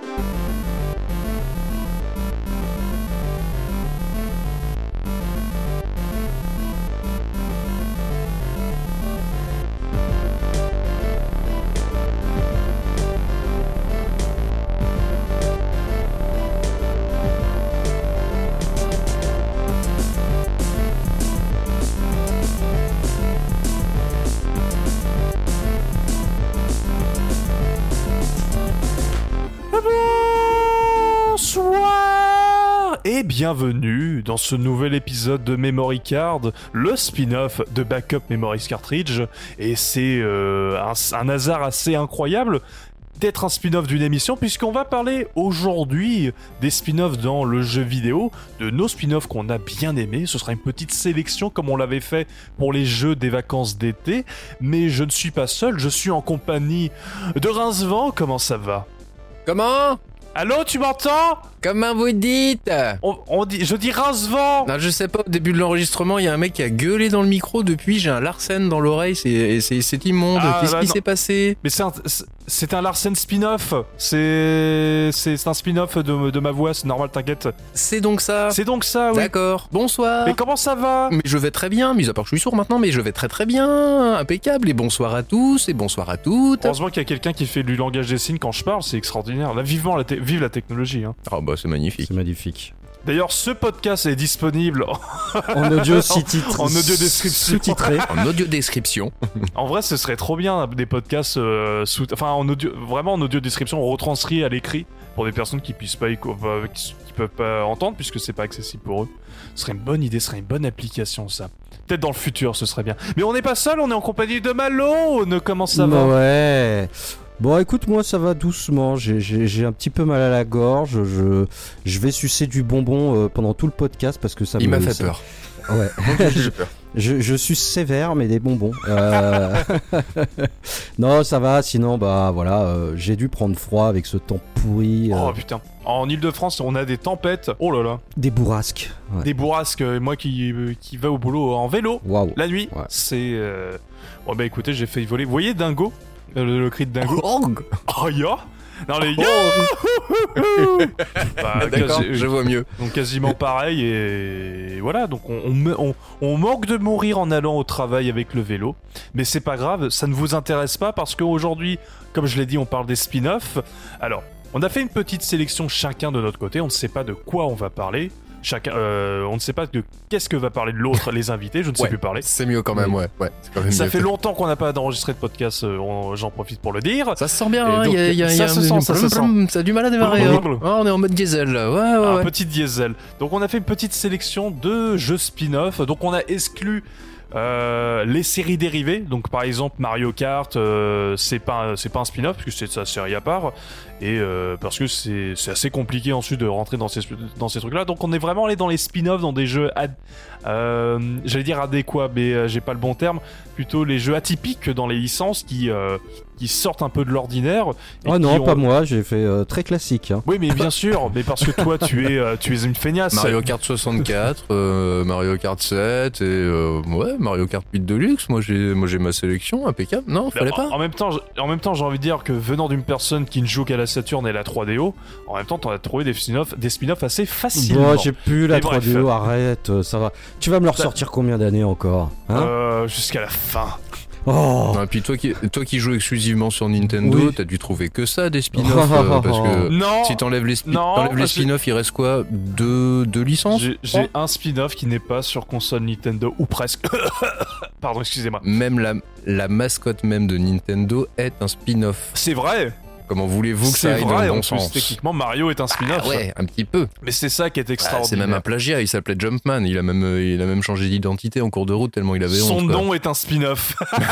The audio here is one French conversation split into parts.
Bonsoir bienvenue dans ce nouvel épisode de Memory Card, le spin-off de Backup Memories Cartridge. Et c'est euh, un, un hasard assez incroyable d'être un spin-off d'une émission puisqu'on va parler aujourd'hui des spin-offs dans le jeu vidéo, de nos spin-offs qu'on a bien aimés. Ce sera une petite sélection comme on l'avait fait pour les jeux des vacances d'été. Mais je ne suis pas seul, je suis en compagnie de Rincevent. Comment ça va? Comment? Allô, tu m'entends? Comment vous dites on, on dit, Je dis Rincevent Non, je sais pas, au début de l'enregistrement, il y a un mec qui a gueulé dans le micro. Depuis, j'ai un Larsen dans l'oreille, c'est, c'est, c'est immonde. Ah, Qu'est-ce bah qui non. s'est passé Mais c'est un, c'est un Larsen spin-off. C'est, c'est c'est un spin-off de, de ma voix, c'est normal, t'inquiète. C'est donc ça C'est donc ça, oui. D'accord. Bonsoir. Mais comment ça va Mais je vais très bien, mis à part que je suis sourd maintenant, mais je vais très très bien. Impeccable. Et bonsoir à tous, et bonsoir à toutes. Heureusement qu'il y a quelqu'un qui fait du langage des signes quand je parle, c'est extraordinaire. Là, vivement la te- vive la technologie. hein. Ah bah c'est magnifique. C'est magnifique. D'ailleurs, ce podcast est disponible. En audio sous-titre. En audio description. Sous-titré. En audio description. En vrai, ce serait trop bien des podcasts euh, sous, enfin en audio, vraiment en audio description retranscrit à l'écrit pour des personnes qui puissent pas, qui peuvent pas entendre puisque c'est pas accessible pour eux. Ce serait une bonne idée, ce serait une bonne application ça. Peut-être dans le futur, ce serait bien. Mais on n'est pas seul, on est en compagnie de Malone. Comment ça Bah va Ouais. Bon, écoute, moi ça va doucement. J'ai- un petit peu mal à la gorge. Je, je vais sucer du bonbon euh, pendant tout le podcast parce que ça Il me. m'a fait ça- peur. Ouais. J'ai peur. Je, je suis sévère, mais des bonbons. Euh, non, ça va. Sinon, bah voilà, euh, j'ai dû prendre froid avec ce temps pourri. euh, Oh putain. En Ile-de-France, on a des tempêtes. Oh là là. Des bourrasques. Ouais. Des bourrasques. Et Moi qui, qui va au boulot en vélo Waouh. la nuit, Ouais. c'est. Euh... Bon bah écoutez, j'ai fait voler. Vous voyez Dingo? Le, le cri de Dingo. Oh ya Non les ya Bah, D'accord, quasi- je vois mieux. Donc quasiment pareil et voilà. Donc on, on, me- on- on manque de mourir en allant au travail avec le vélo, mais c'est pas grave. Ça ne vous intéresse pas parce qu'aujourd'hui, comme je l'ai dit, on parle des spin-offs. Alors, on a fait une petite sélection chacun de notre côté. On ne sait pas de quoi on va parler. Chacun, euh, on ne sait pas de qu'est-ce que va parler de l'autre, les invités. Je ne sais Ouais. plus parler. C'est mieux quand même, ouais. quand même Ça fait longtemps qu'on n'a pas enregistré de podcast, euh, on- j'en profite pour le dire. Ça se sent bien, hein, donc, y a, il y a- ça y a se sent, ça se blum, ça a du mal à démarrer. hein. Ah, on est en mode diesel là, ouais, ouais, un ouais. petit diesel. Donc on a fait une petite sélection de jeux spin-off. Donc on a exclu euh, les séries dérivées. Donc par exemple Mario Kart, euh, c'est pas c'est pas un spin-off puisque c'est sa série à part et euh, parce que c'est assez compliqué ensuite de rentrer dans ces dans ces trucs là. Donc on est vraiment allé dans les spin-offs, dans des jeux euh, j'allais dire adéquats, mais euh, j'ai pas le bon terme. Plutôt les jeux atypiques dans les licences qui qui sortent un peu de l'ordinaire. Oh non, ont- pas moi. J'ai fait euh, très classique. hein. Oui, mais bien sûr, mais parce que toi, tu es, euh, tu es une feignasse. Mario Kart 64, euh, Mario Kart 7 et euh, ouais, Mario Kart 8 Deluxe. Moi j'ai moi j'ai ma sélection impeccable. Non, fallait en, pas. en même temps, en même temps, j'ai envie de dire que venant d'une personne qui ne joue qu'à la Saturn et la 3DO, en même temps, t'en as trouvé des spin-offs, des spin-offs assez facilement. Bon, j'ai plus la Mais bref. 3DO, arrête, ça va. Tu vas me le Ça- ressortir combien d'années encore hein? Euh, jusqu'à la fin. Oh Et puis toi qui toi qui joues exclusivement sur Nintendo, Oui. t'as dû trouver que ça des spin-offs euh, parce que Non. si t'enlèves les, spi- Non, t'enlèves les parce que- spin-offs, il reste quoi? Deux, deux licences? J'ai j'ai un spin-off qui n'est pas sur console Nintendo ou presque. Pardon, excusez-moi. Même la, la mascotte même de Nintendo est un spin-off. C'est vrai? Comment voulez-vous que ça C'est aille vrai. dans le en bon plus, sens techniquement, Mario est un spin-off. Ah ouais, un petit peu. Mais c'est ça qui est Ah, extraordinaire. c'est même un plagiat, il s'appelait Jumpman, il a même, euh, il a même changé d'identité en cours de route tellement il avait Son honte. quoi. nom est un spin-off.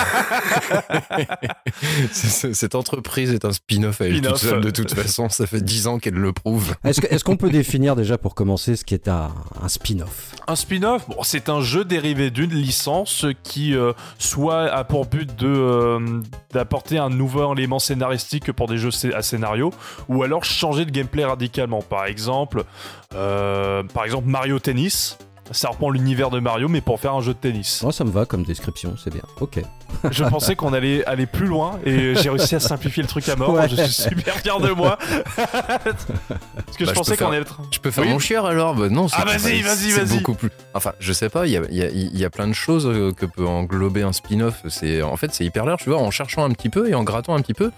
Cette entreprise est un spin-off à elle toute Spin-off. seule de toute façon, ça fait 10 ans qu'elle le prouve. Est-ce que- est-ce qu'on peut définir déjà pour commencer ce qui est un, un spin-off? Un spin-off, bon, c'est un jeu dérivé d'une licence qui euh, soit a pour but de euh, d'apporter un nouveau élément scénaristique pour des jeux à scénario, ou alors changer de gameplay radicalement. Par exemple, euh, par exemple Mario Tennis. Ça reprend l'univers de Mario, mais pour faire un jeu de tennis. Oh, ça me va comme description, c'est bien. Ok. Je pensais qu'on allait aller plus loin et j'ai réussi à simplifier le truc à mort. Ouais. Je suis super fier de moi. Parce que Bah, je je pensais qu'on allait être. Je peux faire Oui. mon chieur alors Bah non, c'est Ah, vas-y, vas-y, c'est vas-y. beaucoup plus. Enfin, je sais pas, il y a, y a- il y a plein de choses euh, que peut englober un spin-off. C'est en fait c'est hyper large, tu vois. En cherchant un petit peu et en grattant un petit peu,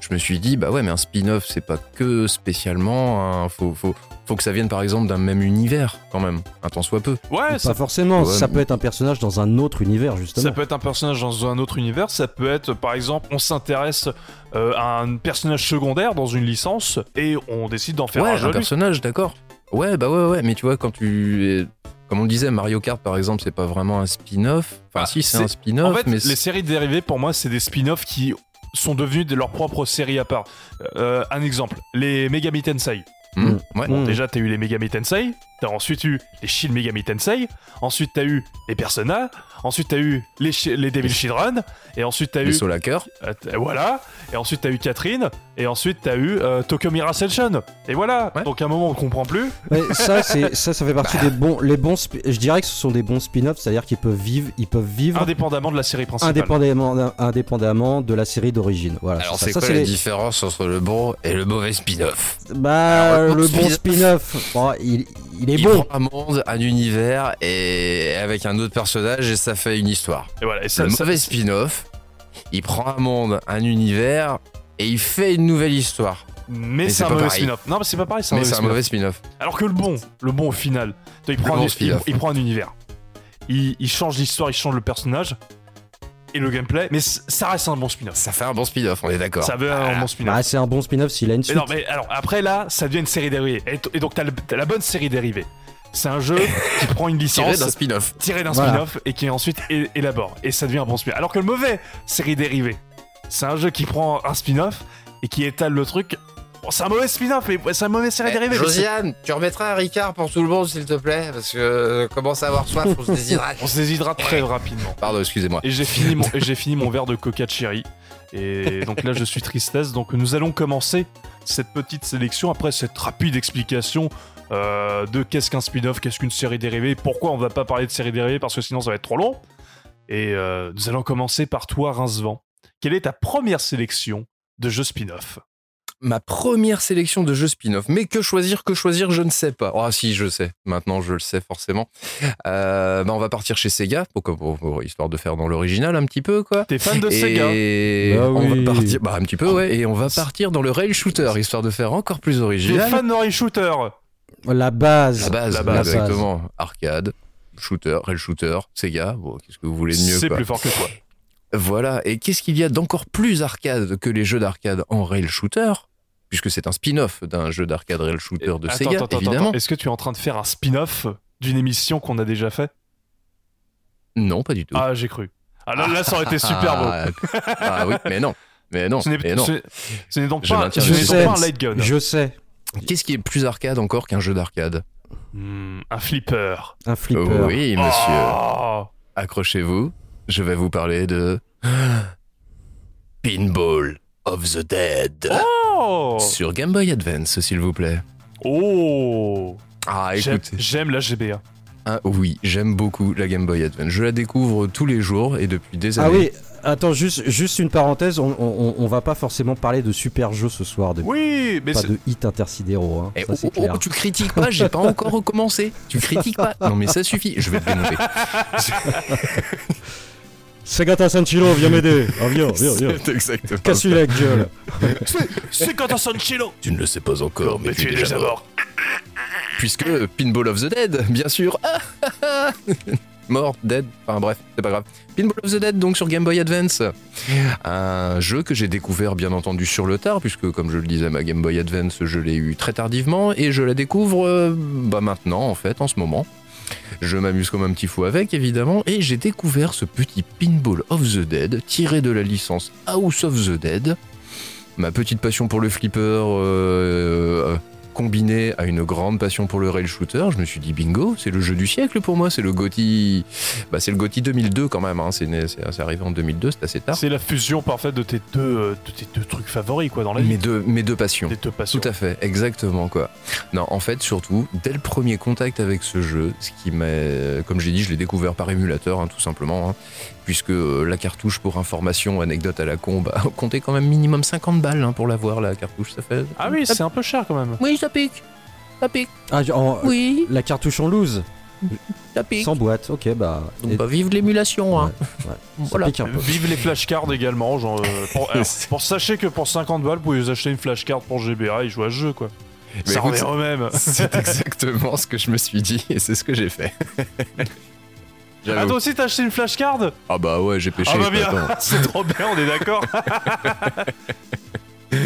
je me suis dit bah ouais, mais un spin-off c'est pas que spécialement. faut, faut, faut que ça vienne par exemple d'un même univers quand même, un tant soit peu. Ouais, Pas ça, forcément, Ouais, ça peut être un personnage dans un autre univers, justement. ça peut être un personnage dans un autre univers. Ça peut être, par exemple, on s'intéresse euh, à un personnage secondaire dans une licence et on décide d'en faire ouais, un un jeu. personnage, d'accord. Ouais, bah ouais, ouais, mais tu vois quand tu comme on le disait, Mario Kart par exemple, c'est pas vraiment un spin-off. Enfin, Ah, si, c'est c'est- un spin-off, En fait, mais les séries dérivées, pour moi, c'est des spin-offs qui sont devenus de leur propre série à part. Euh, un exemple, les Megami Tensei. Hmm, Mm. ouais. Mm. Déjà, t'as eu les Megami Tensei, t'as ensuite eu les Shin Megami Tensei, ensuite t'as eu les Persona, ensuite t'as eu les, Shi- les Devil Children, et ensuite t'as les eu... Soul euh, voilà, et ensuite t'as eu Catherine, et ensuite t'as eu euh, Tokyo Mirror Ascension. Et voilà, Ouais. donc à un moment on comprend plus. Ouais, ça, c'est ça, ça fait partie des bons, les bons. spi- Je dirais que ce sont des bons spin-offs, c'est-à-dire qu'ils peuvent vivre, ils peuvent vivre Indépendamment de la série principale. indépendamment, indépendamment de la série d'origine. Voilà. Alors c'est Ça, quoi c'est la les- différence entre le bon et le mauvais spin-off? Bah, Alors, le le bon spin-off, bon, il, il est Il bon. prend un monde, un univers et avec un autre personnage et ça fait une histoire. Et voilà, et ça, le ça- mauvais spin-off, il prend un monde, un univers et il fait une nouvelle histoire. mais, Mais c'est un pas mauvais pareil. spin-off. Non, mais c'est pas pareil, c'est un Mais mauvais c'est un spin-off. mauvais spin-off. Alors que le bon, le bon au final, il prend, bon un, il, spin-off. il prend un univers. Il, il change l'histoire, il change le personnage et le gameplay, mais ça reste un bon spin-off. Ça fait un bon spin-off, on est d'accord. Ça veut un bon spin-off. Bah, c'est un bon spin-off s'il a une mais non, mais alors après là, ça devient une série dérivée. Et, donc t'as le- t'as la bonne série dérivée. C'est un jeu qui prend une Tiré licence d'un spin-off. tiré d'un Voilà. spin-off et qui ensuite é- élabore. Et ça devient un bon spin-off. Alors que le mauvais série dérivée, c'est un jeu qui prend un spin-off et qui étale le truc. Bon, c'est un mauvais spin-off, mais c'est un mauvais série dérivée. Eh, Josiane, tu remettras un Ricard pour tout le monde s'il te plaît parce que euh, commence à avoir soif, on se déshydrate. On se déshydrate très rapidement. Pardon, excusez-moi. Et j'ai fini mon, et j'ai fini mon verre de coca cherry. Et donc là, je suis tristesse. Donc nous allons commencer cette petite sélection après cette rapide explication euh, de qu'est-ce qu'un spin-off, qu'est-ce qu'une série dérivée, pourquoi on va pas parler de série dérivée parce que sinon ça va être trop long. Et euh, nous allons commencer par toi, Rincevent. Quelle est ta première sélection de jeux spin-off? Ma première sélection de jeux spin-off. Mais que choisir, que choisir, je ne sais pas. Ah si, je sais. Maintenant, je le sais forcément. Euh, bah, on va partir chez Sega, pour, pour- pour- histoire de faire dans l'original un petit peu, quoi. T'es fan de Sega Et Bah on oui. va partir, bah un petit peu ouais, et on va partir dans le rail shooter histoire de faire encore plus T'es original. fan de Rail Shooter La base. La base, La base. exactement. Arcade, shooter, rail shooter, Sega. Bon, qu'est-ce que vous voulez de mieux C'est plus fort que toi. Voilà. Et qu'est-ce qu'il y a d'encore plus arcade que les jeux d'arcade en rail shooter, puisque c'est un spin-off d'un jeu d'arcade rail shooter de Attends, Sega, attends, attends, évidemment. attends. Est-ce que tu es en train de faire un spin-off d'une émission qu'on a déjà fait? Non, pas du tout. Ah, j'ai cru. Ah là, là, ça aurait été super beau. Ah, ah oui, mais non. Mais non. Ce n'est mais non. ce- ce n'est donc Je pas, pas un light gun. Je sais. Qu'est-ce qui est plus arcade encore qu'un jeu d'arcade? Hmm, un flipper. Un flipper. Oui, monsieur. Oh Accrochez-vous, je vais vous parler de Pinball of the Dead Oh, sur Game Boy Advance, s'il vous plaît. Oh Ah, J'aime- écoute, J'aime la GBA. ah, oui, j'aime beaucoup la Game Boy Advance. Je la découvre tous les jours et depuis des années. Ah oui, attends, juste, juste une parenthèse, on, on, on va pas forcément parler de super jeux ce soir, de, Oui, mais pas c'est- de hit intersidéraux, hein, Eh, ça oh, oh, clair. oh, tu critiques pas, j'ai pas encore recommencé. Tu critiques pas. Non mais ça suffit, je vais te démonter. Segata Sanchiro, viens m'aider Ah viens, viens, viens C'est exactement. Casse-lui la gueule c'est quand Sanchilo Tu ne le sais pas encore, mais, Mais tu es déjà mort. Puisque Pinball of the Dead, bien sûr. Mort, dead, enfin bref, c'est pas grave. Pinball of the Dead, donc sur Game Boy Advance. Un jeu que j'ai découvert bien entendu sur le tard, puisque comme je le disais, ma Game Boy Advance, je l'ai eu très tardivement, et je la découvre euh, bah maintenant, en fait, en ce moment. Je m'amuse comme un petit fou avec, évidemment, et j'ai découvert ce petit Pinball of the Dead, tiré de la licence House of the Dead. Ma petite passion pour le flipper euh, euh, combiné à une grande passion pour le rail shooter, je me suis dit bingo, c'est le jeu du siècle pour moi, c'est le GOTY, bah, c'est le GOTY 2002 quand même, hein, c'est, arrivé en 2002, c'est assez tard. C'est la fusion parfaite de tes deux, euh, de tes deux trucs favoris quoi dans la vie. Mes deux, mes deux passions. Deux passions. Tout à fait, exactement quoi. Non, en fait, surtout, dès le premier contact avec ce jeu, ce qui m'a, comme j'ai dit, je l'ai découvert par émulateur, hein, tout simplement, hein, puisque euh, la cartouche pour information, anecdote à la con, bah, comptait quand même minimum 50 balles hein, pour l'avoir la cartouche, ça fait. Ah oui, c'est un peu cher quand même. Oui, ça pique, ça pique. Ah, en- Oui, la cartouche en loose, ça pique. sans boîte, ok, bah. Donc, et- bah, vive l'émulation, hein. ouais, Voilà. pique un peu. Vive les flashcards également. Genre, euh, pour, alors, pour sachez que pour 50 balles, vous pouvez vous acheter une flashcard pour GBA et jouer à ce jeu quoi. Mais ça écoute, revient au même. C'est exactement ce que je me suis dit et c'est ce que j'ai fait. Ah toi aussi t'as acheté une flashcard Ah bah ouais, j'ai pêché. Ah bah bien, c'est trop bien, on est d'accord.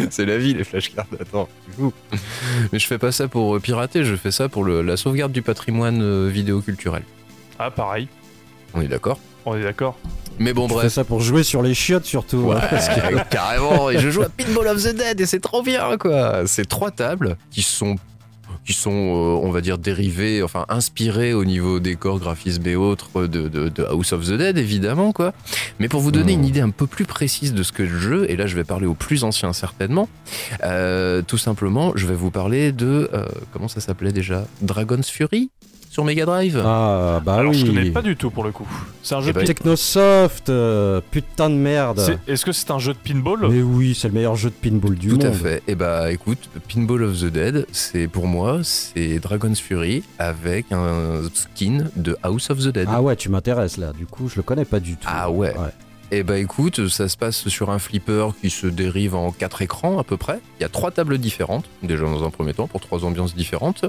C'est la vie les flashcards, attends. Mais je fais pas ça pour euh, pirater, je fais ça pour le- la sauvegarde du patrimoine euh, vidéoculturel. Ah pareil, On est d'accord? On est d'accord. Mais bon Je fais bref. ça pour jouer sur les chiottes surtout. Ouais, hein, parce que- carrément, et je joue à Pinball of the Dead et c'est trop bien quoi. C'est trois tables qui sont qui sont, euh, on va dire, dérivées, enfin inspirées au niveau décor, graphisme et autres de, de- de House of the Dead, évidemment, quoi. Mais pour vous donner une idée un peu plus précise de ce que le jeu, et là je vais parler aux plus anciens certainement, euh, tout simplement, je vais vous parler de, euh, comment ça s'appelait déjà? Dragon's Fury? Sur Mega Drive? Ah, bah Alors oui. je connais pas du tout pour le coup. C'est un jeu Eh de ben, pin- Technosoft, euh, putain de merde. Est-ce que c'est un jeu de pinball? Mais oui, c'est le meilleur jeu de pinball du Tout monde. à fait. Et bah écoute, Pinball of the Dead, c'est pour moi, c'est Dragon's Fury avec un skin de House of the Dead. Ah ouais, tu m'intéresses là. Du coup, je le connais pas du tout. Ah ouais. Et bah écoute, ça se passe sur un flipper qui se dérive en quatre écrans à peu près. Il y a trois tables différentes, déjà dans un premier temps, pour trois ambiances différentes.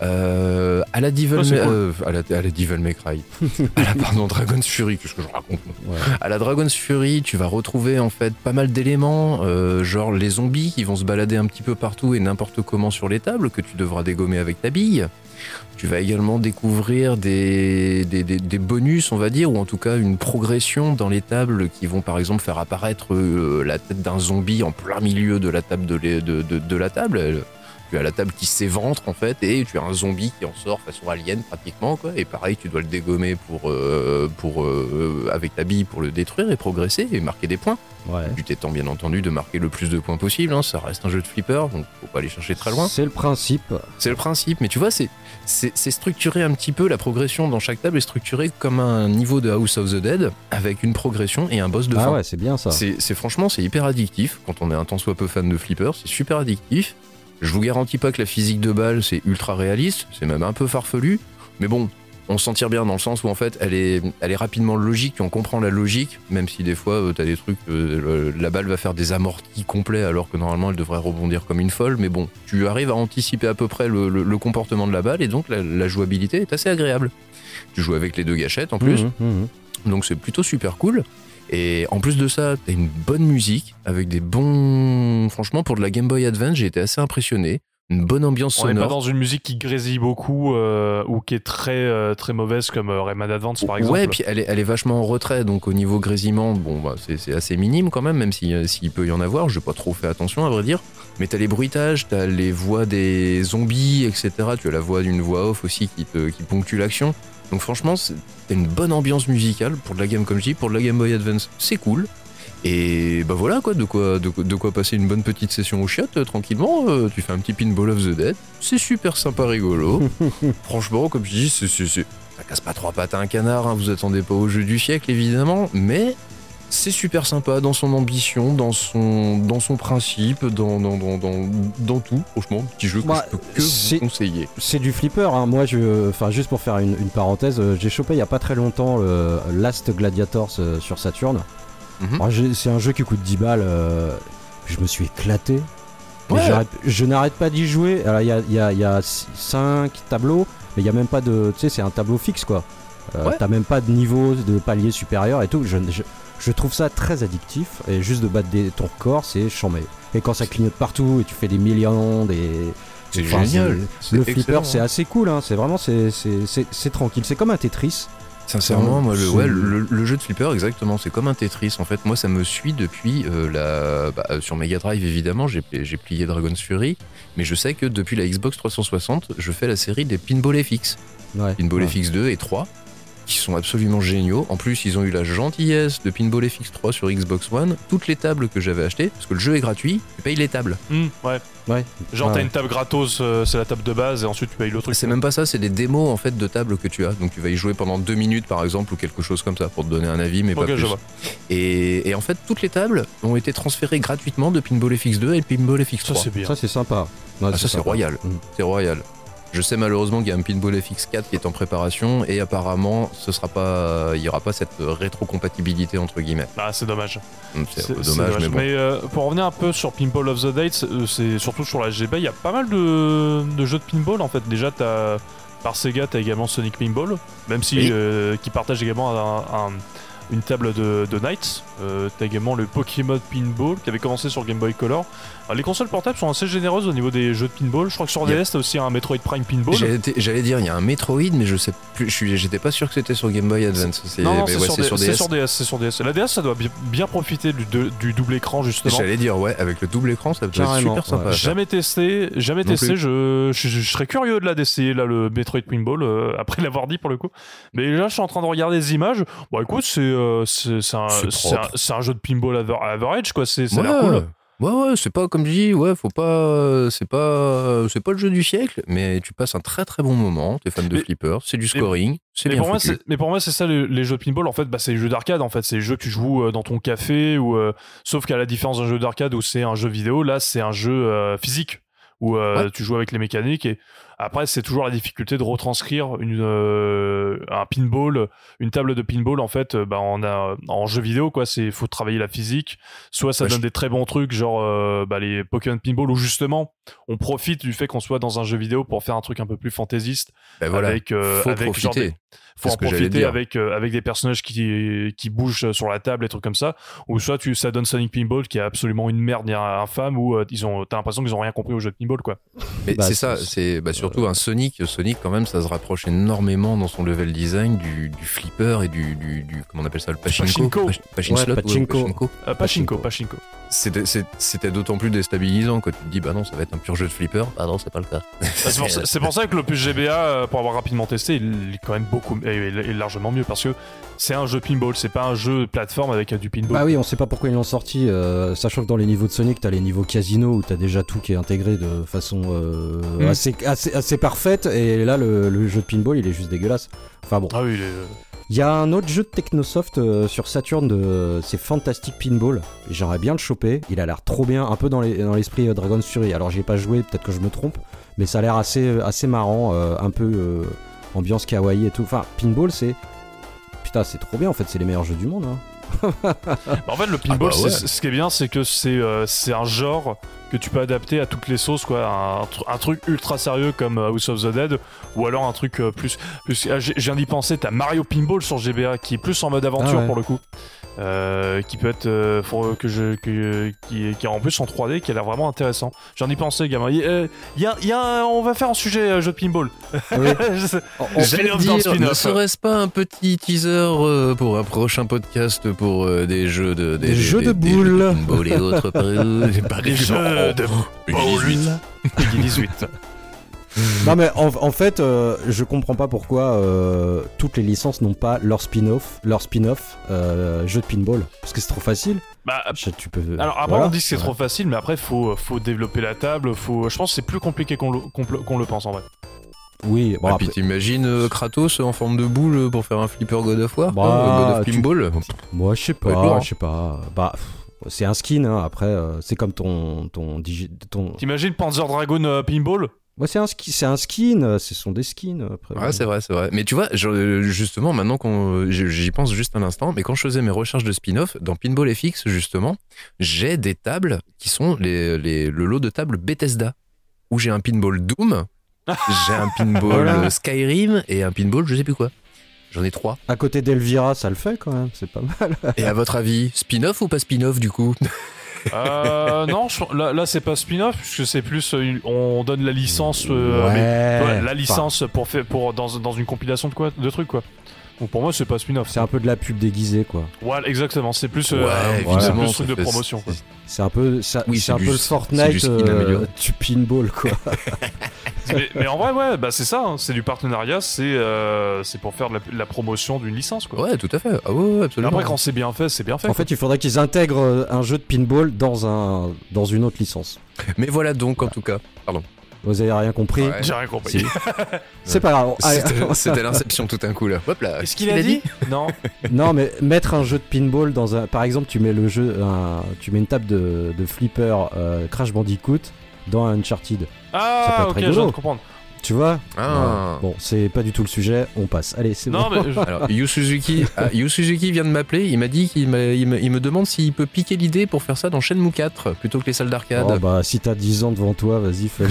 Euh, à la Devil Oh, euh, à la, à la Devil May Cry. à la pardon Dragon's Fury, qu'est-ce que je raconte Ouais. à la Dragon's Fury, tu vas retrouver en fait pas mal d'éléments, euh, genre les zombies qui vont se balader un petit peu partout et n'importe comment sur les tables que tu devras dégommer avec ta bille. Tu vas également découvrir des, bonus, on va dire, ou en tout cas une progression dans les tables qui vont par exemple faire apparaître euh, la tête d'un zombie en plein milieu de la table de, les- de, de- de la table. Tu as la table qui s'éventre en fait et tu as un zombie qui en sort façon alien pratiquement quoi. Et pareil, tu dois le dégommer pour, euh, pour euh, avec ta bille pour le détruire et progresser et marquer des points. Ouais. Tu t'étends bien entendu de marquer le plus de points possible. hein. Ça reste un jeu de flipper, donc faut pas aller chercher très loin. C'est le principe. C'est le principe, mais tu vois, c'est c'est structuré un petit peu, la progression dans chaque table est structurée comme un niveau de House of the Dead, avec une progression et un boss de ah fin. ouais, c'est bien ça. C'est- franchement, c'est hyper addictif. Quand on est un tant soit peu fan de flipper, c'est super addictif. Je vous garantis pas que la physique de balle, c'est ultra réaliste, c'est même un peu farfelu, mais bon, on s'en tire bien dans le sens où en fait, elle est, elle est rapidement logique, on comprend la logique, même si des fois, euh, t'as des trucs, euh, le- la balle va faire des amortis complets alors que normalement, elle devrait rebondir comme une folle, mais bon, tu arrives à anticiper à peu près le, le- le comportement de la balle, et donc la, la jouabilité est assez agréable. Tu joues avec les deux gâchettes en plus. Mhm, mhm. Donc c'est plutôt super cool. Et en plus de ça, t'as une bonne musique avec des bons. Franchement, pour de la Game Boy Advance, j'ai été assez impressionné. Une bonne ambiance On n'est pas sonore. dans une musique qui grésille beaucoup euh, ou qui est très euh, très mauvaise comme euh, Rayman Advance par exemple. Ouais, puis elle est, elle est vachement en retrait, donc au niveau grésillement, bon, bah, c'est c'est assez minime quand même, même si, euh, s'il peut y en avoir. J'ai pas trop fait attention à vrai dire. Mais t'as les bruitages, t'as les voix des zombies, etc. Tu as la voix d'une voix off aussi qui, te, qui ponctue l'action. Donc franchement, c'est- t'as une bonne ambiance musicale pour de la game comme je dis, pour de la Game Boy Advance, c'est cool. Et bah voilà quoi, de quoi, de, quoi- de quoi passer une bonne petite session au chiottes euh, tranquillement. euh, tu fais un petit pinball of the dead, c'est super sympa rigolo. Franchement, comme je dis, c'est, c'est- c'est- ça casse pas trois pattes à un canard. hein, vous attendez pas au jeu du siècle évidemment, mais c'est super sympa dans son ambition, dans son, dans son principe, dans, dans, dans, dans, dans tout. Franchement, petit jeu que Bah, je peux que c'est- vous conseiller. C'est du flipper. Hein. Moi, je, enfin, juste pour faire une, une parenthèse, euh, j'ai chopé il y a pas très longtemps le Last Gladiators euh, sur Saturn. Mhm. C'est un jeu qui coûte 10 balles. euh, je me suis éclaté. Ouais. je n'arrête pas d'y jouer. Alors, il y a, y a- il y a 5 tableaux, mais il y a même pas de. Tu sais, c'est un tableau fixe quoi. Euh, Ouais. T'as même pas de niveau, de palier supérieur et tout. Je, je, je trouve ça très addictif. Et juste de battre des, ton record, c'est chambé. Et quand ça clignote partout et tu fais des millions, des. C'est Enfin, génial. Le flipper, c'est assez cool. Hein. C'est vraiment c'est, tranquille. C'est comme un Tetris. Sincèrement, moi, le, ouais, le, le jeu de flipper, exactement, c'est comme un Tetris. En fait, moi, ça me suit depuis euh, la. bah, euh, sur Mega Drive, évidemment, j'ai j'ai plié Dragon's Fury, mais je sais que depuis la Xbox 360, je fais la série des Pinball FX. Ouais. Pinball Ouais. FX 2 et 3, qui sont absolument géniaux. En plus, ils ont eu la gentillesse de Pinball FX 3 sur Xbox One. Toutes les tables que j'avais achetées, parce que le jeu est gratuit, tu payes les tables. Hmm, ouais. Ouais. Genre, Ouais. t'as une table gratos, euh, c'est la table de base, et ensuite tu payes le truc. C'est même pas ça, c'est des démos en fait de tables que tu as. Donc tu vas y jouer pendant deux minutes par exemple ou quelque chose comme ça pour te donner un avis, mais pas je plus. vois. Et, et en fait, toutes les tables ont été transférées gratuitement de Pinball FX2 et Pinball FX3. Ça, c'est bien. Ça, c'est sympa. Ouais, Ah, ça, c'est royal. Mm. C'est royal. Je sais malheureusement qu'il y a un Pinball FX4 qui est en préparation et apparemment, ce sera pas, il y aura pas cette rétrocompatibilité entre guillemets. Ah, c'est dommage. C'est dommage, mais bon. euh, pour revenir un peu sur Pinball of the Dates, euh, c'est surtout sur la GB, il y a pas mal de, de jeux de pinball en fait. Déjà, t'as par Sega, t'as également Sonic Pinball, même si Oui. euh, qui partage également un- un- une table de, de Knights. Euh, t'as également le Pokémon Pinball qui avait commencé sur Game Boy Color. Alors, les consoles portables sont assez généreuses au niveau des jeux de pinball. Je crois que sur Yep. DS, t'as aussi un Metroid Prime Pinball. J'allais dire, il y a un Metroid, mais je sais plus, je suis- j'étais pas sûr que c'était sur Game Boy Advance. C'est- Non, c'est ouais, sur, DS. sur DS, c'est sur DS. La DS, ça doit bien, bien profiter du, de- du double écran justement. J'allais dire, ouais, avec le double écran, ça peut être super sympa. ouais. Jamais testé, jamais Non testé. Je, je, je serais curieux de la d'essayer là le Metroid Pinball euh, après l'avoir dit pour le coup. Mais là, je suis en train de regarder les images. Bon, écoute, c'est euh, c'est un, jeu de pinball aver- average quoi. C'est ça a Ouais, l'air cool. Ouais, ouais, c'est pas comme je dis, ouais, faut pas, c'est pas, c'est pas le jeu du siècle, mais tu passes un très très bon moment. T'es fan de Mais- flipper, c'est du scoring, c'est bien pour, foutu. mais pour moi, c'est ça les, les jeux de pinball. En fait, bah, c'est les jeux d'arcade. En fait, c'est les jeux que tu joues euh, dans ton café ou euh, sauf qu'à la différence d'un jeu d'arcade où c'est un jeu vidéo, là, c'est un jeu euh, physique où euh, Ouais. tu joues avec les mécaniques et après c'est toujours la difficulté de retranscrire une euh, un pinball, une table de pinball en fait, euh, bah, en, a- en jeu vidéo quoi. C'est faut travailler la physique. Soit ça Ouais, donne je- des très bons trucs genre euh, bah, les Pokémon pinball où justement on profite du fait qu'on soit dans un jeu vidéo pour faire un truc un peu plus fantaisiste Ben voilà, avec euh, faut avec genre profiter. des- faut en profiter avec euh, avec des personnages qui qui bougent sur la table et trucs comme ça ou soit tu ça donne Sonic Pinball qui est absolument une merde infâme où euh, ils ont t'as l'impression qu'ils ont rien compris au jeu de pinball quoi Mais Bah, c'est ça, c'est bah, surtout un Sonic. Sonic, quand même, ça se rapproche énormément dans son level design du, du flipper et du, du, du- comment on appelle ça, le pachinko? Pachinko. Pach- Pachin Ouais, slot, ouais, pachinko. pachinko. euh, Pachinko Pachinko. C'était d'autant plus déstabilisant quand tu te dis, bah non, ça va être un pur jeu de flipper. Bah non, c'est pas le cas. Bah, c'est pour, ça- c'est pour ça que l'opus GBA euh, pour avoir rapidement testé il est quand même beaucoup est largement mieux parce que c'est un jeu pinball c'est pas un jeu plateforme avec du pinball Bah oui, on sait pas pourquoi ils l'ont sorti, euh, sachant que dans les niveaux de Sonic, t'as les niveaux casino où t'as déjà tout qui est intégré de façon euh, Mm. assez, assez, assez parfaite, et là le, le jeu de pinball il est juste dégueulasse. Enfin bon. ah oui il est, euh, Il y a un autre jeu de Technosoft euh, sur Saturn, de... c'est Fantastic Pinball. J'aimerais bien le choper, il a l'air trop bien, un peu dans les- dans l'esprit euh, Dragon's Fury. Alors j'y ai pas joué, peut-être que je me trompe, mais ça a l'air assez, assez marrant, euh, un peu euh, ambiance kawaii et tout. Enfin, Pinball c'est... Putain, c'est trop bien en fait, c'est les meilleurs jeux du monde. hein. Bah, en fait, le pinball, bah ouais. ce qui est bien, c'est que c'est euh, c'est un genre que tu peux adapter à toutes les sauces, quoi. Un, tr- un truc ultra sérieux comme euh, House of the Dead, ou alors un truc euh, plus. plus ah, j'ai- je viens d'y penser, t'as Mario Pinball sur GBA qui est plus en mode aventure Ah ouais. pour le coup. Euh, qui peut être euh, faut que je que, qui, qui est en plus en 3D qui a l'air vraiment intéressant j'en ai pensé gamin il y a- il y a, il y a un- on va faire un sujet euh, jeu de pinball Oui. Je sais- On- dire ne serait-ce pas un petit teaser euh, pour un prochain podcast pour euh, des jeux de Des jeux de des boules. pinball et autres par- par- des jeux de Peggy 18. Peggy 18 Non mais en, en fait, euh, je comprends pas pourquoi euh, toutes les licences n'ont pas leur spin-off, leur spin-off euh, jeu de pinball, parce que c'est trop facile. bah Je- Tu peux. Alors après voilà. on dit que c'est trop facile, mais après faut faut développer la table, faut. Je pense que c'est plus compliqué qu'on le, qu'on le- qu'on le pense en vrai. Oui, bon Ah, après, puis t'imagines euh, Kratos en forme de boule pour faire un flipper God of War Bah, quoi, euh, God of Pinball moi je sais pas, hein. je sais pas. Bah, pff, c'est un skin. Hein, après, euh, c'est comme ton ton digi- ton. T'imagines Panzer Dragon euh, Pinball? Ouais, c'est un ski, c'est un skin. euh, Ce sont des skins. Après. Ouais, c'est vrai, c'est vrai. Mais tu vois, je- euh, justement, maintenant qu'on, j'y pense juste un instant, mais quand je faisais mes recherches de spin-off, dans Pinball FX, justement, j'ai des tables qui sont les, les- le lot de tables Bethesda, où j'ai un pinball Doom, j'ai un pinball Voilà. euh, Skyrim et un pinball je sais plus quoi. J'en ai trois. À côté d'Elvira, ça le fait quand même. C'est pas mal. Et à votre avis, spin-off ou pas spin-off du coup? Euh, Non, je- là, là c'est pas spin-off puisque c'est plus euh, on donne la licence, euh, ouais. mais- ouais, la Enfin, licence pour faire pour dans, dans une compilation de quoi, de trucs quoi. Donc pour moi, c'est pas spin-off. C'est un peu de la pub déguisée, quoi. Voilà, exactement. C'est plus, euh, Ouais, c'est évidemment, plus truc de promotion. quoi. C'est un peu, ça- Oui, c'est un du- peu le Fortnite du euh, du pinball, quoi. mais, mais en vrai, ouais, bah c'est ça. hein, c'est du partenariat. C'est euh, c'est pour faire de la, de la promotion d'une licence, quoi. Ouais, tout à fait. Ah ouais, ouais, absolument. après, quand c'est bien fait, c'est bien fait. En fait, il faudrait qu'ils intègrent un jeu de pinball dans un dans une autre licence. Mais voilà donc, en tout cas. Vous avez rien compris Ouais. J'ai rien compris. Si. C'est pas grave. C'était l'inception tout d'un coup là. Hop là. Est-ce qu'il a dit Non. non, mais mettre un jeu de pinball dans un. Par exemple, tu mets le jeu, un- tu mets une table de, de flipper euh, Crash Bandicoot dans un Uncharted. Ça Ah, peut être ok, je viens de comprendre. Tu vois Ah. Bon, c'est pas du tout le sujet. On passe. Allez, c'est Non, bon. mais je- Alors, Yu Suzuki, ah, Yu Suzuki vient de m'appeler. Il m'a dit qu'il m'a- il me, il me demande s'il peut piquer l'idée pour faire ça dans Shenmue 4 plutôt que les salles d'arcade. Oh, bah, si t'as 10 ans devant toi, vas-y, vois,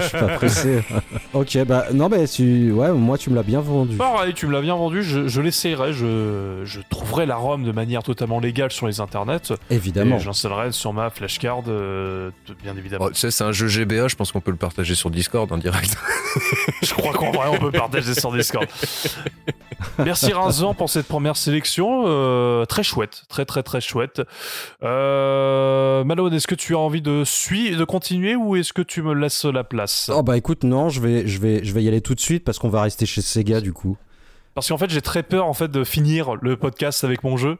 je suis pas pressé. ok, bah, non, mais tu... ouais, moi, tu me l'as bien vendu. Pareil, tu me l'as bien vendu, je, je l'essayerai, je, je trouverai la ROM de manière totalement légale sur les internets, Évidemment. et j'instaillerai sur ma flashcard, euh, bien évidemment. Oh, tu sais, c'est un jeu GBA, je pense qu'on peut le partager sur Discord en direct. Je crois qu'en vrai, on peut partager sur Discord. Merci Razan pour cette première sélection, euh, très chouette, très très très chouette. Euh, Malone, est-ce que tu as envie de suivre, de continuer, ou est-ce que tu me laisses la place? Oh, bah, écoute, non, je vais, je, vais, je vais y aller tout de suite parce qu'on va rester chez Sega, du coup. Parce qu'en fait, j'ai très peur en fait de finir le podcast avec mon jeu.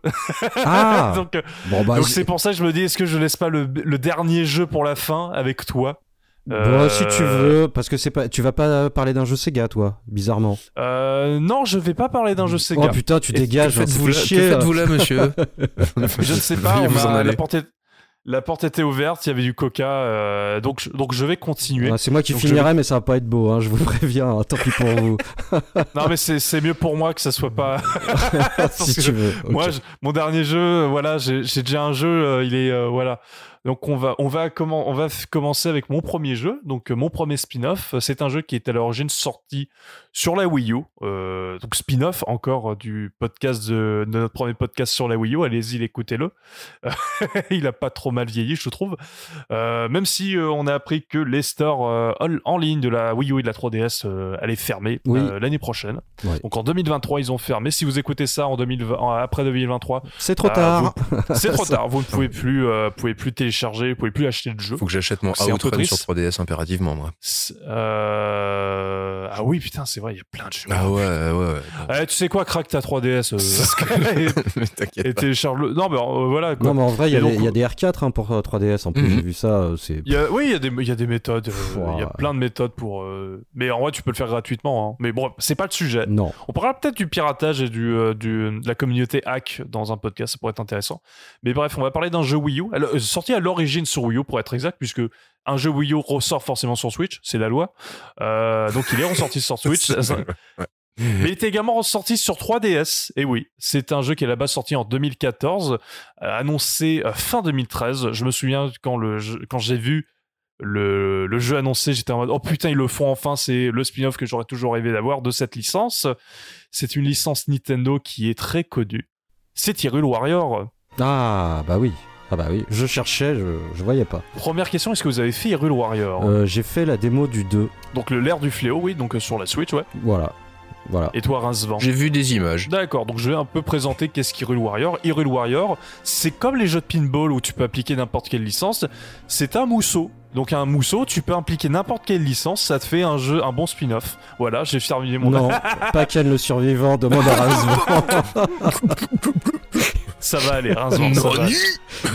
Ah donc, euh, Bon, bah, donc c'est pour ça que je me dis, est-ce que je laisse pas le, le dernier jeu pour la fin avec toi? Bon, Euh, si tu veux, parce que c'est pas, tu vas pas parler d'un jeu Sega, toi, bizarrement. Euh, non, je vais pas parler d'un jeu Sega. Oh putain, tu Et dégages, que hein, faites-vous fait là, que chier. là. faites-vous là, monsieur je ne sais pas, on vous en la, porte est- la porte était ouverte, il y avait du coca, euh, donc, je- donc je vais continuer. Ah, c'est moi qui Donc finirai, mais ça va pas être beau, hein, je vous préviens, hein, tant pis pour vous, Non, mais c'est c'est mieux pour moi que ça soit pas. si tu veux. Moi, je- mon dernier jeu, euh, voilà, j'ai j'ai déjà un jeu, euh, il est euh, voilà. Donc on va on va comment on va commencer avec mon premier jeu, donc euh, mon premier spin-off. Euh, C'est un jeu qui est à l'origine sorti sur la Wii U, euh, donc spin-off encore du podcast de, de notre premier podcast sur la Wii U. Allez-y, écoutez-le. il a pas trop mal vieilli, je trouve. Euh, même si euh, on a appris que les stores en- ligne de la Wii U et de la 3DS euh, allaient fermer Oui. l'année prochaine. Donc en 2023, ils ont fermé. Si vous écoutez ça en 2020, en- après 2023, C'est trop ah, tard. c'est trop tard. Vous ne pouvez plus, pouvez plus télécharger, vous pouvez plus acheter le jeu. Faut que j'achète mon Outrun sur triste. 3DS impérativement, moi. Euh, Ah oui, putain, c'est vrai, il y a plein de jeux. Ah ouais, ouais, ouais. bon. Eh, tu sais quoi, craque ta 3DS. euh, Mais et T'inquiète télécharge-le. Non, mais euh, voilà. Quoi. Non, mais en vrai, il y, a donc, des- il y a des R4 hein, pour euh, 3DS, en plus, Mhm. j'ai vu ça, c'est... Oui, il y, a des, il y a des méthodes. euh, Il y a plein de méthodes pour. euh, Mais en vrai, tu peux le faire gratuitement. hein. Mais bon, c'est pas le sujet. Non. On parlera peut-être du piratage et du, euh, du- de la communauté hack dans un podcast, ça pourrait être intéressant. Mais bref, on va parler d'un jeu Wii U, alors, euh, sorti à l'origine sur Wii U pour être exact, puisque un jeu Wii U ressort forcément sur Switch, c'est la loi. Euh, donc il est ressorti sur Switch. Ouais. Mais il était également ressorti sur 3DS. Et oui, c'est un jeu qui est là-bas sorti en 2014, euh, annoncé euh, fin 2013. Je me souviens quand, le jeu- quand j'ai vu le, le jeu annoncé, j'étais en mode oh putain, ils le font enfin, c'est le spin-off que j'aurais toujours rêvé d'avoir de cette licence. C'est une licence Nintendo qui est très connue. C'est Hyrule Warrior. Ah, bah oui. Ah bah oui, je cherchais, je, je voyais pas. Première question, est-ce que vous avez fait Hyrule Warrior? Euh, j'ai fait la démo du 2, Donc le l'air du fléau, oui, donc euh, sur la Switch, ouais. voilà. Voilà. Et toi, Rincevent? J'ai vu des images. D'accord, donc je vais un peu présenter qu'est-ce qu'Hyrule Warrior. Hyrule Warrior, c'est comme les jeux de pinball où tu peux appliquer n'importe quelle licence, c'est un mousseau. Donc un mousseau, tu peux impliquer n'importe quelle licence, ça te fait un jeu, un bon spin-off. Voilà, j'ai terminé mon Non, pas Ken le survivant, demande à Razvan. Ça va aller, Rincevent, ça va.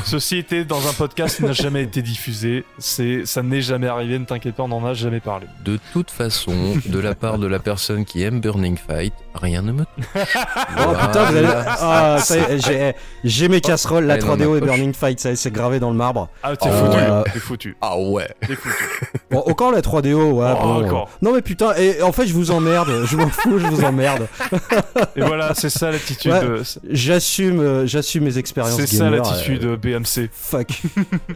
Ceci était dans un podcast qui n'a jamais été diffusé. C'est, ça n'est jamais arrivé, ne t'inquiète pas, on n'en a jamais parlé. De toute façon, de la part de la personne qui aime Burning Fight, rien ne me. Oh putain, vous allez... Ah, ça y est, j'ai, j'ai mes casseroles, la Elle est dans 3DO ma et poche. Burning Fight, ça y est, c'est gravé dans le marbre. Ah, t'es Oh, foutu, voilà. t'es foutu, Ah ouais. t'es foutu. Bon, encore la 3DO, ouais, Oh, bon. encore. Non mais putain, et en fait je vous emmerde, je m'en fous, je vous emmerde. Et voilà, c'est ça l'attitude. Ouais. de- J'assume, euh, j'assume mes expériences C'est ça l'attitude euh, euh, BMC. Fuck.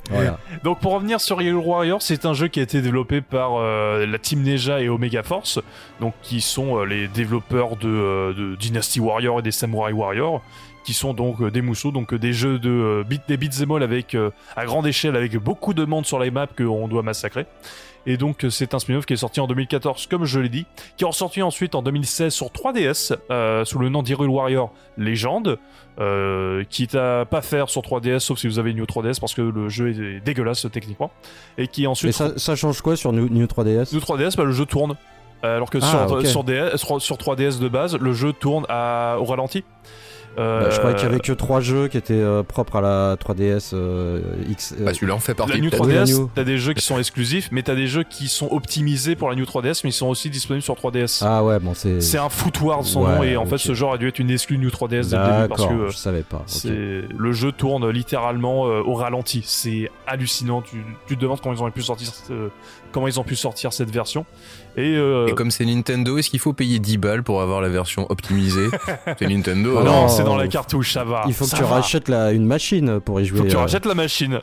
voilà. Donc pour revenir sur Hyrule Warrior, c'est un jeu qui a été développé par euh, la Team Neja et Omega Force, donc qui sont euh, les développeurs de, euh, de Dynasty Warrior et des Samurai Warrior, qui sont donc euh, des mousseaux, donc euh, des jeux de beat, des beats avec à grande échelle avec beaucoup de monde sur les maps qu'on doit massacrer. Et donc c'est un spin-off qui est sorti en 2014 comme je l'ai dit, qui est ressorti ensuite en 2016 sur 3DS euh, sous le nom d'Hyrule Warrior Legend, euh, quitte à pas faire sur 3DS sauf si vous avez une New 3DS parce que le jeu est dégueulasse techniquement et qui ensuite Mais ça, ça change quoi sur New, New 3DS New 3DS, bah, le jeu tourne. Alors que Ah, sur, sur, DS, sur, sur 3DS de base, le jeu tourne à, au ralenti. Euh, Bah, Je croyais qu'il y avait que trois jeux qui étaient euh, propres à la 3DS euh, X. euh, Bah, celui-là en fait partie. La New peut-être. Oui, la 3DS, New. t'as des jeux qui sont exclusifs, mais t'as des jeux qui sont optimisés pour la New 3DS, mais ils sont aussi disponibles sur 3DS. Ah ouais, bon, c'est. C'est un footoir son Ouais, nom, et en fait, ce genre a dû être une exclue New 3DS dès le début parce D'accord, que euh, je savais pas. le jeu tourne littéralement euh, au ralenti. C'est hallucinant. Tu, tu te demandes comment ils ont pu sortir, euh, comment ils ont pu sortir cette version. Et, euh, Et comme c'est Nintendo, est-ce qu'il faut payer 10 balles pour avoir la version optimisée C'est Nintendo. Ah non, non, c'est dans la cartouche, ça va. Il faut que tu va. rachètes la, une machine pour y jouer. Faut que tu euh, rachètes la machine.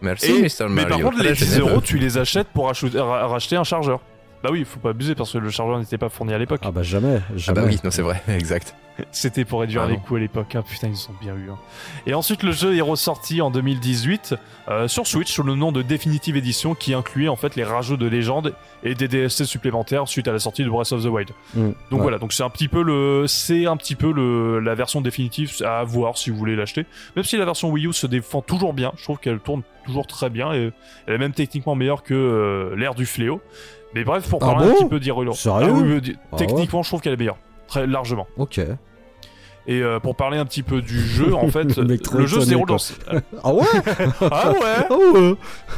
Merci, Et- Mr. mais par contre, les Ah, 10 c'est euros, tu les achètes pour racheter un chargeur. Bah oui, faut pas abuser parce que le chargeur n'était pas fourni à l'époque. Ah bah jamais, Ah jamais. bah oui, non, c'est vrai, exact. C'était pour réduire Ah les coûts à l'époque. hein. Putain, ils sont bien eu. hein. Et ensuite, le jeu est ressorti en 2018 euh, sur Switch sous le nom de Definitive Edition qui incluait en fait les rajouts de légende et des DLC supplémentaires suite à la sortie de Breath of the Wild. Mm, Donc ouais. voilà, donc c'est un petit peu le, c'est un petit peu le, la version définitive à voir si vous voulez l'acheter. Même si la version Wii U se défend toujours bien, je trouve qu'elle tourne toujours très bien et elle est même techniquement meilleure que euh, l'ère du fléau. Mais bref, pour Ah parler un petit peu d'Hyrule. Sérieux Ah oui, Ah techniquement, je trouve qu'elle est meilleure, très largement. Ok. Et euh, pour parler un petit peu du jeu, en fait, Le jeu se déroule dans. Ah ouais Ah ouais Ah ouais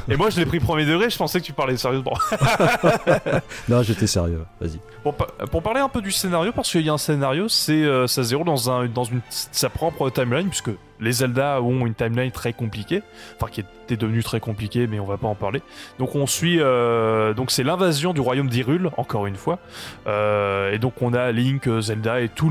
Et moi, je l'ai pris premier degré, je pensais que tu parlais sérieusement. Non, j'étais sérieux. Vas-y. Pour, pa- pour parler un peu du scénario, parce qu'il y a un scénario, c'est euh, ça se déroule dans, un, dans une, sa propre timeline, puisque les Zelda ont une timeline très compliquée, enfin qui était devenue très compliquée, mais on va pas en parler. Donc on suit, euh, donc c'est l'invasion du royaume d'Hyrule, encore une fois, Euh, et donc on a Link, euh, Zelda et tous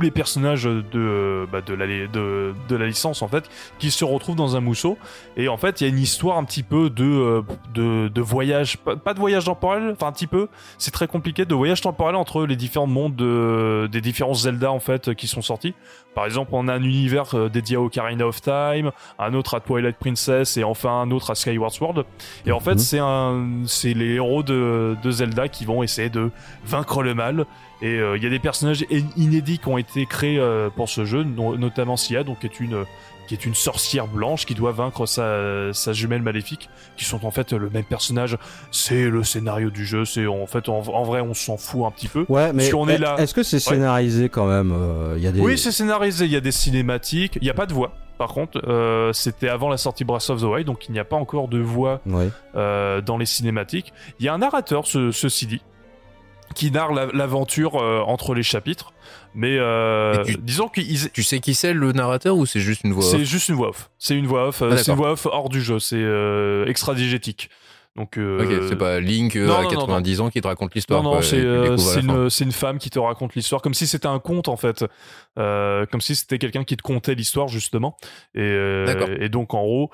les personnages de bah, de la de, la licence en fait, qui se retrouvent dans un mousseau. Et en fait, il y a une histoire un petit peu de de, de voyage, pas, de voyage temporel, enfin un petit peu, c'est très compliqué de voyage temporel entre les différents mondes de- des différents Zelda en fait qui sont sortis. Par exemple, on a un univers euh, dédié à Ocarina of Time, un autre à Twilight Princess et enfin un autre à Skyward Sword. Et en fait, Mhm. c'est un, c'est les héros de, de Zelda qui vont essayer de vaincre le mal. Et euh, il y a des personnages in- inédits qui ont été créés euh, pour ce jeu, no- notamment Sia, donc qui est une qui est une sorcière blanche qui doit vaincre sa, sa jumelle maléfique, qui sont en fait le même personnage. C'est le scénario du jeu. C'est en fait en, en vrai on s'en fout un petit peu. Ouais, mais on est est- là- est-ce que c'est scénarisé quand même euh, Il y a des. Oui, c'est scénarisé. Il y a des cinématiques. Il n'y a pas de voix. Par contre, euh, c'était avant la sortie Breath of the Wild, donc il n'y a pas encore de voix euh, dans les cinématiques. Il y a un narrateur, ce, ceci dit, qui narre la- l'aventure euh, entre les chapitres. Mais euh, tu- disons qu'ils Tu sais qui c'est le narrateur ou c'est juste une voix off c'est juste une voix off. C'est une voix off. euh, Ah, c'est une voix off hors du jeu. C'est euh, extra-digétique. Donc, euh, Ok, c'est pas Link non, à non, non, 90 ans qui te raconte l'histoire. Non, non, c'est une, femme qui te raconte l'histoire, comme si c'était un conte en fait, comme si c'était quelqu'un qui te contait l'histoire justement. Et, et donc en gros,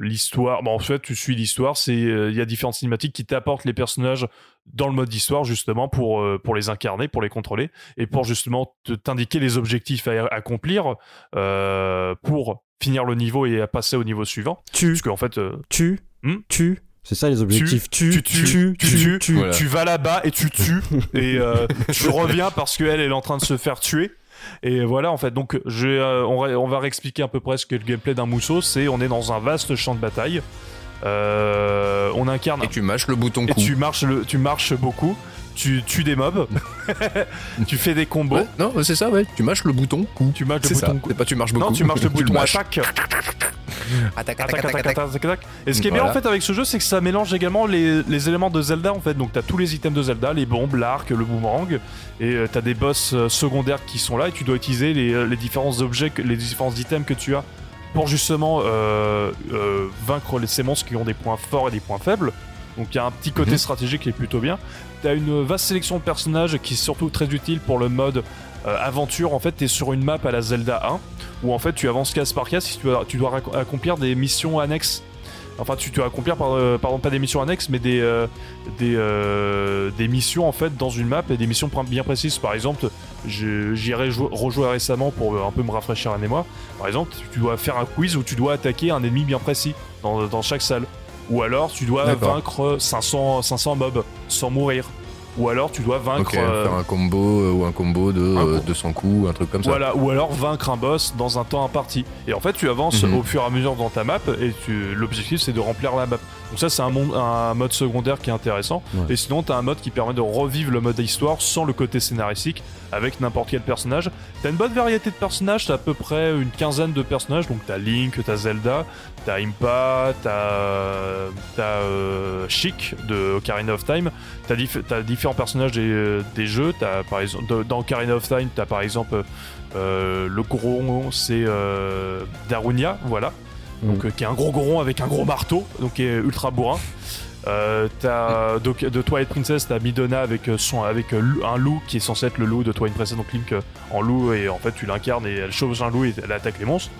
l'histoire, bon, en fait, tu suis l'histoire, c'est il y a différentes cinématiques qui t'apportent les personnages dans le mode d'histoire justement pour euh, pour les incarner, pour les contrôler et pour justement te t'indiquer les objectifs à accomplir euh, pour finir le niveau et à passer au niveau suivant. Tu, Parce qu'en fait, euh, tu, Hmm tu. C'est ça les objectifs. Tu, tu tues, tu tues, tu. Voilà. tu vas là-bas et tu tues et euh, tu reviens parce qu'elle elle est en train de se faire tuer et voilà en fait donc je, euh, on, va- on va réexpliquer à peu près ce que le gameplay d'un mousseau c'est on est dans un vaste champ de bataille Euh, on incarne Et tu mâches le bouton et coup. tu marches le, tu marches beaucoup tu tues des mobs tu fais des combos Ouais, non, c'est ça, ouais. Tu mâches le bouton coup. tu marches le C'est ça. bouton C'est pas tu marches beaucoup. non tu marches le bouton mâches. attaque Attaque, Attaque, attaque, attaque. Et ce qui est bien en fait avec ce jeu, c'est que ça mélange également les, éléments de Zelda en fait. Donc t'as tous les items de Zelda, les bombes, l'arc, le boomerang, et euh, t'as des boss euh, secondaires qui sont là et tu dois utiliser les, différents objets, les différents items que tu as pour justement euh, euh, vaincre les, ces monstres qui ont des points forts et des points faibles. Donc il y a un petit côté Mhm. stratégique qui est plutôt bien. T'as une vaste sélection de personnages qui est surtout très utile pour le mode euh, aventure. En fait, t'es sur une map à la Zelda 1 où en fait tu avances case par case si tu dois, tu accomplir des missions annexes. Enfin, tu dois accomplir par, euh, pardon pas des missions annexes, mais des euh, des, euh, des missions en fait dans une map et des missions bien précises. Par exemple, j'y ai rejou- rejoué récemment pour un peu me rafraîchir la mémoire. Par exemple, tu dois faire un quiz où tu dois attaquer un ennemi bien précis dans, dans chaque salle. Ou alors tu dois vaincre 500, 500 mobs sans mourir. Ou alors tu dois vaincre. Ok, euh, faire un combo euh, ou un combo de un euh, co- 200 coups, un truc comme ça. Voilà, ou alors vaincre un boss dans un temps imparti. Et en fait, tu avances Mhm. au fur et à mesure dans ta map, et tu... l'objectif c'est de remplir la map. Donc ça, c'est un, monde- un mode secondaire qui est intéressant. Ouais. Et sinon, t'as un mode qui permet de revivre le mode histoire sans le côté scénaristique, avec n'importe quel personnage. T'as une bonne variété de personnages, t'as à peu près une quinzaine de personnages. Donc t'as Link, t'as Zelda, t'as Impa, t'as euh, Chic de Ocarina of Time. T'as dif- t'as différents personnages des, des jeux. T'as par exemple dans Ocarina of Time, t'as par exemple euh, le goron, c'est euh, Darunia, voilà. Donc Mm. euh, qui est un gros goron avec un gros marteau, donc qui est ultra bourrin. Euh, t'as donc, de Twilight Princess, t'as Midona avec euh, son avec euh, un loup qui est censé être le loup de Twilight Princess, donc Link euh, en loup et en fait tu l'incarnes et elle chauffe un loup et elle attaque les monstres.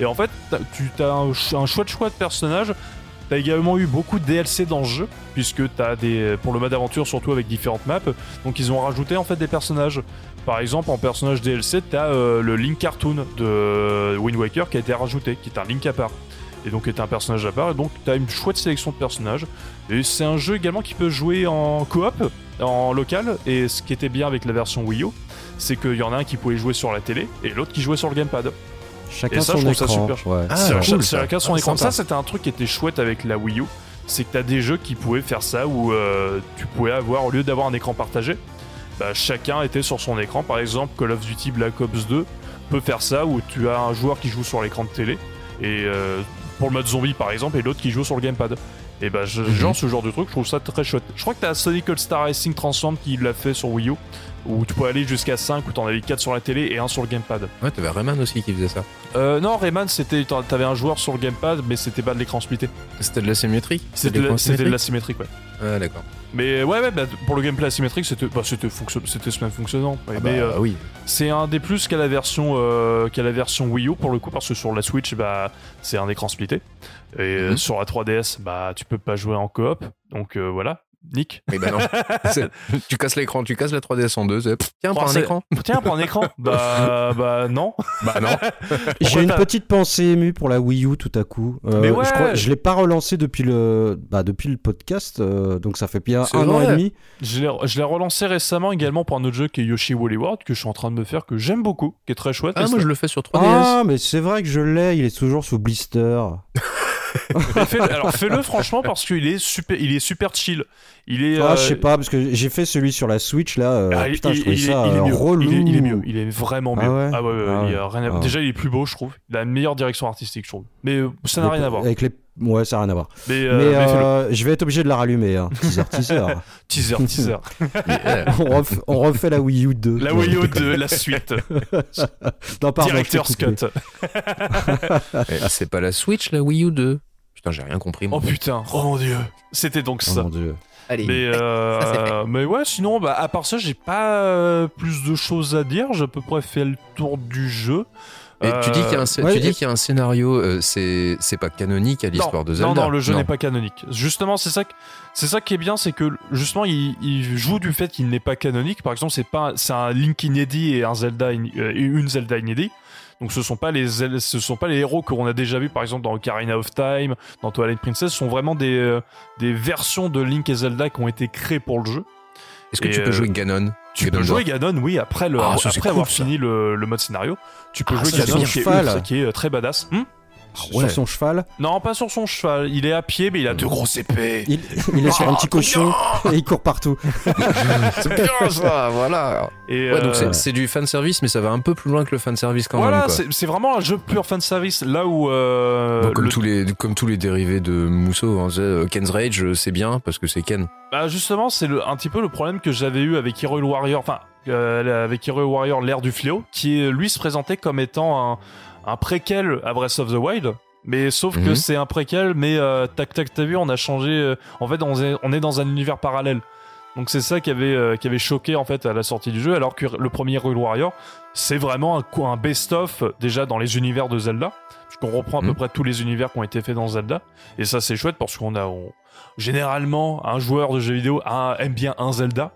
Et en fait t'as- tu as un, un chouette choix de personnages. T'as également eu beaucoup de DLC dans le jeu puisque t'as des pour le mode aventure surtout avec différentes maps. Donc ils ont rajouté en fait des personnages. Par exemple en personnage DLC t'as euh, le Link cartoon de Wind Waker qui a été rajouté, qui est un Link à part et donc est un personnage à part et donc tu as une chouette sélection de personnages et c'est un jeu également qui peut jouer en coop en local et ce qui était bien avec la version Wii U c'est qu'il y en a un qui pouvait jouer sur la télé et l'autre qui jouait sur le gamepad Chacun Et ça, son je trouve ça écran. super ouais. Ah, c'est cool, c'est ça. chacun son Ah, écran sympa. ça c'était un truc qui était chouette avec la Wii U c'est que tu as des jeux qui pouvaient faire ça où euh, tu pouvais avoir au lieu d'avoir un écran partagé bah, chacun était sur son écran par exemple Call of Duty Black Ops 2 peut faire ça où tu as un joueur qui joue sur l'écran de télé et euh, pour le mode zombie par exemple et l'autre qui joue sur le gamepad et bah je- Mhm. genre ce genre de truc je trouve ça très chouette je crois que t'as Sonic All Star Racing Transform qui l'a fait sur Wii U où tu peux aller jusqu'à 5 où t'en avais 4 sur la télé et un sur le gamepad. Ouais, t'avais Rayman aussi qui faisait ça. euh, non Rayman c'était t'avais un joueur sur le gamepad mais c'était pas de l'écran splitté. C'était de la symétrie c'était de, l'asymétrique? ouais. Ah, d'accord. mais ouais ouais bah, pour le gameplay asymétrique c'était bah, c'était même fonctionnant. Ah bah, euh, oui. c'est un des plus qu'à la version euh, qu'à la version Wii U pour le coup parce que sur la Switch bah c'est un écran splitté. Et euh, Mhm. sur la 3DS bah tu peux pas jouer en coop. Donc euh, voilà Nick Mais bah non. C'est- tu casses l'écran, tu casses la 3DS en deux. Tiens, prends un écran. tiens prends un écran bah bah non Bah non. J'ai une petite pensée émue pour la Wii U tout à coup. Euh, Mais ouais. Je, crois, je l'ai pas relancé depuis le, bah, depuis le podcast, euh, donc ça fait bien un an et demi. je l'ai je l'ai relancé récemment également pour un autre jeu qui est Yoshi Woolly World que je suis en train de me faire que j'aime beaucoup qui est très chouette Ah, moi ça- je le fais sur 3DS. Ah, mais c'est vrai que je l'ai, il est toujours sous blister. Fais- alors fais-le franchement parce qu'il est super il est super chill il est Ah, euh, je sais pas, parce que j'ai fait celui sur la Switch là. euh, Ah, il- putain, je il- trouvais il est- ça il est euh, mieux. relou. Il est, il est mieux, il est vraiment mieux. Ah ouais ouais, ouais, Ah il y a ouais. rien à- Ah. Déjà, il est plus beau, je trouve. Il a une meilleure direction artistique, je trouve. Mais euh, ça n'a rien à voir. Avec les... Ouais, ça n'a rien à voir. Mais, euh, mais mais fais-le. euh, je vais être obligé de la rallumer. Hein. Teaser, teaser. Teaser, teaser. Yeah. on, ref- on refait la Wii U 2. La Wii U déconne. de la suite. Non, pardon, coupé. Cut. Eh, C'est pas la Switch, la Wii U 2 Putain, j'ai rien compris. moi. Oh putain, oh mon dieu. C'était donc Oh ça. mon dieu. Allez. Mais, euh, Ça, ouais, sinon, bah, à part ça, j'ai pas euh, plus de choses à dire. J'ai à peu près fait le tour du jeu. Et tu dis Euh, qu'il y a un, scé- ouais, tu dis et- qu'il y a un scénario, euh, c'est c'est pas canonique à l'histoire de Zelda. Non, non, le jeu n'est pas canonique. Justement, c'est ça, que- c'est ça qui est bien, c'est que justement, il, il joue du fait qu'il n'est pas canonique. Par exemple, c'est pas, c'est un Link inédit et un Zelda, in- euh, une Zelda inédit. Donc, ce sont pas les, ce sont pas les héros qu'on a déjà vu, par exemple, dans Ocarina of Time, dans Twilight Princess. Ce sont vraiment des, euh, des versions de Link et Zelda qui ont été créées pour le jeu. Est-ce que tu peux euh, jouer Ganon? Tu Ganon peux jouer. Ganon, oui, après, le, Ah, après avoir ça. fini le, le mode scénario. Tu peux Ah, jouer Ganon qui est, qui est euh, très badass. Hmm Sur son cheval. non, pas sur son cheval. Il est à pied, mais il a deux grosses épées. Il, il est sur un petit cochon et il court partout. C'est bien ça, voilà. Et, Ouais, donc euh, c'est- c'est du fanservice, mais ça va un peu plus loin que le fanservice quand voilà, même. Quoi. c'est c'est vraiment un jeu pur fan service. Là où euh, Bon, comme, le- tous les, comme tous les dérivés de Mousseau, hein, euh, Ken's Rage, c'est bien parce que c'est Ken. bah, justement, c'est le- un petit peu le problème que j'avais eu avec Hero Warrior, enfin euh, avec Hero Warrior l'ère du fléau, qui lui se présentait comme étant un, un préquel à Breath of the Wild. Mais sauf que Mhm. c'est un préquel, mais euh, tac tac t'as vu, on a changé. euh, en fait, on est, on est dans un univers parallèle. Donc c'est ça qui avait euh, qui avait choqué en fait à la sortie du jeu, alors que le premier Hero Warrior, c'est vraiment un, best-of déjà dans les univers de Zelda, puisqu'on reprend à peu Mhm. près tous les univers qui ont été faits dans Zelda, et ça c'est chouette parce qu'on a on- généralement un joueur de jeux vidéo a- aime bien un Zelda.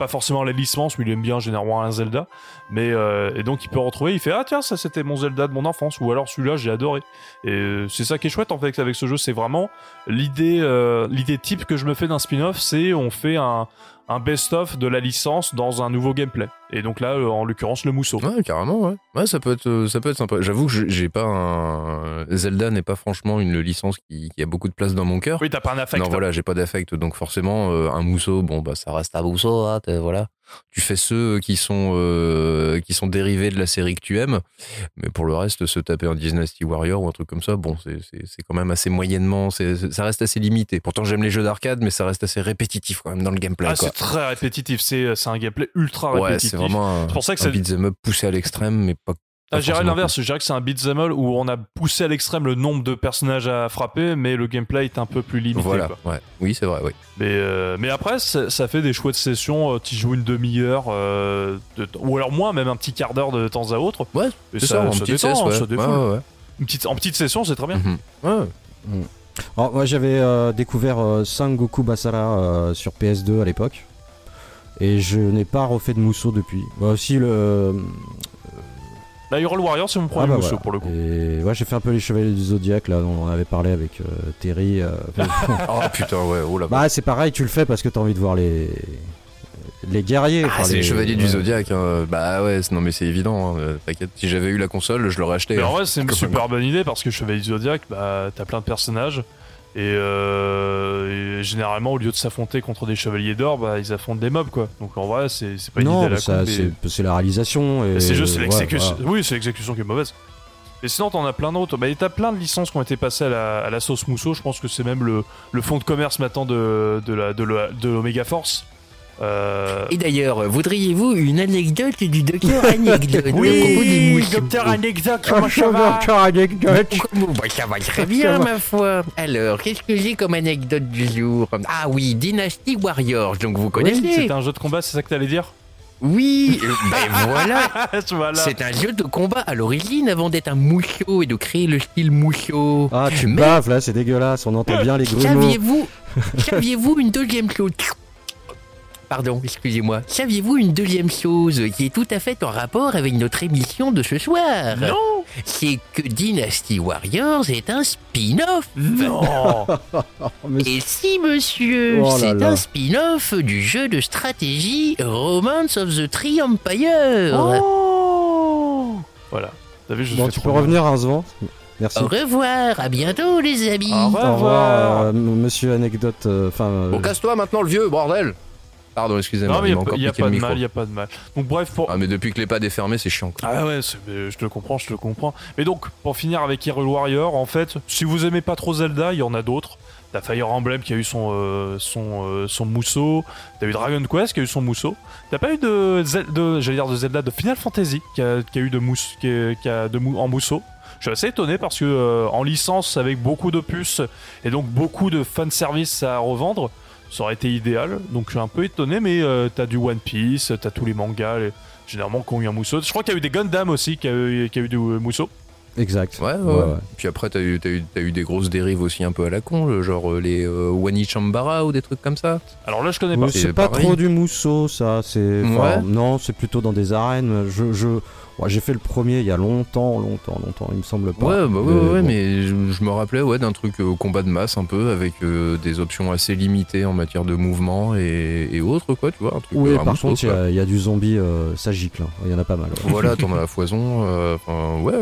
Pas forcément la licence, mais il aime bien généralement un Zelda. Mais euh, et donc il peut retrouver, il fait ah tiens ça c'était mon Zelda de mon enfance ou alors celui-là j'ai adoré. Et euh, c'est ça qui est chouette en fait avec ce jeu, c'est vraiment l'idée euh, l'idée type que je me fais d'un spin-off, c'est on fait un un best-of de la licence dans un nouveau gameplay. Et donc là, euh, en l'occurrence, le mousseau. Ouais, carrément, ouais. Ouais, ça peut être, euh, ça peut être sympa. J'avoue que j'ai pas un. Zelda n'est pas franchement une licence qui, qui a beaucoup de place dans mon cœur. Oui, t'as pas un affect. Non, voilà, j'ai pas d'affect. Donc forcément, euh, un mousseau, bon, bah, ça reste un mousseau, hein, voilà. Tu fais ceux qui sont, euh, qui sont dérivés de la série que tu aimes. Mais pour le reste, se taper un Dynasty Warrior ou un truc comme ça, bon, c'est- quand même assez moyennement, ça reste assez limité. Pourtant, j'aime les jeux d'arcade, mais ça reste assez répétitif quand même dans le gameplay, Ah, c'est très répétitif, c'est un gameplay ultra répétitif. Vraiment un, C'est pour ça que un beat'em up poussé à l'extrême, mais pas. Ah, pas je dirais forcément l'inverse, je dirais que c'est un beat'em all où on a poussé à l'extrême le nombre de personnages à frapper, mais le gameplay est un peu plus limité. Voilà, quoi. ouais. Oui, c'est vrai, oui. Mais, euh, mais après, ça, ça fait des chouettes sessions, tu joues une demi-heure, euh, de- ou alors moins, même un petit quart d'heure de temps à autre. Ouais, c'est ça, en ça petite détend, cesse, ouais. ça Ouais, défoule. ouais, ouais. Une petite, en petite session, c'est très bien. Mhm. Ouais. Alors, moi j'avais euh, découvert euh, Sangoku Basara euh, sur PS2 à l'époque. Et je n'ai pas refait de mousseau depuis. Moi aussi le. La Hyrule Warrior, c'est mon premier Ah bah mousseau voilà. pour le coup. Et ouais, j'ai fait un peu les chevaliers du Zodiac là, on en avait parlé avec euh, Terry. euh, Oh putain, ouais, oh là bah c'est pareil, tu le fais parce que t'as envie de voir les les guerriers. Ah, enfin, c'est les chevaliers du. Zodiac. hein. Bah ouais, non mais c'est évident. hein. Euh, T'inquiète, si j'avais eu la console, je l'aurais acheté. Mais hein. en vrai, c'est une super bonne idée parce que Chevalier du Zodiac, bah, t'as plein de personnages. Et, euh, et généralement, au lieu de s'affronter contre des chevaliers d'or, bah, ils affrontent des mobs, quoi. Donc en vrai, c'est pas une idée Non, à la c'est la réalisation. Et c'est juste ouais, l'exécution. voilà. Oui, c'est l'exécution qui est mauvaise. Et sinon, t'en as plein d'autres. Bah, t'as plein de licences qui ont été passées à la, à la sauce mousseau. Je pense que c'est même le, le fond de commerce maintenant de, de, la, de, la- de l'Omega Force. Euh, Et d'ailleurs, voudriez-vous une anecdote du docteur Anecdote des mousses docteur Anecdote, Ah, chevalier anecdote. Bon, bah, ça va très bien, ma foi. Alors, qu'est-ce que j'ai comme anecdote du jour Ah oui, Dynasty Warriors, donc vous connaissez C'est un jeu de combat, c'est ça que t'allais dire Oui, euh, ben voilà. Voilà. C'est un jeu de combat à l'origine avant d'être un mousseau et de créer le style mousseau. Ah, tu Mais- baves là, c'est dégueulasse, on entend bien les grumeaux. Saviez-vous Saviez-vous une deuxième chose Pardon, excusez-moi. Saviez-vous une deuxième chose qui est tout à fait en rapport avec notre émission de ce soir? Non C'est que Dynasty Warriors est un spin-off. Non mais Et si, monsieur, Oh c'est un spin-off du jeu de stratégie Romance of the Tree Empire. Oh Voilà. T'as vu, je Bon, tu peux bien. revenir, Rincevent Merci. Au revoir, à bientôt les amis. Au revoir. Au revoir, euh, monsieur anecdote. euh, Enfin, euh, Bon, casse-toi maintenant, le vieux, bordel Pardon, excusez-moi, Non, mais il n'y a, pas de micro. mal, il a pas de mal. Donc bref, pour... Ah, mais depuis que les pas est fermé, c'est chiant. quoi. Ah ouais, je te comprends, je te comprends. Mais donc, pour finir avec Hyrule Warrior, en fait, si vous aimez pas trop Zelda, il y en a d'autres. T'as Fire Emblem qui a eu son, euh, son, euh, son mousseau. T'as eu Dragon Quest qui a eu son mousseau. T'as pas eu de, de j'allais dire de Zelda, de Final Fantasy qui a, qui a eu de mousse, qui a, qui a de mou- en mousseau. Je suis assez étonné parce que euh, en licence avec beaucoup de puces et donc beaucoup de fanservice à revendre, ça aurait été idéal. Donc je suis un peu étonné, mais euh, t'as du One Piece, t'as tous les mangas, les- généralement qui ont eu un mousseau. Je crois qu'il y a eu des Gundam aussi qui a eu, qui a eu du euh, mousseau. Exact. Ouais, ouais, Ouais. Puis après, t'as eu, des grosses dérives aussi un peu à la con, genre euh, les euh, Wani Chambara ou des trucs comme ça. Alors là, je connais pas. c'est c'est pas pareil. trop du mousseau, ça. C'est enfin, Ouais. non, c'est plutôt dans des arènes. Je, je, j'ai fait le premier il y a longtemps, longtemps, longtemps. Il me semble pas. Ouais, bah ouais, ouais, ouais, bon. mais je, je me rappelais ouais, d'un truc euh, combat de masse un peu avec euh, des options assez limitées en matière de mouvement et, et autres, quoi, tu vois. Un truc, Oui, euh, par contre, il y a- il y, a du zombie, ça gicle. hein. Il y en a pas mal. ouais. Voilà, t'en as la foison. euh, ouais.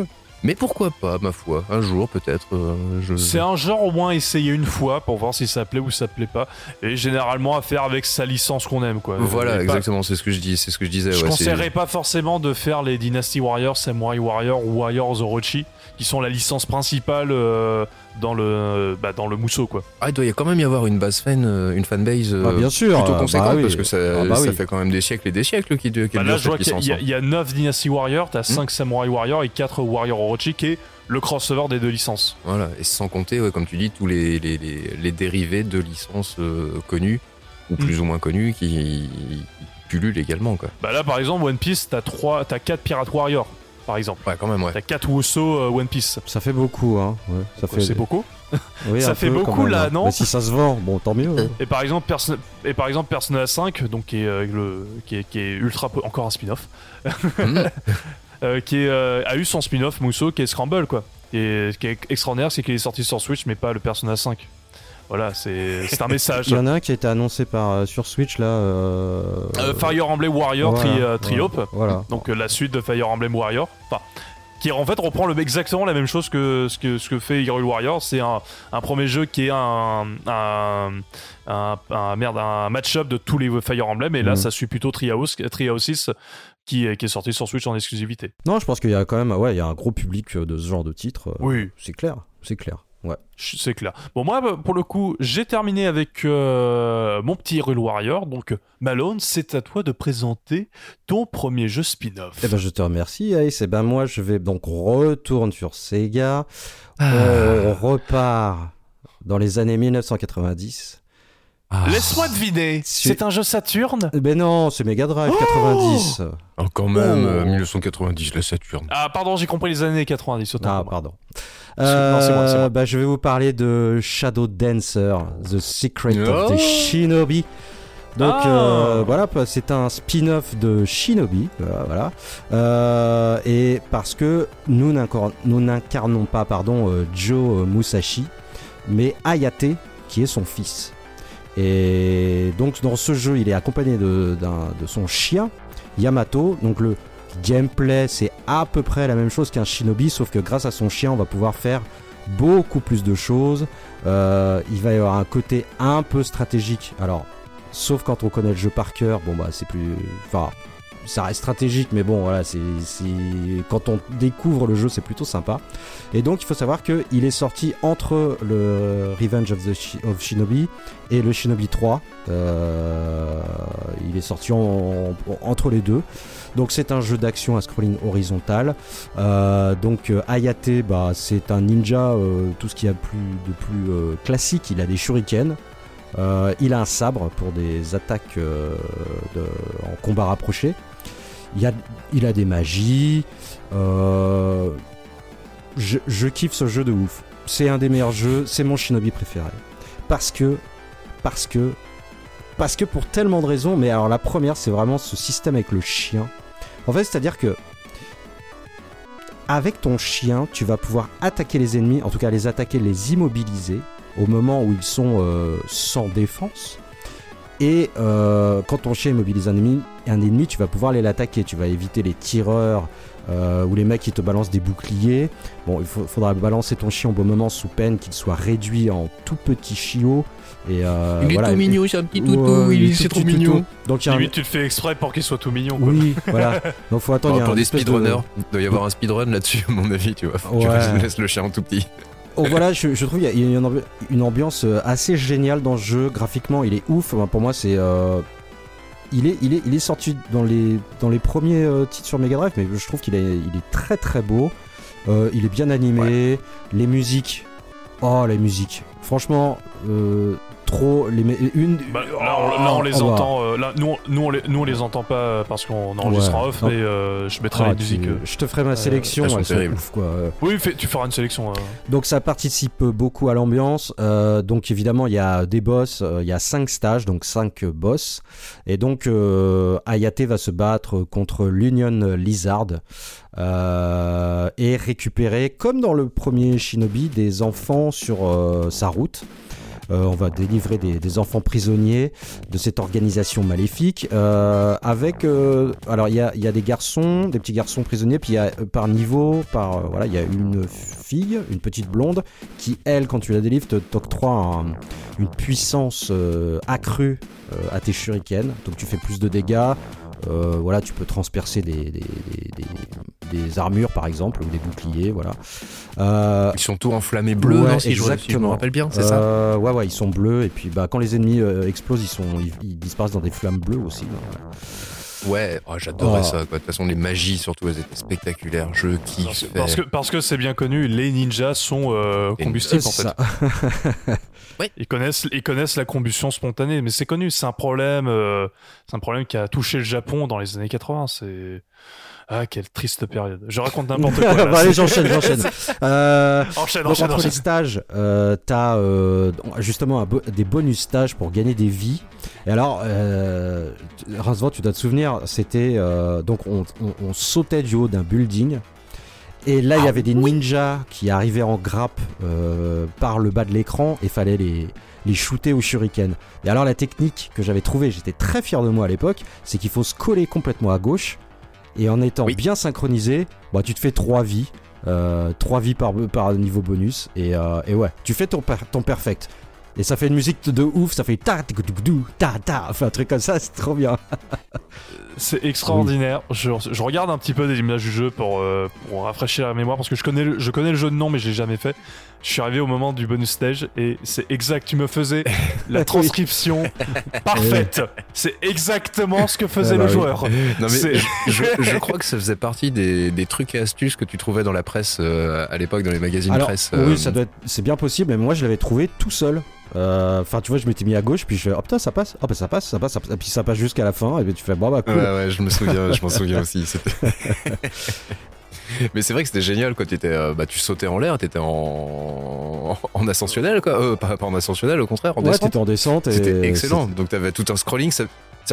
Mais pourquoi pas, ma foi Un jour, peut-être. euh, je... C'est un genre au moins essayer une fois pour voir si ça plaît ou ça plaît pas. Et généralement à faire avec sa licence qu'on aime quoi. Voilà, Et pas- exactement, c'est ce que je dis, c'est ce que je disais. Je ouais, conseillerais pas forcément de faire les Dynasty Warriors, Samurai Warrior ou Warriors Orochi, qui sont la licence principale euh, dans le bah, dans le mousseau quoi. Ah, il doit y quand même y avoir une base fan, euh, une fanbase euh, Ah, bien sûr. plutôt euh, conséquente bah oui. parce que ça, Ah, bah ça oui. fait quand même des siècles et des siècles qui, qui Bah, là je vois qu'il y, a- licence. il y a- hein. il y a 9 Dynasty Warriors, t'as 5 Samurai Warriors et 4 Warrior Orochi qui est le crossover des deux licences. Voilà, et sans compter, ouais, comme tu dis, tous les, les, les, les dérivés de licences euh, connues ou plus ou moins connues qui, qui pullulent également. Quoi. Bah là par exemple One Piece t'as 3 t'as 4 Pirate Warriors. Par exemple. Ouais, quand même, ouais. T'as 4 Wusso euh, One Piece. Ça fait beaucoup, hein. Ouais, ça fait. C'est beaucoup. Oui, ça fait peu, beaucoup, même, là, hein. non Bah, Si ça se vend, bon, tant mieux. hein. Et par exemple, Persona, et par exemple Persona 5, donc qui est, euh, le, qui est, qui est ultra encore un spin-off, Mhm. euh, qui est, euh, a eu son spin-off Musso qui est Scramble quoi. Et ce qui est extraordinaire, c'est qu'il est sorti sur Switch, mais pas le Persona 5. Voilà, c'est un message. Il y en a un qui a été annoncé par, euh, sur Switch là. euh, Euh, Fire Emblem Warrior voilà, tri, Triope, Voilà. donc la suite de Fire Emblem Warrior. Enfin, qui en fait reprend le, exactement la même chose que ce que, ce que fait Hyrule Warrior. C'est un, un premier jeu qui est un, un, un, un- merde, un match-up de tous les Fire Emblem. Et là, Mhm. ça suit plutôt Treehouse, Treehouse 6 qui, est- qui est sorti sur Switch en exclusivité. Non, je pense qu'il y a quand même, ouais, il y a un gros public de ce genre de titre. Oui, C'est clair, c'est clair. Ouais. c'est clair. Bon, moi, pour le coup, j'ai terminé avec euh, mon petit Hyrule Warrior. Donc, Malone, c'est à toi de présenter ton premier jeu spin-off. Eh ben, je te remercie, Ace. Eh ben, moi, je vais donc retourne sur Sega. Ah. On repart dans les années 1990. Ah. Laisse-moi deviner, c'est un jeu Saturn Eh Ben non, c'est Mega Drive Oh 90. Oh, quand même, Oh. euh, 1990, la Saturne. Ah, pardon, j'ai compris les années 90. autant Ah, pardon. C'est- non, c'est moi, c'est moi. Euh, bah, je vais vous parler de Shadow Dancer, The Secret of Oh. the Shinobi. Donc Ah. euh, voilà, bah, c'est un spin-off de Shinobi, voilà. voilà. Euh, et parce que nous n'incar- nous n'incarnons pas, pardon, euh, Joe Musashi, mais Ayate, qui est son fils. Et donc dans ce jeu, il est accompagné de, son chien, Yamato. Donc le gameplay, c'est à peu près la même chose qu'un shinobi, sauf que grâce à son chien, on va pouvoir faire beaucoup plus de choses. Euh, il va y avoir un côté un peu stratégique. Alors, sauf quand on connaît le jeu par cœur, bon bah c'est plus... Enfin, ça reste stratégique, mais bon, voilà, c'est, quand on découvre le jeu, c'est plutôt sympa. Et donc, il faut savoir qu'il est sorti entre le Revenge of, Shinobi et le Shinobi 3. Euh, il est sorti en- en- entre les deux. Donc, c'est un jeu d'action à scrolling horizontal. Euh, donc, euh, Ayate, bah, c'est un ninja, tout ce qu'il y a de plus, classique. Il a des shurikens. Il a un sabre pour des attaques en combat rapproché. Il, a, des magies. Euh, je, je kiffe ce jeu de ouf. C'est un des meilleurs jeux. C'est mon shinobi préféré. Parce que. Parce que. Parce que pour tellement de raisons. Mais alors la première, c'est vraiment ce système avec le chien. En fait, c'est-à-dire que. Avec ton chien, tu vas pouvoir attaquer les ennemis, en tout cas les attaquer, les immobiliser au moment où ils sont euh, sans défense. Et euh, quand ton chien immobilise un ennemi, un ennemi, tu vas pouvoir aller l'attaquer. Tu vas éviter les tireurs euh, ou les mecs qui te balancent des boucliers. Bon, il faut- faudra balancer ton chien au bon moment sous peine qu'il soit réduit en tout petit chiot. Et euh, il est voilà, tout mignon, c'est un petit toutou, il est est- tout c'est trop toutou. mignon. Donc il y a un- Limite, tu le fais exprès pour qu'il soit tout mignon. quoi. Oui, voilà. Donc faut attendre. il y a pour un des de- speedrunners, il doit y avoir un speedrun là-dessus, à mon avis, tu vois. Tu Ouais. laisses le chien en tout petit. Oh, voilà, je, je trouve qu'il y a- il y a une, ambi- une ambiance euh, assez géniale dans ce jeu. Graphiquement, il est ouf. Pour moi, c'est. euh, il, est, il, est, il est sorti dans les, dans les premiers euh, titres sur Mega Drive, mais je trouve qu'il est, il est très très beau. Euh, il est bien animé. Les musiques. Oh, les musiques. Franchement, euh, trop. Les, une, Bah, là, on, là, on les Oh, bah. entend. euh, là, nous, on- nous, on les, nous, on les entend pas parce qu'on enregistre Ouais. en off, Non. mais euh, je mettrai Ah, les tu- musiques. euh. Je te ferai ma sélection. elles sont elles sont terribles. ouf, quoi. Oui, tu feras une sélection. euh. Donc ça participe beaucoup à l'ambiance. Euh, donc évidemment il y a des boss, euh, il y a cinq stages, donc cinq euh, boss. Et donc euh, Ayate va se battre contre l'Union Lizard euh, et récupérer, comme dans le premier Shinobi, des enfants sur euh, sa route. Euh, on va délivrer des, enfants prisonniers de cette organisation maléfique. euh, avec, euh, alors il y a, des garçons, des petits garçons prisonniers, puis il y a par niveau, par voilà, il y a une fille, une petite blonde, qui elle, quand tu la délivres, t'octroie un- une puissance accrue à tes shurikens. Donc tu fais plus de dégâts. Euh, voilà, tu peux transpercer des, des, des- des- des armures par exemple ou des boucliers. Voilà. Euh, Ils sont tous enflammés bleus, Ouais, non, si, je, si je me rappelle bien, c'est ça euh, Ouais, ouais, ils sont bleus. Et puis, bah, quand les ennemis explosent, ils, sont, ils, ils disparaissent dans des flammes bleues aussi. Ouais, oh, j'adorais Oh. ça. quoi. De toute façon, les magies, surtout, elles étaient spectaculaires. Je Parce kiffe. que- Parce que parce que c'est bien connu, les ninjas sont euh, combustibles c'est en fait. ça. Ils connaissent ils connaissent la combustion spontanée, mais c'est connu, c'est un problème, euh, c'est un problème qui a touché le Japon dans les années 80. C'est Ah, quelle triste période. Je raconte n'importe quoi. là, Bah, allez, j'enchaîne, j'enchaîne. Euh, enchaîne, donc enchaîne, entre les stages, euh, t'as euh, justement bo- des bonus stages pour gagner des vies. Et alors, euh, Rincevent, tu dois te souvenir, c'était euh, donc on, on- on sautait du haut d'un building. Et là, il y avait des ninjas qui arrivaient en grappe euh, par le bas de l'écran et fallait les, les shooter au shuriken. Et alors, la technique que j'avais trouvée, j'étais très fier de moi à l'époque, c'est qu'il faut se coller complètement à gauche. Et en étant Oui. bien synchronisé, bah, tu te fais 3 vies. 3 vies par, par niveau bonus. Et, euh, et ouais, tu fais ton, per- ton perfect. Et ça fait une musique de ouf, ça fait ta ta ta ta, enfin un truc comme ça, c'est trop bien. C'est extraordinaire. Je, je regarde un petit peu des images du jeu pour, euh, pour rafraîchir la mémoire parce que je connais, le, je connais le jeu de nom mais je l'ai jamais fait. Je suis arrivé au moment du bonus stage et c'est exact. Tu me faisais la transcription parfaite. C'est exactement ce que faisait Ah bah le oui. joueur. Non mais C'est- je, je crois que ça faisait partie des, des trucs et astuces que tu trouvais dans la presse euh, à l'époque, dans les magazines Alors, presse. euh, oui, ça doit être, c'est bien possible, mais moi je l'avais trouvé tout seul. Euh, Enfin, tu vois, je m'étais mis à gauche, puis je fais, oh putain, ça passe, oh bah ça passe, ça passe, ça passe. et puis ça passe jusqu'à la fin, et puis tu fais, bon bah cool. Ouais, ouais, je me souviens, je m'en souviens aussi. c'était- Mais c'est vrai que c'était génial quand étais, euh, bah, tu sautais en l'air, t'étais en... en ascensionnel, quoi. Euh, pas, pas en ascensionnel, au contraire, en ouais, descente. t'étais en descente. C'était excellent. Donc t'avais tout un scrolling. Ça,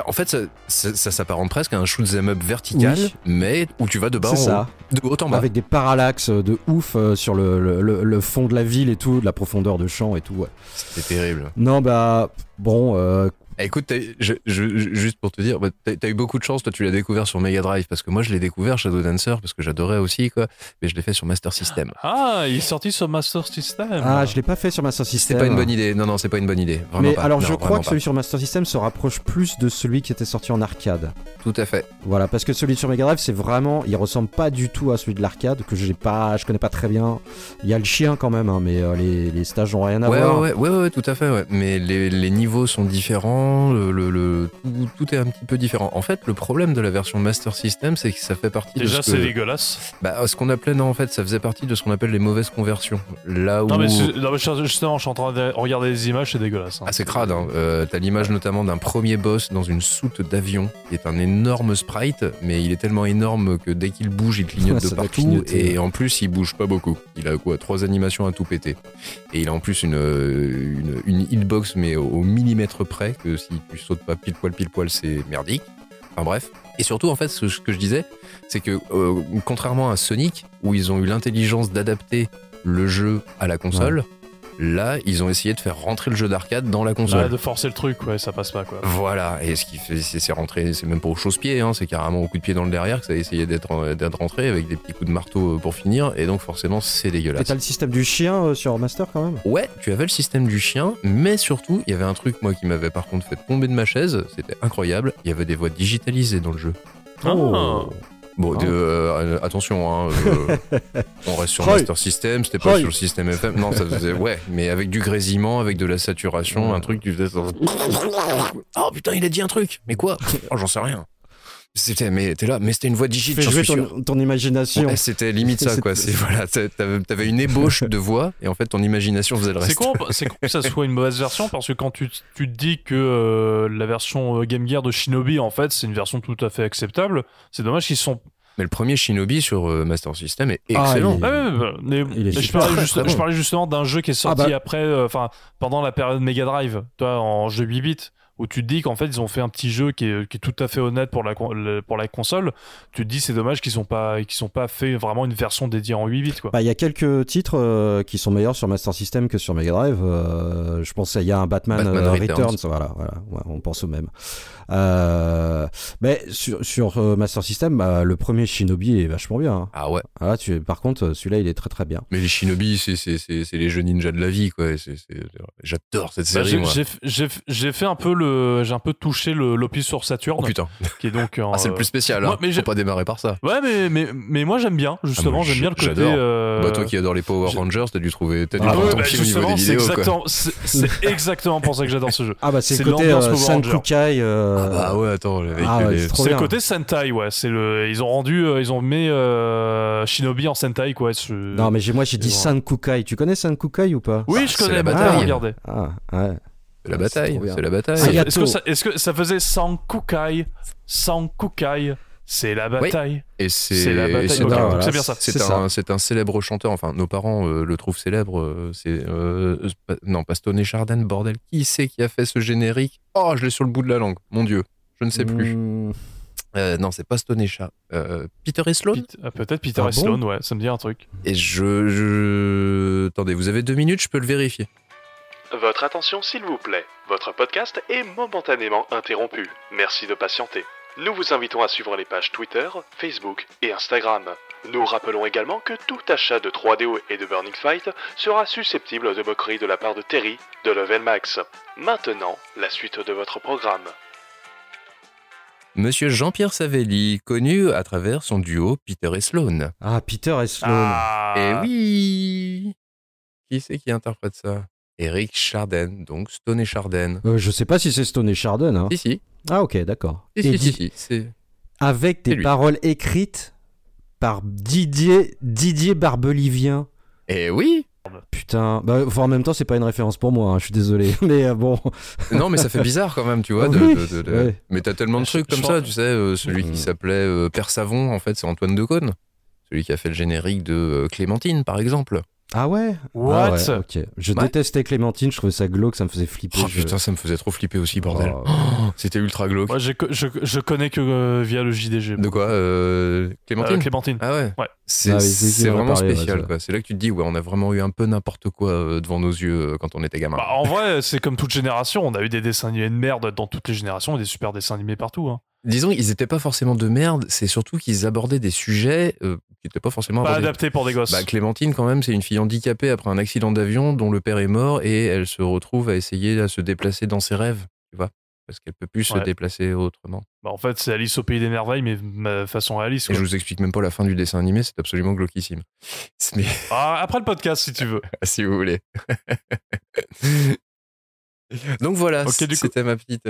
en fait, ça, ça, ça s'apparente presque à un shoot 'em up vertical, Oui. mais où tu vas de bas en C'est ça. haut, de haut en bas. Avec des parallaxes de ouf euh, sur le, le, le- le fond de la ville et tout, de la profondeur de champ et tout, ouais. C'était terrible. Non, bah, bon, euh, Écoute, je- je- juste pour te dire, bah, t'as t'as eu beaucoup de chance. Toi, tu l'as découvert sur Mega Drive parce que moi, je l'ai découvert Shadow Dancer parce que j'adorais aussi, quoi. Mais je l'ai fait sur Master System. Ah, il est sorti sur Master System. ah, je l'ai pas fait sur Master C'est System. pas une bonne idée. Non, non, c'est pas une bonne idée. Vraiment Mais pas. alors, Non, je crois que pas. celui sur Master System se rapproche plus de celui qui était sorti en arcade. Tout à fait. Voilà, parce que celui sur Mega Drive, c'est vraiment, il ressemble pas du tout à celui de l'arcade que j'ai pas, je connais pas très bien. Il y a le chien quand même, hein, mais euh, les, les stages n'ont rien à Ouais, voir. ouais, ouais, ouais, ouais, tout à fait. Ouais. Mais les, les niveaux sont différents. Le, le- le- tout, tout est un petit peu différent. En fait, le problème de la version Master System, c'est que ça fait partie Déjà, de ce c'est dégueulasse. bah, ce qu'on appelait, non, en fait, ça faisait partie de ce qu'on appelle les mauvaises conversions. Là où Non, mais, non, justement, je suis en train de regarder les images, c'est dégueulasse. hein. Ah, c'est crade. Hein. Euh, T'as l'image notamment d'un premier boss dans une soute d'avion qui est un énorme sprite, mais il est tellement énorme que dès qu'il bouge, il clignote de partout. Et en plus, il bouge pas beaucoup. Il a quoi Trois animations à tout péter. Et il a en plus une, euh, une, une hitbox, mais au, au millimètre près, que si tu sautes pas pile poil, pile poil, c'est merdique. Enfin bref. Et surtout, en fait, ce que je disais, c'est que euh, contrairement à Sonic, où ils ont eu l'intelligence d'adapter le jeu à la console, là, ils ont essayé de faire rentrer le jeu d'arcade dans la console. Ouais, de forcer le truc, ouais, ça passe pas quoi. Voilà, et ce qui fait, c'est c'est rentré, c'est même pas au chausse-pied, hein, c'est carrément au coup de pied dans le derrière que ça a essayé d'être euh, d'être rentré avec des petits coups de marteau euh, pour finir, et donc forcément c'est Et dégueulasse. t'as le système du chien euh, sur Master quand même? Ouais, tu avais le système du chien, mais surtout, il y avait un truc, moi, qui m'avait par contre fait tomber de ma chaise, c'était incroyable, il y avait des voix digitalisées dans le jeu. Ah. Bon, Oh. de- euh, attention, hein, euh, on reste sur. Master System, c'était pas sur le système FM. Non, ça faisait, ouais, mais avec du grésillement, avec de la saturation, Ouais. un truc, tu faisais. Oh putain, il a dit un truc, mais quoi? Oh, j'en sais rien. C'était, mais t'es là, mais c'était une voix digite, Fais jouer suis sûr. ton, imagination. Ouais, c'était limite ça, quoi. C'est, voilà, t'a- t'avais une ébauche de voix, et en fait, ton imagination faisait le reste. C'est con, c'est con que ça soit une mauvaise version parce que quand tu, tu te dis que euh, la version euh, Game Gear de Shinobi en fait c'est une version tout à fait acceptable, c'est dommage qu'ils sont. Mais le premier Shinobi sur euh, Master System est Ah, excellent. il Ouais, mais, mais je, parlais juste- Très bon. je parlais justement d'un jeu qui est sorti Ah bah. après, euh, enfin pendant la période Mega Drive, toi en jeu 8 bits. Où tu te dis qu'en fait ils ont fait un petit jeu qui est, qui est tout à fait honnête pour la, pour console. Tu te dis c'est dommage qu'ils sont pas qu'ils sont pas fait vraiment une version dédiée en 8 bits quoi. Bah, il y a quelques titres euh, qui sont meilleurs sur Master System que sur Mega Drive. Euh, je pense qu'il y a un Batman, Batman euh, Returns. Returns. Voilà, voilà, ouais, on pense au même. Euh, mais sur, sur euh, Master System, bah, le premier Shinobi est vachement bien. hein. Ah ouais. Ah, tu, par contre, celui-là, il est très très bien. Mais les Shinobi, c'est, c'est, c'est, c'est les jeux ninja de la vie, quoi. J'adore cette Bah, série, j'ai- fait un peu le j'ai un peu touché le l'Opus sur Saturn Oh putain. qui est donc en, Ah, c'est le plus spécial, hein. moi, mais Faut pas démarrer par ça. Ouais, mais, mais, mais moi j'aime bien, justement, Ah, j'aime bien le côté. j'adore. euh, Bah, toi qui adores les Power Rangers, t'as dû trouver, t'as dû Ah, prendre ouais, ton bah, pied au niveau justement, des c'est vidéos, c'est exactement pour ça que j'adore ce jeu. Ah, bah, c'est le côté euh. Sankukai. Euh, Ah bah ouais, attends, avec Ah, ouais, c'est le côté Sentai, ouais. C'est le, ils ont rendu, euh, ils ont mis euh, Shinobi en Sentai, quoi. ce- Non, mais moi, j'ai dit Sankukai. Tu connais Sankukai ou pas? Oui, Ah, je connais, la bataille. regardez. Ah, ouais. c'est la bataille, c'est la bataille. Est-ce que, ça, est-ce que ça faisait Sankukai Sankukai C'est la bataille. Et c'est C'est la bataille. c'est voilà, bien ça. C'est un, c'est un célèbre chanteur, enfin nos parents euh, le trouvent célèbre, euh, c'est... euh, non, pas Stone et Chardin, bordel. Qui c'est qui a fait ce générique? Oh, je l'ai sur le bout de la langue, mon dieu, je ne sais plus. Hmm, Euh, non, c'est pas Stone et Chardin. Euh, Peter et Sloan Peut-être Peter Ah et bon? Sloan, ouais, ça me dit un truc. Et je, je... Attendez, vous avez deux minutes, je peux le vérifier. Votre attention s'il vous plaît. Votre podcast est momentanément interrompu. Merci de patienter. Nous vous invitons à suivre les pages Twitter, Facebook et Instagram. Nous rappelons également que tout achat de 3DO et de Burning Fight sera susceptible de moquerie de la part de Terry de Level Max. Maintenant, la suite de votre programme. Monsieur Jean-Pierre Savelli, connu à travers son duo Peter et Sloan. Ah, Peter et Sloan. Ah, Eh oui Qui c'est qui interprète ça? Eric Chardin, donc Stone et Chardin. Euh, je sais pas si c'est Stone et Chardon. Hein. Si, si, Ah, ok, d'accord. si, Et si, si, di- si, c'est... Avec des paroles écrites par Didier, Didier Barbelivien. Eh oui Putain, bah, enfin, en même temps, c'est pas une référence pour moi, hein, je suis désolé. Mais euh, bon, Non, mais ça fait bizarre quand même, tu vois. De- oui, de- de- de- ouais. Mais t'as tellement de Je- trucs comme ça, tu sais. euh, celui qui s'appelait euh, Père Savon, en fait, c'est Antoine Decaune. Celui qui a fait le générique de euh, Clémentine, par exemple. Ah ouais What Ah ouais, ok. Je Ouais. détestais Clémentine, je trouvais ça glauque, ça me faisait flipper. Oh je- putain, ça me faisait trop flipper aussi, bordel. Oh. Oh, C'était ultra glauque. Moi, je, je connais que euh, via le JDG. De quoi euh, Clémentine Euh, Clémentine. Ah ouais, Ouais. C'est Ah oui, vraiment spécial. C'est là que tu te dis, ouais, on a vraiment eu un peu n'importe quoi euh, devant nos yeux euh, quand on était gamin. Bah, en vrai, c'est comme toute génération. On a eu des dessins animés de merde dans toutes les générations et des super dessins animés partout. Hein. Disons, ils étaient pas forcément de merde, c'est surtout qu'ils abordaient des sujets euh, qui n'étaient pas forcément Pas abordés. adapté pour des gosses. Bah, Clémentine, quand même, c'est une fille handicapée après un accident d'avion dont le père est mort et elle se retrouve à essayer à se déplacer dans ses rêves, tu vois, parce qu'elle peut plus se déplacer autrement. Bah, en fait, c'est Alice au pays des merveilles, mais ma façon réaliste. Et quoi. je vous explique même pas la fin du dessin animé, c'est absolument glauquissime. Mais Ah, après le podcast, si tu veux. si vous voulez. Donc voilà, c'était ma petite.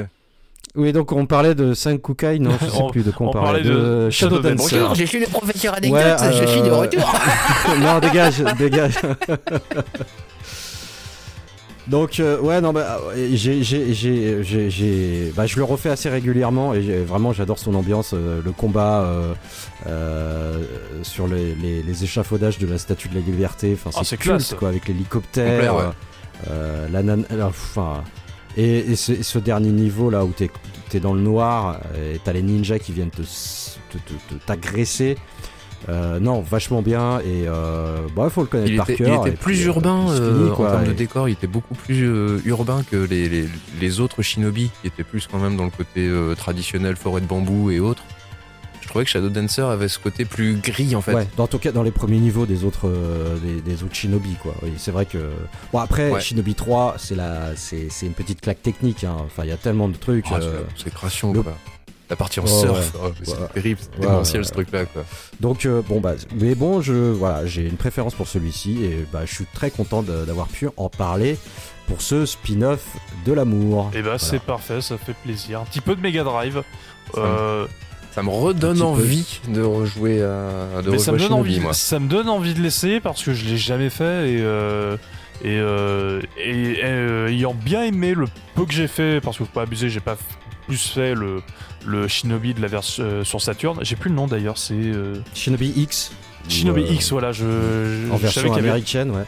Oui, donc on parlait de 5 Kukai, non, je sais On- plus de quoi on, on parlait de Shadow Shadow Dancer. Bonjour, je suis le professeur anecdote, Ouais, je suis de euh, retour. non, dégage, dégage. Donc euh, ouais non bah j'ai j'ai j'ai j'ai- j'ai bah je le refais assez régulièrement et vraiment j'adore son ambiance euh, le combat euh, euh, sur les, les, les échafaudages de la statue de la liberté enfin Ah, c'est classe. quoi avec l'hélicoptère ouais. euh, la nan- enfin et, et ce, et ce dernier niveau là où t'es es dans le noir et t'as les ninjas qui viennent te t'agresser euh, non vachement bien et euh, bah faut le connaître Il par était, cœur il était plus puis, euh, urbain euh, en termes de décor, il était beaucoup plus euh, urbain que les, les, les autres shinobi qui étaient plus quand même dans le côté euh, traditionnel, forêt de bambou et autres. Trouvais que Shadow Dancer avait ce côté plus gris en fait. Ouais, dans tout cas dans les premiers niveaux des autres euh, des, des autres Shinobi quoi. Oui, c'est vrai que bon après Ouais. Shinobi 3, c'est la c'est c'est une petite claque technique hein. Enfin, il y a tellement de trucs Ah, euh, c'est création le- quoi. La partie en surf, ouais. oh, c'est Ouais. terrible, c'est Ouais, démentiel ouais, ce truc-là quoi. Donc euh, bon bah mais bon, je voilà, j'ai une préférence pour celui-ci et bah je suis très content de- d'avoir pu en parler pour ce spin-off de l'amour. Et bah, c'est parfait, ça fait plaisir. Un petit peu de Mega Drive. Euh, Ça me redonne peu. envie de rejouer à de mais ça rejouer me, à donne Shinobi, envie, moi. ça me donne envie de l'essayer parce que je l'ai jamais fait et, euh, et, euh, et, euh, ayant bien aimé le peu que j'ai fait, parce que faut pas abuser, j'ai pas plus fait le, le Shinobi de la version euh, sur Saturn. J'ai plus le nom d'ailleurs, c'est euh, Shinobi X. Shinobi euh, X, voilà. Je, je- En je savais version qu'il y avait- américaine, ouais.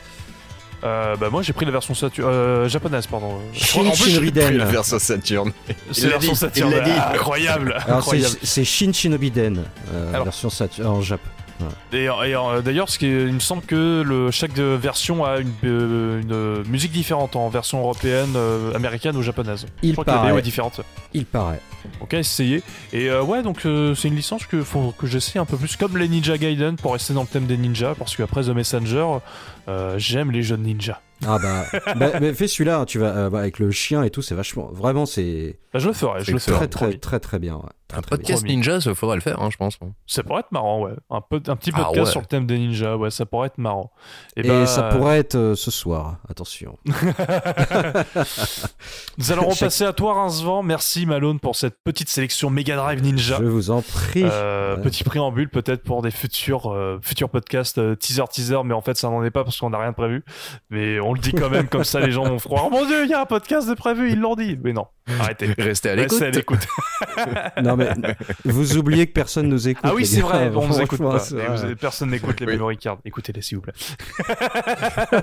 Euh, bah moi j'ai pris la version Saturn, euh, japonaise pardon. Shin En plus. La version Saturn. C'est la version Saturn. Ah, incroyable, c'est incroyable. c'est Shin Shinobi Den, euh, Alors- version Sat- en Jap. Et, et, euh, d'ailleurs, ce qui est- il me semble que le, chaque version a une, euh, une, musique différente en version européenne, euh, américaine ou japonaise. Il Je crois que la BO paraît. est différente. Il paraît. Donc à essayer. Et euh, ouais, donc euh, c'est une licence que faut que j'essaie un peu plus, comme les Ninja Gaiden, pour rester dans le thème des ninjas, parce qu'après The Messenger, euh, j'aime les jeunes ninjas. Ah bah, bah, mais fais celui-là, tu vas bah, avec le chien et tout, c'est vachement vraiment c'est Bah, je le ferai, je le ferai. très très très très bien. ouais. Très, Un très podcast Promis. ninja, ça faudrait le faire, hein, je pense. Ça pourrait être marrant, ouais. Un, peu, un petit Ah podcast ouais. sur le thème des ninjas, ouais, ça pourrait être marrant. Et, bah, ça pourrait être euh, ce soir, attention. Nous allons repasser à toi, Rincevent. Merci, Malone, pour cette petite sélection Mega Drive Ninja. Je vous en prie. Euh, Ouais. Petit préambule peut-être pour des futurs euh, futurs podcasts euh, teaser teaser mais en fait ça n'en est pas parce qu'on n'a rien de prévu mais on le dit quand même comme ça les gens vont croire oh mon dieu il y a un podcast de prévu ils l'ont dit mais non Arrêtez. Restez à l'écoute. Restez à l'écoute. Non mais vous oubliez que personne nous écoute. Ah oui, c'est vrai, on nous écoute pas. vous- personne n'écoute les Oui. memory cards. Écoutez-les, s'il vous plaît.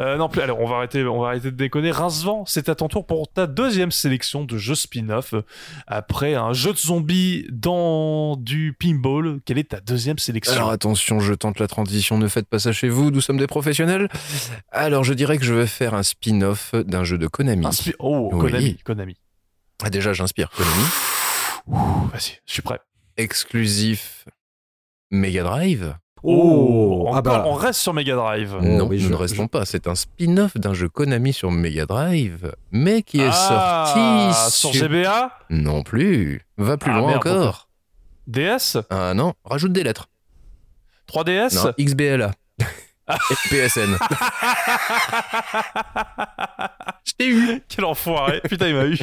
Euh, non, plus, alors on va arrêter, on va arrêter de déconner. Rincevent, c'est à ton tour pour ta deuxième sélection de jeux spin-off. Euh, Après un jeu de zombies dans du pinball, quelle est ta deuxième sélection Alors attention, je tente la transition, ne faites pas ça chez vous, nous sommes des professionnels. Alors je dirais que je vais faire un spin-off d'un jeu de Konami. Un spi- Oh, Oui. Konami, Konami. Ah, déjà, j'inspire Konami. Vas-y, je suis prêt. Exclusif Mega Drive Oh, encore, ah bah. on reste sur Mega Drive. Non, nous je- ne restons pas. C'est un spin-off d'un jeu Konami sur Mega Drive, mais qui est Ah, sorti sur GBA Non plus. Va plus Ah, loin merde, encore. DS Ah non, rajoute des lettres. 3DS Non, XBLA. Et PSN. Je t'ai eu. Quel enfoiré Putain, il m'a eu.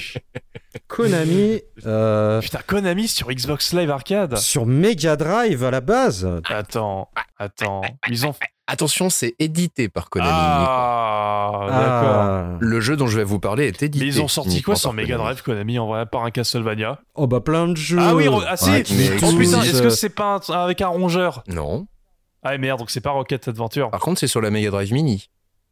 Konami euh, Putain, Konami sur Xbox Live Arcade sur Mega Drive à la base. Attends, attends. Ils ont. Attention, c'est édité par Konami. Ah, d'accord. Ah. Le jeu dont je vais vous parler est édité. Mais ils ont sorti quoi sur par Mega. Drive Konami en vrai, à part un Castlevania Oh bah plein de jeux. Ah oui, ah si Ouais, mais- Oh putain, est-ce que c'est pas un- avec un rongeur? Non. Ah merde, donc c'est pas Rocket Adventure. Par contre, c'est sur la Mega Drive Mini.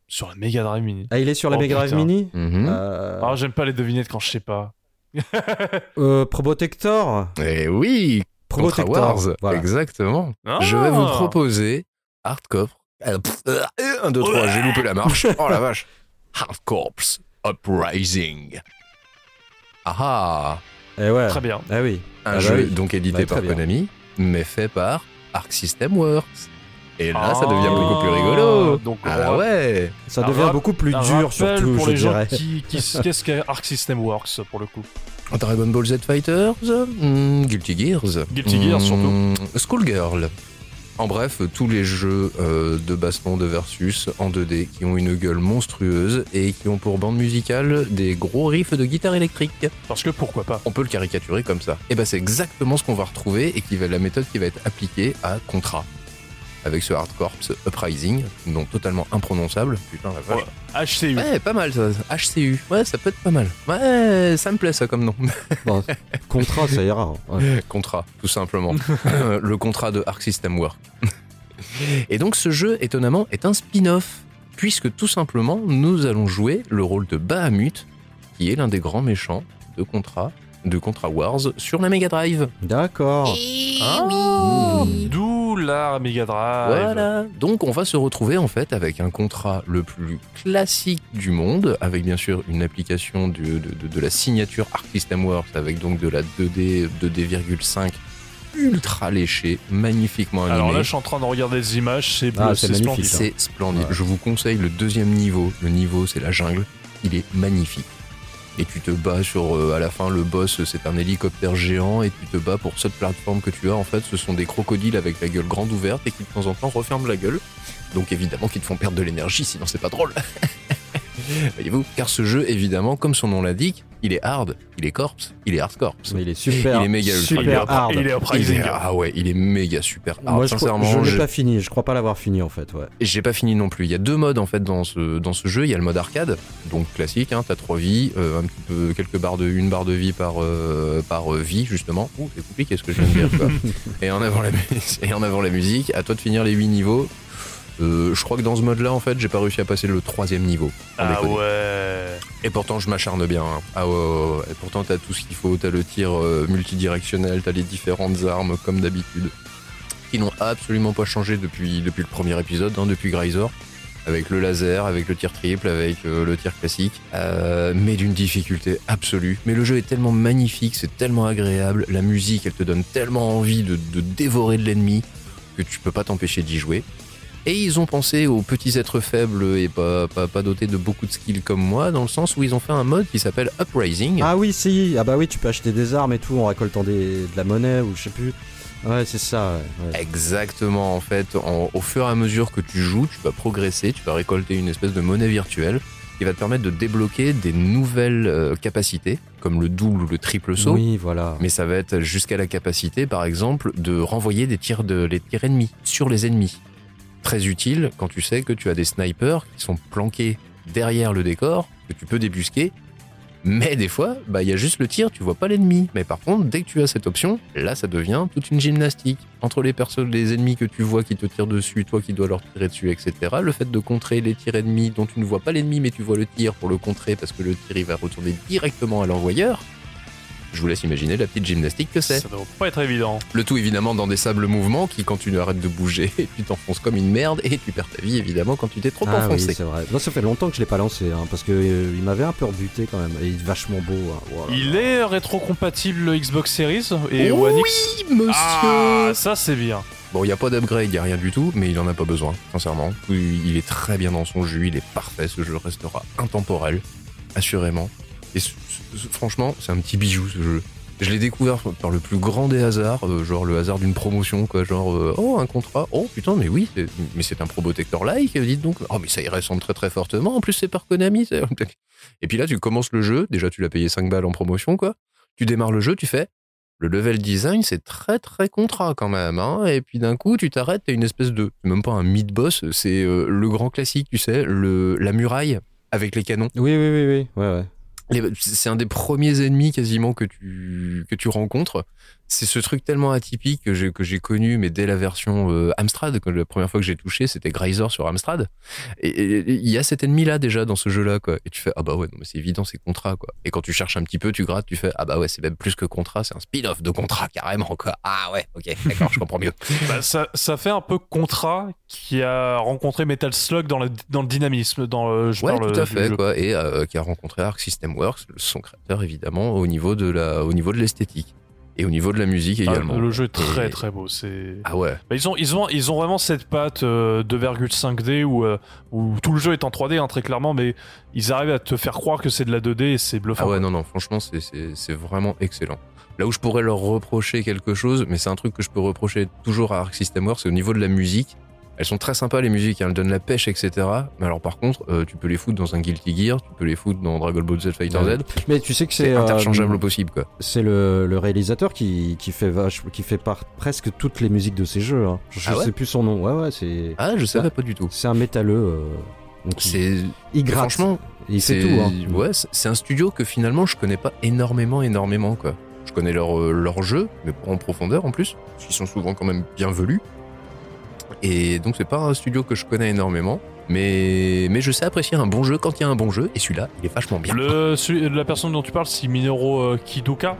Sur la Mega Drive Mini. Ah il est sur la Oh, Mega Drive putain. Mini. Mhm. Euh, Ah, j'aime pas les devinettes quand je sais pas. euh, Probotector. Eh oui, Probotector. Wars. Voilà. Exactement. Ah. Je vais vous proposer Hardcore. 1, 2, 3, j'ai loupé la marche. Oh la vache. Hardcorps Uprising. Ah ah. Eh ouais. Très bien. Ah oui. Un Ah bah jeu oui. donc édité Bah, très par bien. Konami, mais fait par Arc System Works. Et là, ça devient Ah, beaucoup plus rigolo. Donc, Ah ouais. Ça devient rap- beaucoup plus dur surtout, pour je les gens dirais. qui, qui- qu'est-ce qu'est Arc System Works pour le coup Dragon Ball Z Fighters, hmm, Guilty Gears. Guilty Gears, surtout. Hmm, Schoolgirl. En bref, tous les jeux euh, de baston de versus en 2D qui ont une gueule monstrueuse et qui ont pour bande musicale des gros riffs de guitare électrique. Parce que pourquoi pas On peut le caricaturer comme ça. Et ben c'est exactement ce qu'on va retrouver et qui va la méthode qui va être appliquée à Contra. Avec ce Hardcorps Uprising, non totalement imprononçable. Putain la vache. HCU. Ouais, pas mal ça. HCU. Ouais, ça peut être pas mal. Ouais, ça me plaît ça comme nom. Bon, contrat, ça ira. hein. Ouais. contrat, tout simplement. le contrat de Arc System Works. Et donc ce jeu, étonnamment, est un spin-off, puisque tout simplement, nous allons jouer le rôle de Bahamut, qui est l'un des grands méchants de Contra, de Contra Wars sur la Mega Drive. D'accord. Eh Ah. oui. D'où la Mega Drive. Voilà. Donc on va se retrouver en fait avec un contrat le plus classique du monde, avec bien sûr une application de, de- de la signature Arc System Works, avec donc de la 2D, 2D,5 ultra léchée, magnifiquement animée. Alors là, je suis en train de regarder des images, c'est Ah, splendide. C'est splendide. Ouais. Je vous conseille le deuxième niveau. Le niveau, c'est la jungle. Il est magnifique. Et tu te bats sur, euh, à la fin, le boss, c'est un hélicoptère géant et tu te bats pour cette plateforme que tu as. En fait, ce sont des crocodiles avec la gueule grande ouverte et qui de temps en temps referment la gueule. Donc évidemment, qui te font perdre de l'énergie, sinon c'est pas drôle. Voyez-vous, car ce jeu, évidemment, comme son nom l'indique, il est hard, il est corpse, il est hard corpse. Mais il est super. Il est méga ultra Il est super up- hard. il est uprising. ah ouais, il est méga super hard. Moi, je, crois- sincèrement, je l'ai je- pas fini. Je crois pas l'avoir fini en fait. Ouais. Et J'ai pas fini non plus. Il y a deux modes en fait dans ce, dans ce jeu. Il y a le mode arcade, donc classique, hein, t'as trois vies, euh, un petit peu quelques barres de une barre de vie par euh, par euh, vie justement. Ouh, c'est compliqué ce que je viens de dire. quoi. et en avant la musique, et en avant la musique. À toi de finir les huit niveaux. Euh, je crois que dans ce mode-là, en fait, j'ai pas réussi à passer le troisième niveau. Ah déconner. ouais. Et pourtant, je m'acharne bien. hein. Ah ouais, ouais, ouais. Et pourtant, t'as tout ce qu'il faut. T'as le tir euh, multidirectionnel, t'as les différentes armes comme d'habitude, qui n'ont absolument pas changé depuis, depuis le premier épisode, hein, depuis Grisor. Avec le laser, avec le tir triple, avec euh, le tir classique, mais d'une difficulté absolue. Mais le jeu est tellement magnifique, c'est tellement agréable, la musique, elle te donne tellement envie de, de dévorer de l'ennemi que tu peux pas t'empêcher d'y jouer. Et ils ont pensé aux petits êtres faibles et pas, pas, pas dotés de beaucoup de skills comme moi, dans le sens où ils ont fait un mode qui s'appelle Uprising. Ah oui, si. Ah bah oui, tu peux acheter des armes et tout en récoltant des, de la monnaie ou je sais plus. Ouais, c'est ça. ouais, ouais. Exactement, en fait, en- au fur et à mesure que tu joues, tu vas progresser, tu vas récolter une espèce de monnaie virtuelle qui va te permettre de débloquer des nouvelles euh, capacités, comme le double ou le triple saut. Oui, voilà. Mais ça va être jusqu'à la capacité, par exemple, de renvoyer des tirs, de, les tirs ennemis sur les ennemis. Très utile quand tu sais que tu as des snipers qui sont planqués derrière le décor, que tu peux débusquer Mais des fois, bah il y a juste le tir, tu vois pas l'ennemi. Mais par contre, dès que tu as cette option, là ça devient toute une gymnastique entre les personnes, les ennemis que tu vois qui te tirent dessus, toi qui dois leur tirer dessus, etc. Le fait de contrer les tirs ennemis dont tu ne vois pas l'ennemi mais tu vois le tir pour le contrer parce que le tir il va retourner directement à l'envoyeur. Je vous laisse imaginer la petite gymnastique que c'est. Ça doit pas être évident. Le tout évidemment dans des sables mouvements qui, quand tu arrêtes de bouger, tu t'enfonces comme une merde et tu perds ta vie évidemment quand tu t'es trop Ah oui, enfoncé. c'est vrai. Moi, ça fait longtemps que je l'ai pas lancé, hein, parce que euh, il m'avait un peu rebuté quand même. Et il est vachement beau. hein. Voilà. Il est rétro-compatible Xbox Series et oui, One X. monsieur Ah, ça c'est bien. Bon, il n'y a pas d'upgrade, il n'y a rien du tout, mais il en a pas besoin, sincèrement. Il est très bien dans son jus, il est parfait, ce jeu restera intemporel, assurément. Et franchement, c'est un petit bijou ce jeu. Je l'ai découvert par le plus grand des hasards, euh, genre le hasard d'une promotion, quoi. Genre, euh, oh, un contrat, oh putain, mais oui, mais c'est un Probotector-like, dites donc. Oh, mais ça y ressemble très très fortement, en plus c'est par Konami. Et puis là, tu commences le jeu, déjà tu l'as payé 5 balles en promotion, quoi. Tu démarres le jeu, tu fais, le level design, c'est très très contrat quand même. Hein et puis d'un coup, tu t'arrêtes, t'as une espèce de. Même pas un mid-boss, c'est euh, le grand classique, tu sais, le, la muraille avec les canons. Oui, oui, oui, oui. Ouais, ouais. Les- C'est un des premiers ennemis quasiment que tu, que tu rencontres. C'est ce truc tellement atypique que j'ai, que j'ai connu, mais dès la version euh, Amstrad, que la première fois que j'ai touché, c'était Greiser sur Amstrad. Et il y a cet ennemi-là déjà dans ce jeu-là, quoi. Et tu fais, ah bah ouais, non, mais c'est évident, c'est Contra, quoi. Et quand tu cherches un petit peu, tu grattes, tu fais, ah bah ouais, c'est même plus que Contra, c'est un spin-off de Contra, carrément, quoi. Ah ouais, ok, d'accord, je comprends mieux. Bah, ça, ça fait un peu Contra qui a rencontré Metal Slug dans le, dans le dynamisme. Dans le, je Ouais, parle tout à fait, quoi. Et euh, qui a rencontré Arc System Works, son créateur, évidemment, au niveau de la, au niveau de l'esthétique. Et au niveau de la musique Ah, également. le jeu est très Et- très beau. C'est. Ah ouais. Bah, ils, ont, ils, ont, ils ont vraiment cette patte euh, 2,5D où, euh, où tout le jeu est en 3D, hein, très clairement, mais ils arrivent à te faire croire que c'est de la 2D et c'est bluffant. Ah ouais, non, non, franchement, c'est- c'est c'est vraiment excellent. Là où je pourrais leur reprocher quelque chose, mais c'est un truc que je peux reprocher toujours à Arc System Works, c'est au niveau de la musique. Elles sont très sympas les musiques, hein, elles donnent la pêche, etc. Mais alors par contre, euh, tu peux les foutre dans un Guilty Gear, tu peux les foutre dans Dragon Ball Z Fighter Ouais. Z. Mais tu sais que C'est euh, interchangeable au possible, quoi. C'est le, le réalisateur qui, qui fait vache, qui fait par presque toutes les musiques de ces jeux. hein. Je Ah ouais sais plus son nom. Ouais, ouais, c'est. Ah, je savais pas du tout. C'est un métalleux. euh, C'est il gratte. franchement, il fait c'est tout. Hein. ouais, c'est c'est un studio que finalement je connais pas énormément, énormément quoi. Je connais leur euh, leur jeu, mais pas en profondeur en plus, parce qu'ils sont souvent quand même bien velus. Et donc c'est pas un studio que je connais énormément, mais mais je sais apprécier un bon jeu quand il y a un bon jeu, et celui-là il est vachement bien. Le, celui- la personne dont tu parles, c'est Minoru euh, Kidoka?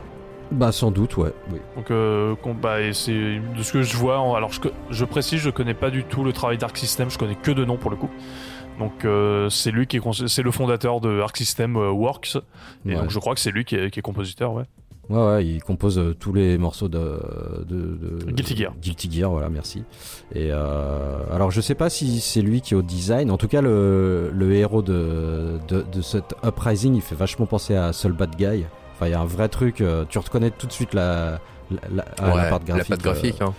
Bah sans doute, ouais. Oui. Donc, euh, qu'on- bah, et c'est de ce que je vois. en- Alors, je, co- je précise, je connais pas du tout le travail d'Arc System. Je connais que de nom pour le coup. Donc, euh, c'est lui qui est, cons- c'est le fondateur de Arc System euh, Works. Et Ouais. donc, je crois que c'est lui qui est, qui est compositeur, ouais. Ouais, ouais, il compose euh, tous les morceaux de, de, de- Guilty Gear. Guilty Gear, voilà, merci. Et euh, alors, je sais pas si c'est lui qui est au design. En tout cas, le, le héros de, de, de cet Uprising, il fait vachement penser à Soul Bad Guy. Enfin, il y a un vrai truc. euh, tu reconnais tout de suite la, la, la, Ouais, la part graphique. la patte graphique, euh, hein.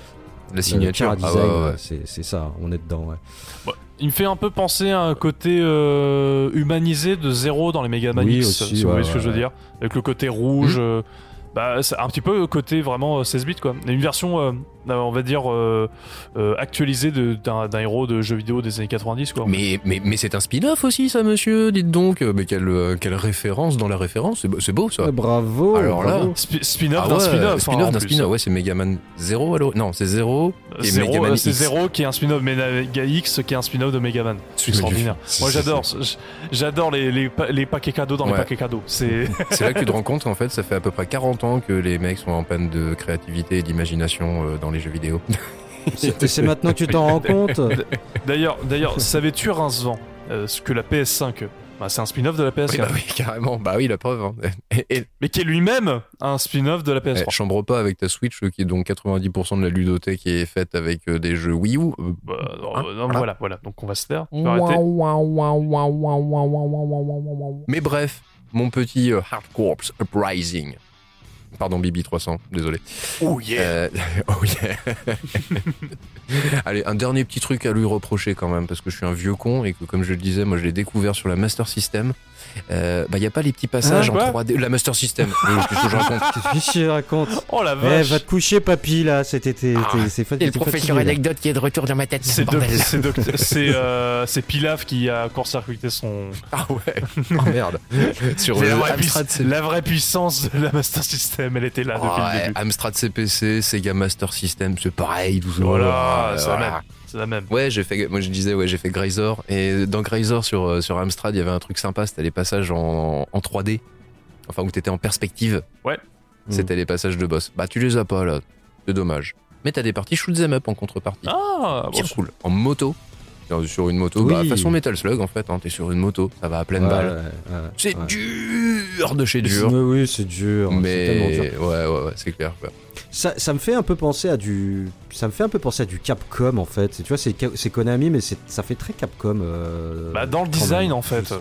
la le signature. Ah design, ouais, ouais, ouais. ouais, c'est c'est ça. On est dedans, ouais. Il me fait un peu penser à un côté euh, humanisé de Zero dans les Mega Man Oui, X, aussi, si vous ouais, voyez ce que ouais, je veux dire. Avec le côté rouge. euh, bah, c'est un petit peu côté vraiment euh, 16 bits, quoi. Une version, euh, on va dire, euh, euh, actualisée de- d'un d'un héros de jeux vidéo des années 90, quoi. Mais, mais, mais c'est un spin-off aussi, ça, monsieur, dites donc. Mais quelle, euh, quelle référence dans la référence, c'est beau- c'est beau, ça. Bravo. Alors là, Spin-off Ah d'un ouais, spin-off. hein, spin-off en d'un plus. spin-off, ouais, c'est Megaman 0 alors Non, c'est 0 et Zero, Megaman euh, c'est X. Zero qui est un spin-off de Mega X qui est un spin-off de Megaman. C'est extraordinaire. C'est- Moi c'est- j'adore, j'adore les, les, pa- les paquets cadeaux dans les paquets cadeaux. C'est C'est là que tu te rends compte qu'en fait, ça fait à peu près 40 ans que les mecs sont en panne de créativité et d'imagination euh, dans les jeux vidéo. C'est maintenant que tu t'en rends compte. d'ailleurs, d'ailleurs, savais-tu Rincevent euh, ce que la PS5, bah, c'est un spin-off de la PS4, Oui, bah oui, carrément. Bah oui, la preuve. hein. Et, et- mais qui est lui-même un spin-off de la PS3. eh, chambre pas avec ta Switch, euh, qui est donc 90% de la ludothèque qui est faite avec euh, des jeux Wii U. euh, Bah, non, Hein, non, voilà. voilà. voilà, Donc on va se arrêter. Mais bref, mon petit euh, Hard Corps Uprising. Pardon, Bibi 300, désolé. Oh yeah Euh, oh yeah. Allez, un dernier petit truc à lui reprocher quand même, parce que je suis un vieux con et que, comme je le disais, moi je l'ai découvert sur la Master System. Euh, bah, il n'y a pas les petits passages Hein, en quoi 3D. La Master System, qu'est-ce que je raconte Qu'est-ce que tu racontes Oh la Eh, vache va te coucher, papy, là. C'était. t'es- C'est fa- Et le professeur fatigué, anecdote qui est de retour dans ma tête. C'est c'est euh, c'est Pilaf qui a court-circuité son. Ah ouais Oh merde Sur la, le vraie Amstrad puiss- CPC. la vraie puissance de la Master System, elle était là depuis le Ouais, début. Amstrad CPC, Sega Master System, c'est pareil, tout ça. Voilà, c'est la Voilà. C'est la même. Ouais, j'ai fait, moi je disais, ouais, j'ai fait Grazor. Et dans Grazor sur, euh, sur Amstrad, il y avait un truc sympa, c'était les passages en, en 3D. Enfin, où t'étais en perspective. Ouais. C'était les passages de boss. Bah, tu les as pas là. C'est dommage. Mais t'as des parties shoot 'em up en contrepartie. Ah, bon, cool. En moto. Sur- une moto. Oui. Bah, façon Metal Slug en fait. Hein, T'es sur une moto. Ça va à pleine Ouais, balle. ouais, ouais, C'est ouais. dur de chez dur. Mais oui, c'est dur. Mais dur. ouais, ouais, ouais, c'est clair. quoi. Ça, ça me fait un peu penser à du. Ça me fait un peu penser à du Capcom en fait. Tu vois, c'est Konami, mais ça fait très Capcom. euh, Bah, dans le design, en fait.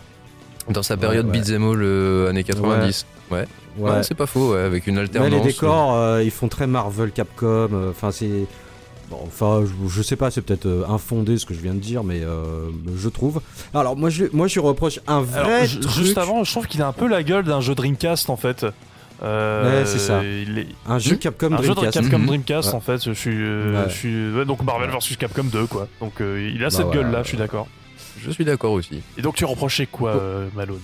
Dans sa période Ouais, ouais. beat'em all euh, années 90. Ouais. Ouais. Ouais, c'est pas faux, ouais, avec une Mais alternance. les décors, euh, ils font très Marvel, Capcom. euh, Enfin, c'est. Bon, enfin, je, je sais pas, c'est peut-être euh, infondé ce que je viens de dire, mais euh, je trouve. Alors, moi, je, moi, je lui reproche un vrai Alors, truc, juste avant, je trouve qu'il a un peu la gueule d'un jeu Dreamcast en fait. Euh, Ouais, c'est ça. il est- un jeu Capcom un jeu de Dreamcast. Capcom Mhm. Dreamcast Ouais. en fait. Je suis, euh, Ouais. je suis ouais, donc Marvel vs Capcom 2 quoi. Donc euh, il a Bah cette ouais, gueule là, ouais. je suis d'accord. Je suis d'accord aussi. Et donc tu reprochais quoi, Oh. euh, Malone?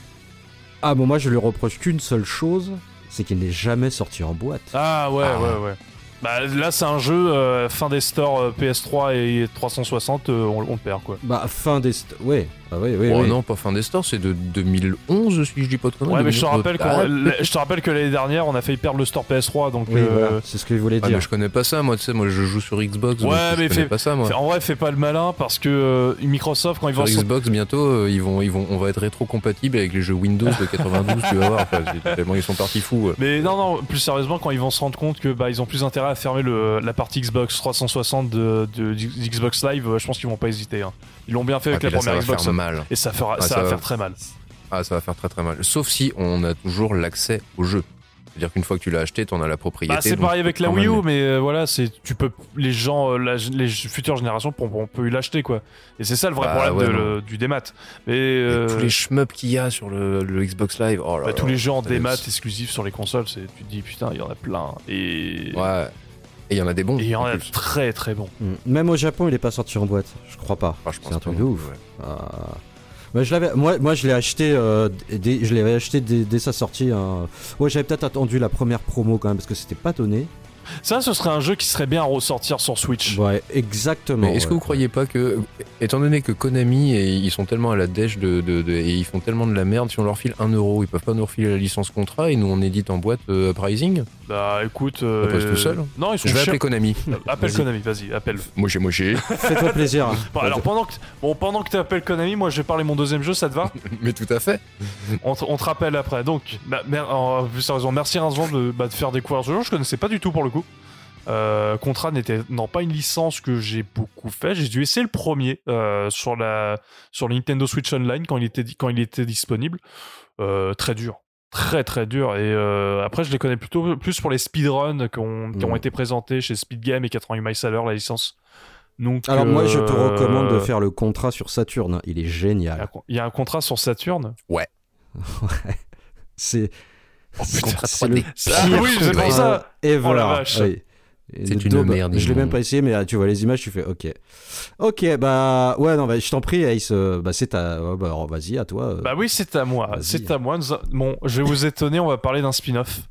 Ah, bon, moi, je lui reproche qu'une seule chose, c'est qu'il n'est jamais sorti en boîte. Ah ouais, Ah. ouais, ouais. Bah là c'est un jeu euh, fin des stores euh, PS3 et 360, euh, on, on le perd quoi. Bah, fin des. st- Ouais, bah, oui, oui, oh oui. non, pas fin des stores, c'est de 2011 si je dis pas de conneries. Ouais, mais je te 2011. rappelle, qu'on- Ah, je te rappelle que l'année dernière on a failli perdre le store PS3 donc. Oui, euh, voilà, c'est ce que je voulais ah, dire. mais je connais pas ça, moi, tu sais, moi je joue sur Xbox. donc Ouais, je mais connais fais- pas ça, moi. Fait- En vrai, fais pas le malin parce que euh, Microsoft, quand ils Sur vont sortir. Xbox, bientôt, euh, ils vont, ils vont, on va être rétro-compatible avec les jeux Windows de 92, tu vas voir. Tellement ils sont partis fous. Mais non, non, plus sérieusement, quand ils vont se rendre compte que bah, ils ont plus intérêt à fermer le, la partie Xbox 360 de, de- d'Xbox Live, euh, je pense qu'ils vont pas hésiter. hein. Ils l'ont bien fait avec la première va Xbox. faire mal. Et ça, fera, Ah, ça, ça va va. faire très mal. Ah, ça va faire très très mal. Sauf si on a toujours l'accès au jeu. C'est-à-dire qu'une fois que tu l'as acheté, t'en as la propriété. Bah, c'est pareil tu avec la Wii U, mais euh, voilà, c'est tu peux les gens, euh, la- les futures générations pourront peut l'acheter quoi. Et c'est ça le vrai Bah, problème ouais, de non. le- du démat. Mais euh, Tous les shmups qu'il y a sur le, le Xbox Live. Oh là bah, là. tous les jeux en démat exclusifs sur les consoles, c'est tu te dis putain, il y en a plein. Et Ouais. Et il y en a des bons. il y en en a plus. très très bons. Mm. Même au Japon, il est pas sorti en boîte. Je crois pas. Ah, c'est un truc de ouf. ouais. Ah. Moi, je l'avais, moi, moi, je l'ai acheté, euh, dès, je l'avais acheté dès, dès sa sortie. hein. Ouais, j'avais peut-être attendu la première promo quand même parce que c'était pas donné. Ça, ce serait un jeu qui serait bien à ressortir sur Switch. Ouais, exactement. Mais est-ce que ouais. vous croyez pas que, étant donné que Konami, et ils sont tellement à la dèche de, de- de- et ils font tellement de la merde, si on leur file 1 euro, ils peuvent pas nous refiler la licence contrat et nous on édite en boîte euh, Uprising? Bah écoute. euh, On passe tout seul Non, ils sont Je vais appeler Konami. Appelle Vas-y. Konami, vas-y, appelle. Moi j'ai, moi j'ai. Fais-toi plaisir. Bon, alors pendant que, bon, pendant que tu appelles Konami, moi je vais parler mon deuxième jeu, ça te va? Mais tout à fait. on, te, on te rappelle après. Donc, bah, mer- en- plus sérieusement, merci Rincevent de, bah, de faire découvrir ce jeu. Je connaissais pas du tout pour le coup. Euh, Contra n'était non pas une licence que j'ai beaucoup fait. J'ai dû essayer le premier euh, sur la sur le Nintendo Switch Online quand il était quand il était disponible. Euh, très dur, très très dur. Et euh, après, je les connais plutôt plus pour les speedruns qui ont, qui ont été présentés chez Speed Game et 88 miles à l'heure la licence. Donc, Alors moi, je te recommande de faire le contrat sur Saturn. Il est génial. Il y a un contrat sur Saturn? C'est Oh, putain, c'est le 3D. Ah pire oui, c'est pour ça. Oh la vache. Oui. C'est Une daube. merde, Je l'ai même pas essayé, mais ah, tu vois les images, tu fais OK. OK, bah ouais, non, bah, je t'en prie, Ace. euh, Bah c'est bah, alors, vas-y, à toi. euh. Bah oui, c'est à moi. C'est à moi. A- Bon, je vais vous étonner, on va parler d'un spin-off.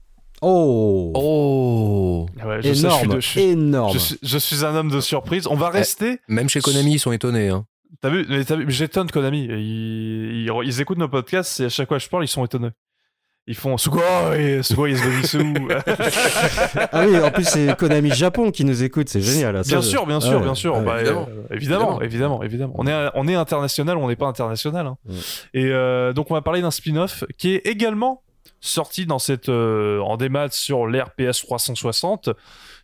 Oh, Oh Ah ouais, je sais, je suis Énorme, de- je suis- énorme. je suis- je suis un homme de surprise. On va Eh. rester. Même chez Konami, ils sont étonnés. Hein. T'as vu, j'étonne Konami. Ils, ils, ils écoutent nos podcasts et à chaque fois que je parle, ils sont étonnés. Ils font Sugoi Sugoi. Ah oui, en plus c'est Konami Japon qui nous écoute, c'est génial. ça, Bien je- sûr, bien sûr, bien sûr. ouais. Bah, évidemment. euh, évidemment, évidemment, évidemment. On est, on est international ou on n'est pas international. hein. Ouais. Et euh, donc on va parler d'un spin-off qui est également sorti dans cette euh, en démat sur l'RPS 360,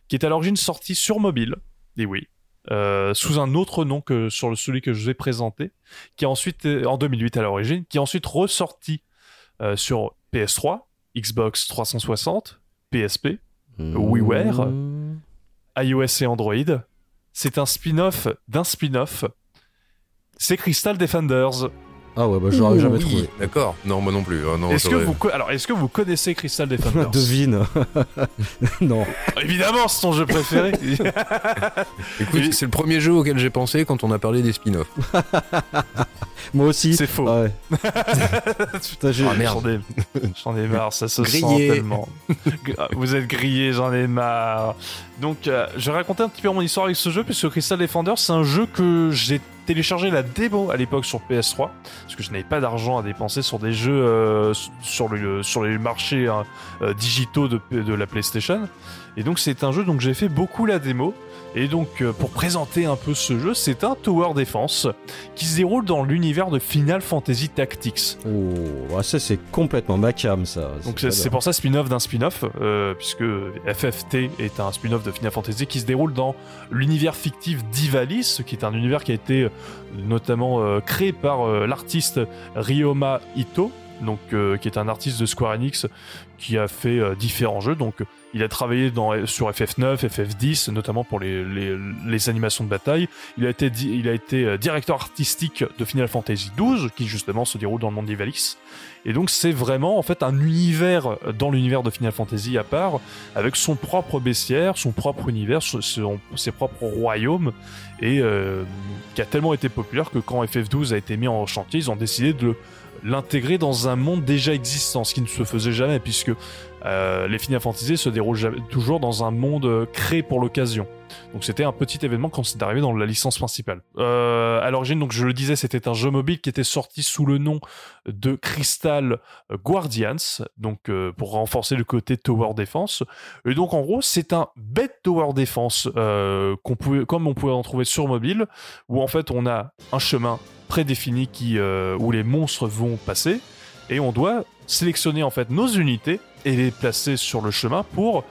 qui est à l'origine sorti sur mobile. Et oui. euh, sous un autre nom que sur le, celui que je vous ai présenté, qui est ensuite euh, en 2008 à l'origine, qui est ensuite ressorti euh, sur PS3, Xbox 360 PSP, WiiWare. Mmh. iOS et Android. C'est un spin-off d'un spin-off. C'est Crystal Defenders. Ah ouais, bah j'aurais jamais Oui, trouvé. D'accord. Non, moi non plus. Non, Est-ce que vous co- alors est-ce que vous connaissez Crystal Defenders? Devine. non. Évidemment, c'est ton jeu préféré. Écoute, c'est le premier jeu auquel j'ai pensé quand on a parlé des spin-offs. Moi aussi. c'est faux. Ah ouais. Putain, j'ai- Ah, merde. J'en ai, j'en ai marre, ça se sent tellement. Vous êtes grillé, j'en ai marre. Donc, euh, je vais raconter un petit peu mon histoire avec ce jeu, puisque Crystal Defenders, c'est un jeu que j'ai téléchargé la démo à l'époque sur PS3, parce que je n'avais pas d'argent à dépenser sur des jeux euh, sur, le, sur les marchés hein, euh, digitaux de, de la PlayStation. Et donc, c'est un jeu dont j'ai fait beaucoup la démo. Et donc, euh, pour présenter un peu ce jeu, c'est un tower defense qui se déroule dans l'univers de Final Fantasy Tactics. Oh, ah, ça c'est complètement ma cam ça. Donc c'est pour ça spin-off d'un spin-off, euh, puisque FFT est un spin-off de Final Fantasy qui se déroule dans l'univers fictif d'Ivalice, qui est un univers qui a été euh, notamment euh, créé par euh, l'artiste Ryoma Ito, donc euh, qui est un artiste de Square Enix qui a fait euh, différents jeux. Donc il a travaillé sur FF9, FF10, notamment pour les, animations de bataille. Il a été, euh, directeur artistique de Final Fantasy XII, qui justement se déroule dans le monde d'Ivalice. Et donc c'est vraiment en fait un univers dans l'univers de Final Fantasy à part, avec son propre bestiaire, son propre univers, ses propres royaumes, et euh, qui a tellement été populaire que quand FF12 a été mis en chantier, ils ont décidé de le- l'intégrer dans un monde déjà existant, ce qui ne se faisait jamais, puisque euh, les Final Fantasy se déroulent toujours dans un monde euh, créé pour l'occasion. Donc c'était un petit événement quand c'est arrivé dans la licence principale. Euh, à l'origine, donc je le disais, c'était un jeu mobile qui était sorti sous le nom de Crystal Guardians, donc pour renforcer le côté tower defense. Et donc en gros, c'est un bête tower defense qu'on pouvait, comme on pouvait en trouver sur mobile, où en fait on a un chemin prédéfini qui, où les monstres vont passer, et on doit sélectionner en fait nos unités et les placer sur le chemin pour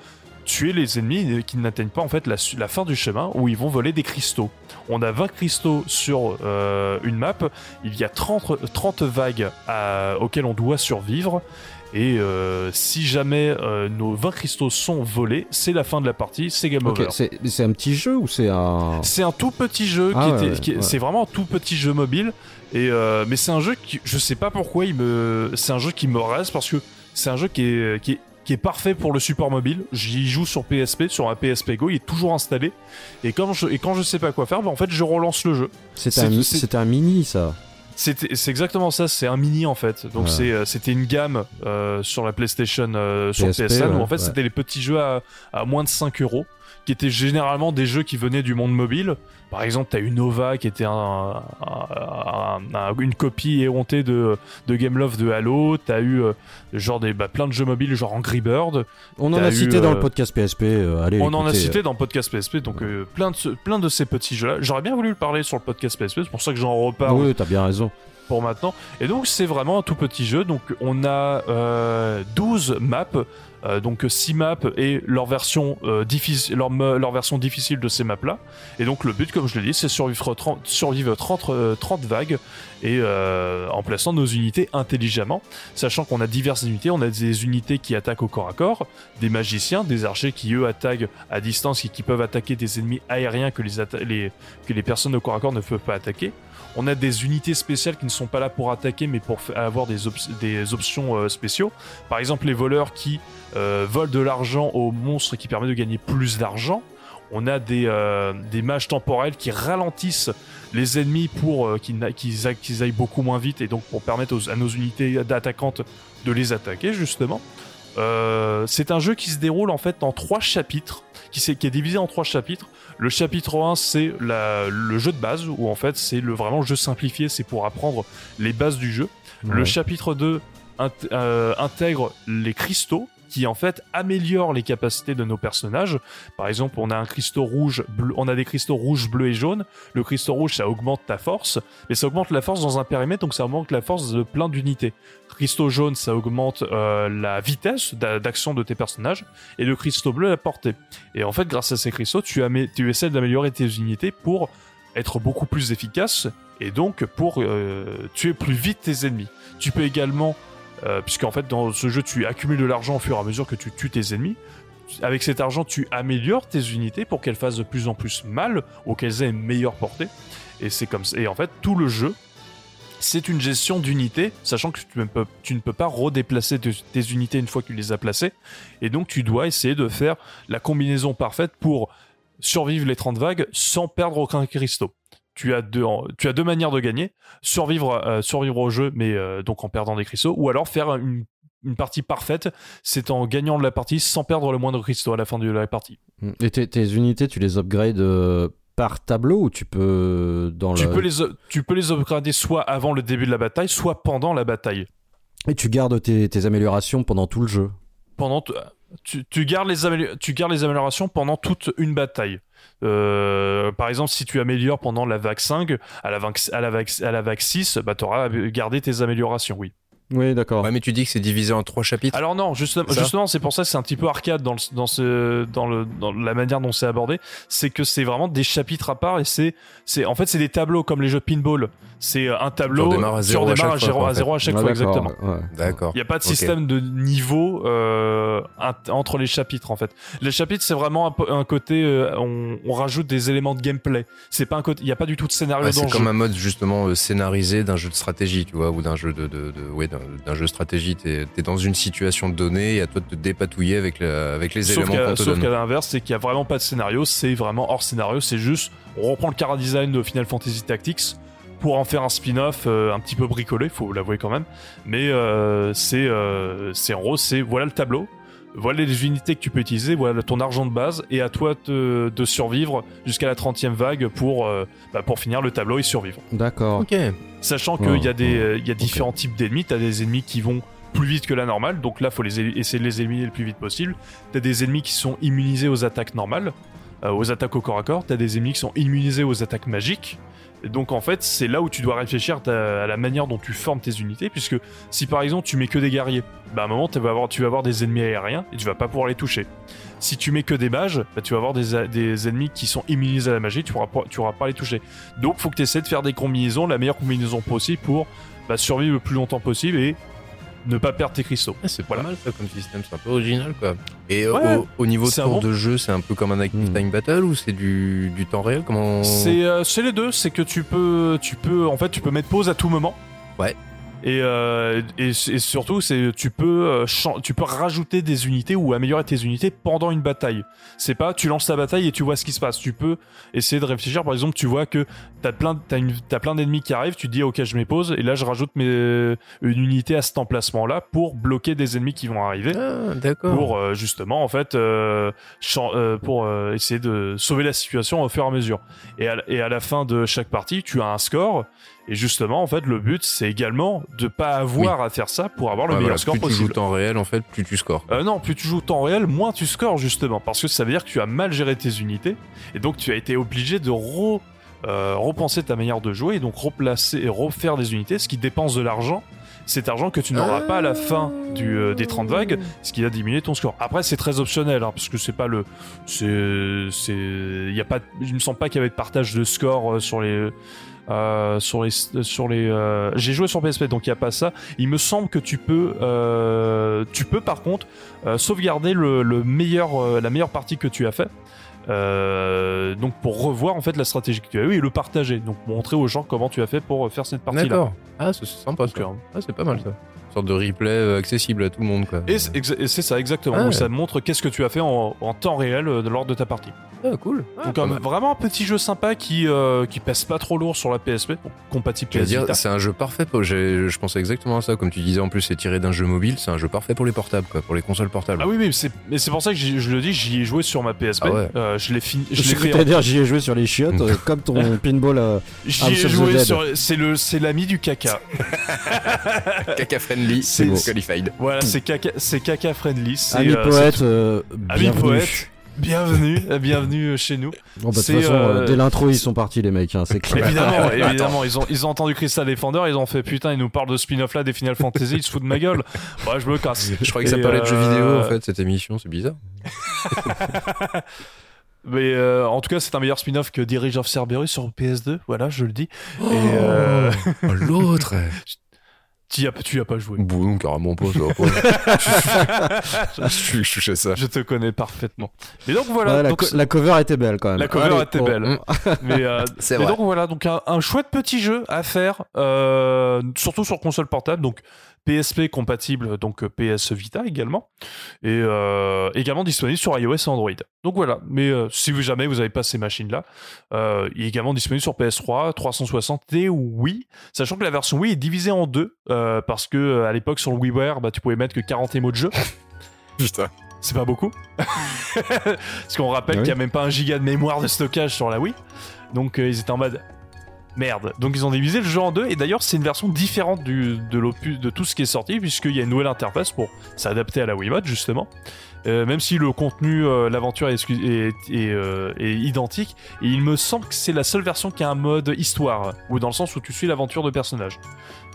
tuer les ennemis qui n'atteignent pas en fait la, fin du chemin où ils vont voler des cristaux. On a 20 cristaux sur euh, une map, il y a 30, 30 vagues à- auxquelles on doit survivre. Et euh, si jamais euh, nos 20 cristaux sont volés, c'est la fin de la partie, c'est game Ok, over. c'est un petit jeu ou c'est un. C'est un tout petit jeu Ah ouais, c'est vraiment un tout petit jeu mobile. Et euh, mais c'est un jeu qui, je sais pas pourquoi il me, c'est un jeu qui me reste parce que c'est un jeu qui est, qui est, qui est parfait pour le support mobile. J'y joue sur PSP, sur un PSP Go, il est toujours installé. Et quand je, et quand je sais pas quoi faire, bah, en fait je relance le jeu. C'était c'est- un, c'est- c'était un mini ça. C'est exactement ça, c'est un mini en fait. Donc Ouais. euh, c'était une gamme euh, sur la PlayStation, euh, sur PSP, PSN, où en fait ouais. c'était les petits jeux à, à moins de 5 euros, qui étaient généralement des jeux qui venaient du monde mobile. Par exemple, t'as eu Nova qui était un, un- un- un- une copie éhontée de, de Gameloft de Halo. T'as eu euh, genre des, bah, plein de jeux mobiles, genre Angry Bird. On en a eu, cité dans euh, le podcast PSP. euh, allez, On en a cité dans le podcast PSP, donc euh, plein, de ce- plein de ces petits jeux-là. J'aurais bien voulu le parler sur le podcast PSP, c'est pour ça que j'en euh, reparle Oui, t'as bien raison. Pour maintenant. Et donc c'est vraiment un tout petit jeu. Donc on a euh, 12 maps, euh, donc 6 maps et leur version, euh, difficile, leur, leur version difficile de ces maps-là. Et donc le but, comme je l'ai dit, c'est survivre 30, survivre 30, euh, 30 vagues et euh, en plaçant nos unités intelligemment, sachant qu'on a diverses unités. On a des unités qui attaquent au corps à corps, des magiciens, des archers qui eux attaquent à distance et qui peuvent attaquer des ennemis aériens que les, que les personnes au corps à corps ne peuvent pas attaquer. On a des unités spéciales qui ne sont pas là pour attaquer, mais pour avoir des, op- des options euh, spéciaux. Par exemple, les voleurs qui euh, volent de l'argent aux monstres qui permet de gagner plus d'argent. On a des, euh, des mages temporels qui ralentissent les ennemis pour euh, qu'ils aillent beaucoup moins vite et donc pour permettre à nos unités d'attaquantes de les attaquer justement. Euh, c'est un jeu qui se déroule en fait en trois chapitres, qui, est divisé en trois chapitres. Le chapitre 1, c'est le jeu de base, où en fait c'est le vraiment jeu simplifié, c'est pour apprendre les bases du jeu. Le chapitre 2 int- euh, intègre les cristaux qui en fait améliorent les capacités de nos personnages. Par exemple, on a des cristaux rouges, bleus et jaunes. Le cristaux rouge, ça augmente ta force, mais ça augmente la force dans un périmètre, donc ça augmente la force de plein d'unités. Cristaux jaune, ça augmente euh, la vitesse d'a- d'action de tes personnages, et le cristaux bleu, la portée. Et en fait, grâce à ces cristaux, tu essaies d'améliorer tes unités pour être beaucoup plus efficace, et donc pour euh, tuer plus vite tes ennemis. Tu peux également Euh, puisqu'en fait, dans ce jeu, tu accumules de l'argent au fur et à mesure que tu tues tes ennemis. Avec cet argent, tu améliores tes unités pour qu'elles fassent de plus en plus mal ou qu'elles aient une meilleure portée. Et c'est comme ça. Et en fait, tout le jeu, c'est une gestion d'unités, sachant que tu ne peux, pas redéplacer tes unités une fois que tu les as placées. Et donc, tu dois essayer de faire la combinaison parfaite pour survivre les 30 vagues sans perdre aucun cristaux. Tu as deux, tu as deux manières de gagner survivre, euh, survivre au jeu, mais euh, donc en perdant des cristaux, ou alors faire une, une partie parfaite, c'est en gagnant de la partie sans perdre le moindre cristaux à la fin de la partie. Et tes, tes unités, tu les upgrades euh, par tableau ou tu peux dans Tu le... peux, les, tu peux les upgrader soit avant le début de la bataille, soit pendant la bataille. Et tu gardes tes, tes améliorations pendant tout le jeu. pendant tu, tu gardes les tu gardes les améliorations pendant toute une bataille. Euh, par exemple, si tu améliores pendant la vague 5, à la vague, à la vague, à la vague 6, bah, tu auras gardé tes améliorations, oui. Oui, d'accord. Ouais, mais tu dis que c'est divisé en trois chapitres. Alors non, justement, C'est ça justement, c'est pour ça que c'est un petit peu arcade dans, le, dans, ce, dans, le, dans la manière dont c'est abordé. C'est que c'est vraiment des chapitres à part et c'est, c'est, en fait, c'est des tableaux comme les jeux de pinball. C'est euh, un tableau, Tu à zéro tu à chaque fois, zéro, à en zéro à chaque Ah, fois, exactement. ouais. D'accord. Il n'y a pas de système de niveau euh, entre les chapitres en fait. Les chapitres c'est vraiment un, côté euh, on, on rajoute des éléments de gameplay. C'est pas un côté, il n'y a pas du tout de scénario Ouais, dans c'est comme jeu. un mode justement euh, scénarisé d'un jeu de stratégie, tu vois, ou d'un jeu de, de, de- ouais, d'un d'un jeu de stratégie. T'es es dans une situation donnée et à toi de te dépatouiller avec, la- avec les Sauf éléments qu'à qu'on te sauf donne. qu'à l'inverse, c'est qu'il n'y a vraiment pas de scénario, c'est vraiment hors scénario, c'est juste on reprend le cara design de Final Fantasy Tactics pour en faire un spin-off euh, un petit peu bricolé, faut l'avouer quand même. Mais euh, c'est euh, c'est en gros, c'est voilà le tableau, voilà les unités que tu peux utiliser, voilà ton argent de base, et à toi de, de survivre jusqu'à la 30e vague pour, euh, bah, pour finir le tableau et survivre. D'accord. Ok. Sachant qu'il Ouais, y a, des, ouais, euh, il y a différents types d'ennemis. T'as des ennemis qui vont plus vite que la normale, donc là, faut les essayer de les éliminer le plus vite possible. T'as des ennemis qui sont immunisés aux attaques normales, euh, aux attaques au corps à corps. T'as des ennemis qui sont immunisés aux attaques magiques. Et donc en fait, c'est là où tu dois réfléchir à la manière dont tu formes tes unités, puisque si par exemple tu mets que des guerriers, bah à un moment tu vas avoir, des ennemis aériens et tu vas pas pouvoir les toucher. Si tu mets que des mages, bah, tu vas avoir des, ennemis qui sont immunisés à la magie, tu pourras pas, tu pourras pas les toucher. Donc faut que tu essaies de faire des combinaisons, la meilleure combinaison possible pour bah, survivre le plus longtemps possible et ne pas perdre tes cristaux. Ah, c'est pas Voilà. mal ça comme système, c'est un peu original quoi. Et euh, Ouais, au, au niveau de tour bon- de jeu, c'est un peu comme un Active Hmm. Time Battle ou c'est du, du temps réel Comment C'est euh, c'est les deux, c'est que tu peux, tu peux, en fait, tu peux mettre pause à tout moment. Ouais. Et, euh, et, et surtout, c'est tu peux, euh, tu peux rajouter des unités ou améliorer tes unités pendant une bataille. C'est pas, tu lances ta bataille et tu vois ce qui se passe. Tu peux essayer de réfléchir. Par exemple, tu vois que t'as plein, t'as une, t'as plein d'ennemis qui arrivent. Tu te dis, ok, je pause et là, je rajoute mes, une unité à cet emplacement-là pour bloquer des ennemis qui vont arriver Ah, d'accord. pour euh, justement en fait euh, euh, pour euh, essayer de sauver la situation au fur et à mesure. Et à, et à la fin de chaque partie, tu as un score. Et justement, en fait, le but, c'est également de pas avoir à faire ça pour avoir le Ouais, meilleur voilà, score plus tu joues possible. temps réel, en fait, plus tu scores. Euh, non, plus tu joues temps réel, moins tu scores justement, parce que ça veut dire que tu as mal géré tes unités, et donc tu as été obligé de re- euh, repenser ta manière de jouer, et donc replacer et refaire des unités, ce qui dépense de l'argent. Cet argent que tu n'auras pas à la fin du, euh, des 30 vagues, ce qui va diminuer ton score. Après, c'est très optionnel, hein, parce que c'est pas le, c'est, c'est, y a pas, il me semble pas qu'il y avait de partage de score euh, sur les, euh, sur les, sur les. euh, J'ai joué sur PSP, donc il y a pas ça. Il me semble que tu peux, euh, tu peux par contre sauvegarder le, le meilleur, la meilleure partie que tu as fait. Donc pour revoir en fait la stratégie que tu as eue et le partager. Donc montrer aux gens comment tu as fait pour faire cette partie-là. D'accord. Ah, c'est sympa Ah, c'est pas mal ça. Une sorte de replay euh, accessible à tout le monde quoi. Et c'est ça exactement. Ah ouais. ça montre qu'est-ce que tu as fait en, en temps réel euh, lors de ta partie. Ah, cool. Donc un- vraiment un petit jeu sympa qui euh, qui pèse pas trop lourd sur la PSP, compatible PS dire, c'est un jeu parfait pour. Je pensais exactement à ça. Comme tu disais, en plus, c'est tiré d'un jeu mobile. C'est un jeu parfait pour les portables, quoi, pour les consoles portables. Ah oui, oui, c'est- mais c'est pour ça que je le dis, j'y ai joué sur ma PSP. Ah ouais. Euh, je l'ai fini, je Je l'ai cru fait. que t'allais dire j'y ai joué sur les chiottes, euh, comme ton pinball. euh, J'y ai joué sur. C'est le, c'est l'ami du caca. Caca friendly, C'est- c'est- qualified. voilà, c'est caca, c'est caca friendly. Ami euh, poète, euh, Ami bienvenue. poète. Bienvenue, euh, bienvenue chez nous. Bon, bah, de toute façon, euh, euh, dès l'intro, ils sont partis, les mecs, hein, c'est clair. Évidemment, évidemment, ils ont, ils ont entendu Crystal Defender, ils ont fait putain, ils nous parlent de spin-off là des Final Fantasy, ils se foutent de ma gueule. Ouais, je me casse. Je croyais que ça Et, parlait de jeux euh, vidéo, en fait, cette émission. C'est bizarre. Mais euh, en tout cas, c'est un meilleur spin-off que Dirige of Cerberus sur PS2, voilà, je le dis. Et, euh, Oh, l'autre Tu y as, tu y as pas joué. Bon, carrément pas, ça va pas. je, suis- je ça. Je te connais parfaitement. Mais donc voilà. Ouais, la, donc, co- la cover était belle quand même. la cover Allez, était oh, belle. mm. mais euh, mais vrai. donc voilà, donc un, un chouette petit jeu à faire, euh, surtout sur console portable, donc PSP compatible, donc euh, PS Vita également, et euh, également disponible sur iOS et Android. Donc voilà, mais euh, si vous jamais vous n'avez pas ces machines-là, euh, il est également disponible sur PS3, 360 et Wii, sachant que la version Wii est divisée en deux, parce que à l'époque sur le WiiWare, bah, tu pouvais mettre que 40 émos de jeu. Putain. C'est pas beaucoup. Parce qu'on rappelle Ah oui. qu'il n'y a même pas un giga de mémoire de stockage sur la Wii. Donc ils étaient en mode merde. Donc ils ont divisé le jeu en deux. Et d'ailleurs, c'est une version différente de tout ce qui est sorti, puisqu'il y a une nouvelle interface pour s'adapter à la Wiimote, justement. Euh, même si le contenu, euh, l'aventure euh, est identique, et il me semble que c'est la seule version qui a un mode histoire, ou dans le sens où tu suis l'aventure de personnages.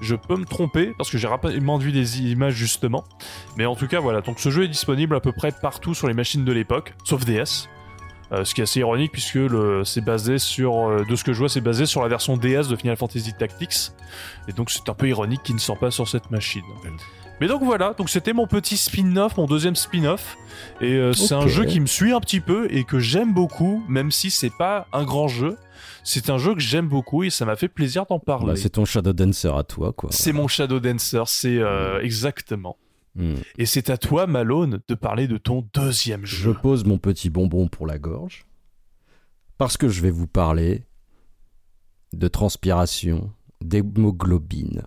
Je peux me tromper, parce que j'ai rapidement vu des images justement, mais en tout cas, voilà. Donc ce jeu est disponible à peu près partout sur les machines de l'époque, sauf DS. Euh, ce qui est assez ironique puisque le, c'est basé sur, euh, de ce que je vois, c'est basé sur la version DS de Final Fantasy Tactics. Et donc c'est un peu ironique qu'il ne sort pas sur cette machine. Mais donc voilà, donc c'était mon petit spin-off, mon deuxième spin-off. Et euh, c'est un jeu qui me suit un petit peu et que j'aime beaucoup, même si c'est pas un grand jeu. C'est un jeu que j'aime beaucoup et ça m'a fait plaisir d'en parler. Bah, c'est ton Shadow Dancer à toi, quoi. c'est mon Shadow Dancer, c'est euh, exactement. Hmm. Et c'est à toi, Malone, de parler de ton deuxième Je jeu. pose mon petit bonbon pour la gorge. Parce que je vais vous parler de transpiration, d'hémoglobine,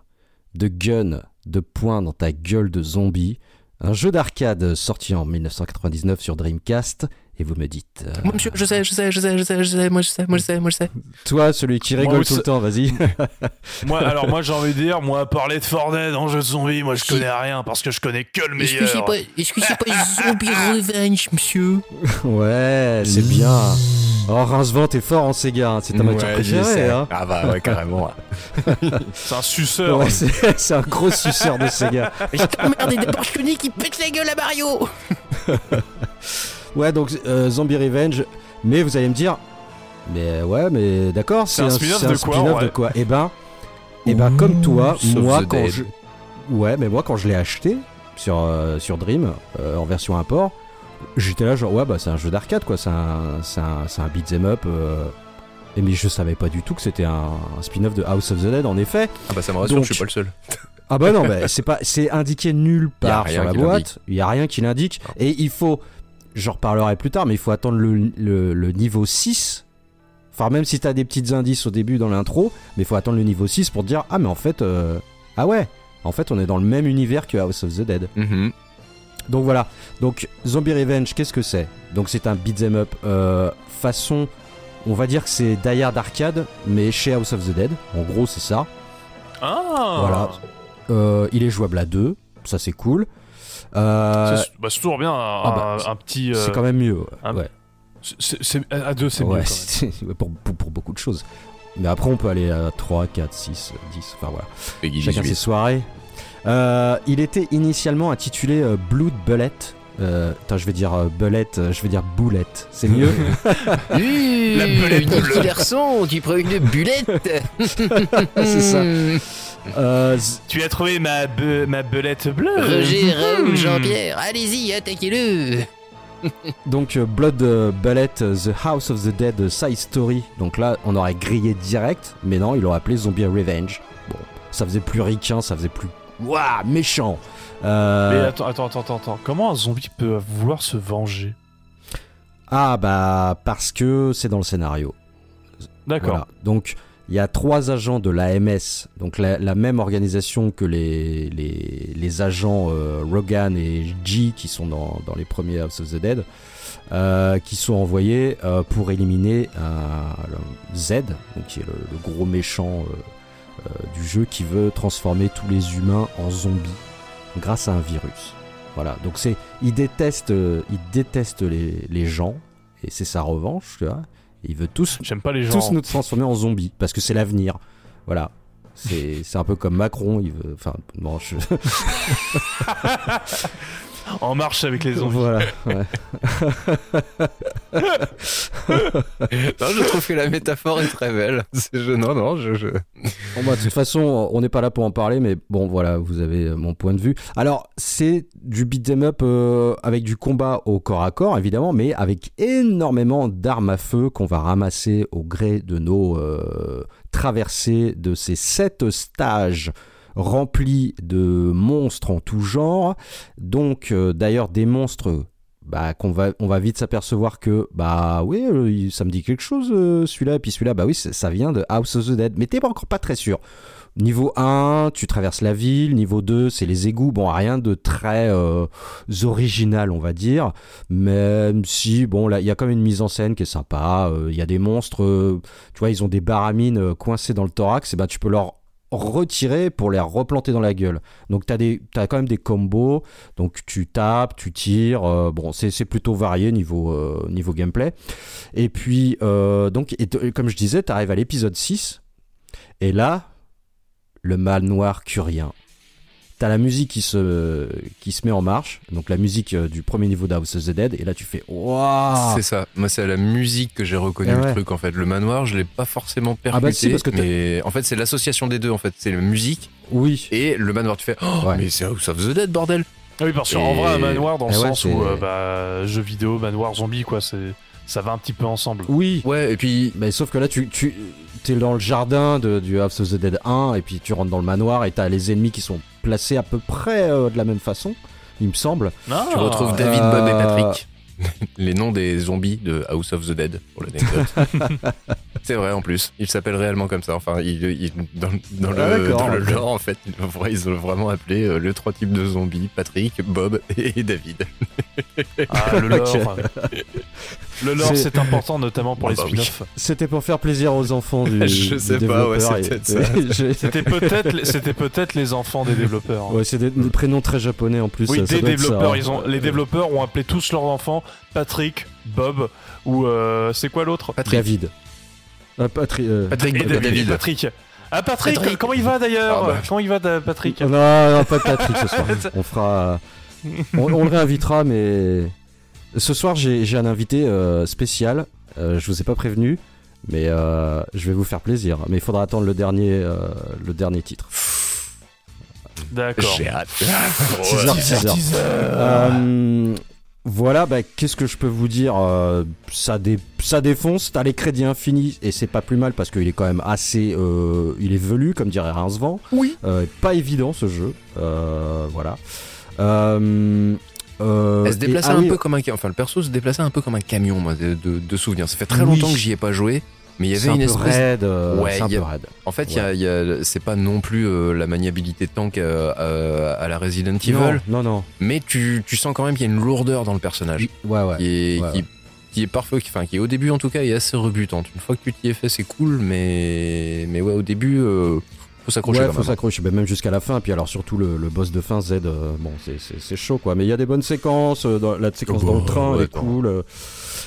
de gun, de poing dans ta gueule de zombie. Un jeu d'arcade sorti en 1999 sur Dreamcast. Et vous me dites. euh, Moi, monsieur, je sais, je sais, je sais, je sais, je sais, moi je sais, moi je sais, moi je sais. toi, celui qui rigole tout le temps, vas-y. Moi, alors moi j'ai envie de dire, moi parler de Fortnite en jeu de zombie, moi je connais rien parce que je connais que le Est-ce que c'est meilleur. pas, est-ce que c'est pas Zombie Revenge, monsieur ouais, c'est bien. Oh, Rincevent, t'es fort en Sega. hein. C'est ta matière Ouais, préférée. Hein. Ah bah ouais, carrément. C'est un suceur. Ouais, c'est c'est un gros suceur de Sega. Je t'emmerde des portionnées qui pètent la gueule à Mario Ouais, donc euh, Zombie Revenge. Mais vous allez me dire, mais ouais, mais d'accord, C'est un spin-off de quoi, de Eh ben, eh ben, comme toi, moi quand Dead. je, ouais, mais moi quand je l'ai acheté sur euh, sur Dream euh, en version import, j'étais là genre ouais bah c'est un jeu d'arcade quoi, c'est un c'est un un beat'em up. euh, et mais je savais pas du tout que c'était un, un spin-off de House of the Dead en effet. Ah bah ça me rassure, Donc- je suis pas le seul. Ah bah non, mais c'est pas, c'est indiqué nulle part sur la boîte. Il y a rien qui l'indique. Et il faut, j'en reparlerai plus tard, mais il faut attendre le, le- le niveau 6. Enfin, même si t'as des petites indices au début dans l'intro, mais il faut attendre le niveau 6 pour te dire ah mais en fait, euh, ah ouais, en fait on est dans le même univers que House of the Dead. Mhm. Donc voilà. Donc Zombie Revenge, qu'est-ce que c'est? Donc c'est un beat'em up euh, façon, on va dire que c'est Die Hard arcade, mais chez House of the Dead. En gros c'est ça. Ah Voilà. Euh, il est jouable à deux, ça c'est cool. Euh, C'est bah, toujours bien un, Ah bah, un- petit. euh, c'est quand même mieux. ouais. un- ouais. c'est- à deux, c'est Ouais, mieux. quand même. pour, pour, pour beaucoup de choses. Mais après, on peut aller à 3, 4, 6, 10. Enfin voilà. Peggy Chacun 18. ses soirées. Euh, il était initialement intitulé euh, Blood Bullet. Euh, attends, je vais dire euh, Bullet, euh, je vais dire Boulette. C'est mieux? La belette bleue. petit garçon, tu prends une bulette C'est ça. Euh, Tu as trouvé ma, be- ma belette bleue Roger, Raoul, Hmm. Jean-Pierre, allez-y, attaquez-le donc, euh, Blood euh, Bullet, euh, The House of the Dead Side Story. Donc là, on aurait grillé direct. Mais non, ils l'ont appelé Zombie Revenge. Bon, ça faisait plus ricain, ça faisait plus. Waouh, méchant Euh, Mais attends, attends, attends, attends, attends. Comment un zombie peut vouloir se venger? Ah bah parce que c'est dans le scénario. D'accord. Voilà. Donc il y a trois agents de l'AMS, donc la, même organisation que les, les, agents euh, Rogan et G qui sont dans, dans les premiers House of the Dead, euh, qui sont envoyés euh, pour éliminer Z, donc qui est le, gros méchant du jeu qui veut transformer tous les humains en zombies grâce à un virus. Voilà, donc c'est il déteste, il déteste les, les gens et c'est sa revanche, tu vois. Il veut tous J'aime pas les gens. tous nous transformer en zombies parce que c'est l'avenir. Voilà. C'est un peu comme Macron, il veut. Enfin, non, je. En marche avec les zombies. Voilà. ouais. Non, je trouve que la métaphore est très belle. C'est- je- non, non, je. je- Bon, bah, de toute façon, on n'est pas là pour en parler, mais bon, voilà, vous avez euh, mon point de vue. Alors, c'est du beat'em up euh, avec du combat au corps à corps, évidemment, mais avec énormément d'armes à feu qu'on va ramasser au gré de nos euh, traversées de ces sept stages remplis de monstres en tout genre. Donc, euh, d'ailleurs, des monstres bah, qu'on va, on va vite s'apercevoir que, bah oui, euh, ça me dit quelque chose euh, celui-là, et puis celui-là, bah oui, ça vient de House of the Dead, mais t'es pas encore pas très sûr. Niveau 1, tu traverses la ville, niveau 2, c'est les égouts, bon, rien de très euh, original, on va dire, même si, bon, là, il y a quand même une mise en scène qui est sympa, euh, il y a des monstres, euh, tu vois, ils ont des baramines coincées dans le thorax, et bah tu peux leur retirer pour les replanter dans la gueule. Donc des t'as quand même des combos. Donc tu tapes, tu tires, bon c'est plutôt varié niveau, niveau gameplay. Et puis donc et comme je disais, tu arrives à l'épisode 6 et là le manoir curien. T'as la musique qui se, qui se met en marche, donc la musique euh, du premier niveau d'House of the Dead, et là tu fais Waouh C'est ça. Moi, c'est à la musique que j'ai reconnu Ah le truc en fait. Le manoir, je l'ai pas forcément percuté. Ah bah si, parce que t'as- mais en fait, c'est l'association des deux en fait. C'est la musique Oui, et le manoir. Tu fais. Oh, Ouais. mais c'est House of the Dead, bordel. Ah Oui, parce qu'en Et- vrai, un manoir dans le Eh ouais, sens où euh, bah, jeu vidéo, manoir, zombie, quoi, c'est ça va un petit peu ensemble. oui. Ouais, et puis. Mais sauf que là, tu, tu es dans le jardin de, du House of the Dead 1, et puis tu rentres dans le manoir, et t'as les ennemis qui sont placés à peu près euh, de la même façon, il me semble. Ah, Tu retrouves Euh, David, Bob et Patrick. Les noms des zombies de House of the Dead, pour l'anecdote. c'est vrai en plus. Ils s'appellent réellement comme ça. Enfin, ils, ils- dans, dans Ah, le, dans le lore, en fait, ils ont, ils ont vraiment appelé euh, les trois types de zombies Patrick, Bob et David. Ah, le lore. Le lore, C'est- c'est important, notamment pour Ah les bah oui. spin-offs. C'était pour faire plaisir aux enfants du. Je du sais pas, ouais, C'était peut-être, c'était peut-être les enfants des développeurs. Ouais, c'est des, des prénoms très japonais en plus. Oui, ça des ça, développeurs. hein. Ils ont, les développeurs ont appelé tous leurs enfants Patrick, Bob ou euh, c'est quoi l'autre? David. Patri- euh, Patrick, Et David. David. Patrick. Ah Patrick, Patrick. comment il va d'ailleurs? Ah bah. Comment il va Patrick? Non, non, pas de Patrick ce soir. On fera. On, on le réinvitera, mais. Ce soir, j'ai un invité euh, spécial. Euh, je vous ai pas prévenu, mais euh, je vais vous faire plaisir. Mais il faudra attendre le dernier, euh, le dernier titre. D'accord. J'ai hâte. 6h, 6h. Euh, voilà, bah, qu'est-ce que je peux vous dire Euh, ça, dé- ça défonce, t'as les crédits infinis et c'est pas plus mal parce qu'il est quand même assez. euh, il est velu, comme dirait Rincevent. Oui. Euh, pas évident ce jeu. Euh, voilà. Euh, euh, Elle se et- déplaçait ah un oui, peu comme un enfin le perso se déplaçait un peu comme un camion moi de, de, de souvenirs. Ça fait très Oui. longtemps que j'y ai pas joué, mais il y avait un une peu espèce. raide. euh, Ouais, un peu raide. En fait, il y a- c'est pas non plus euh, la maniabilité de tank euh, à la Resident Evil, Non, non, non. mais tu, tu sens quand même qu'il y a une lourdeur dans le personnage Ouais, ouais. qui est Ouais, qui, qui est parfois, qui, enfin qui au début en tout cas est assez rebutante. Une fois que tu t'y es fait, c'est cool, mais mais ouais au début faut s'accrocher Ouais, faut même. s'accrocher, bah, même jusqu'à la fin. Puis alors surtout le, le boss de fin Z, euh, bon, c'est- chaud quoi. Mais il y a des bonnes séquences. euh, dans, la séquence Oh, dans le train ouais, elle est cool. euh.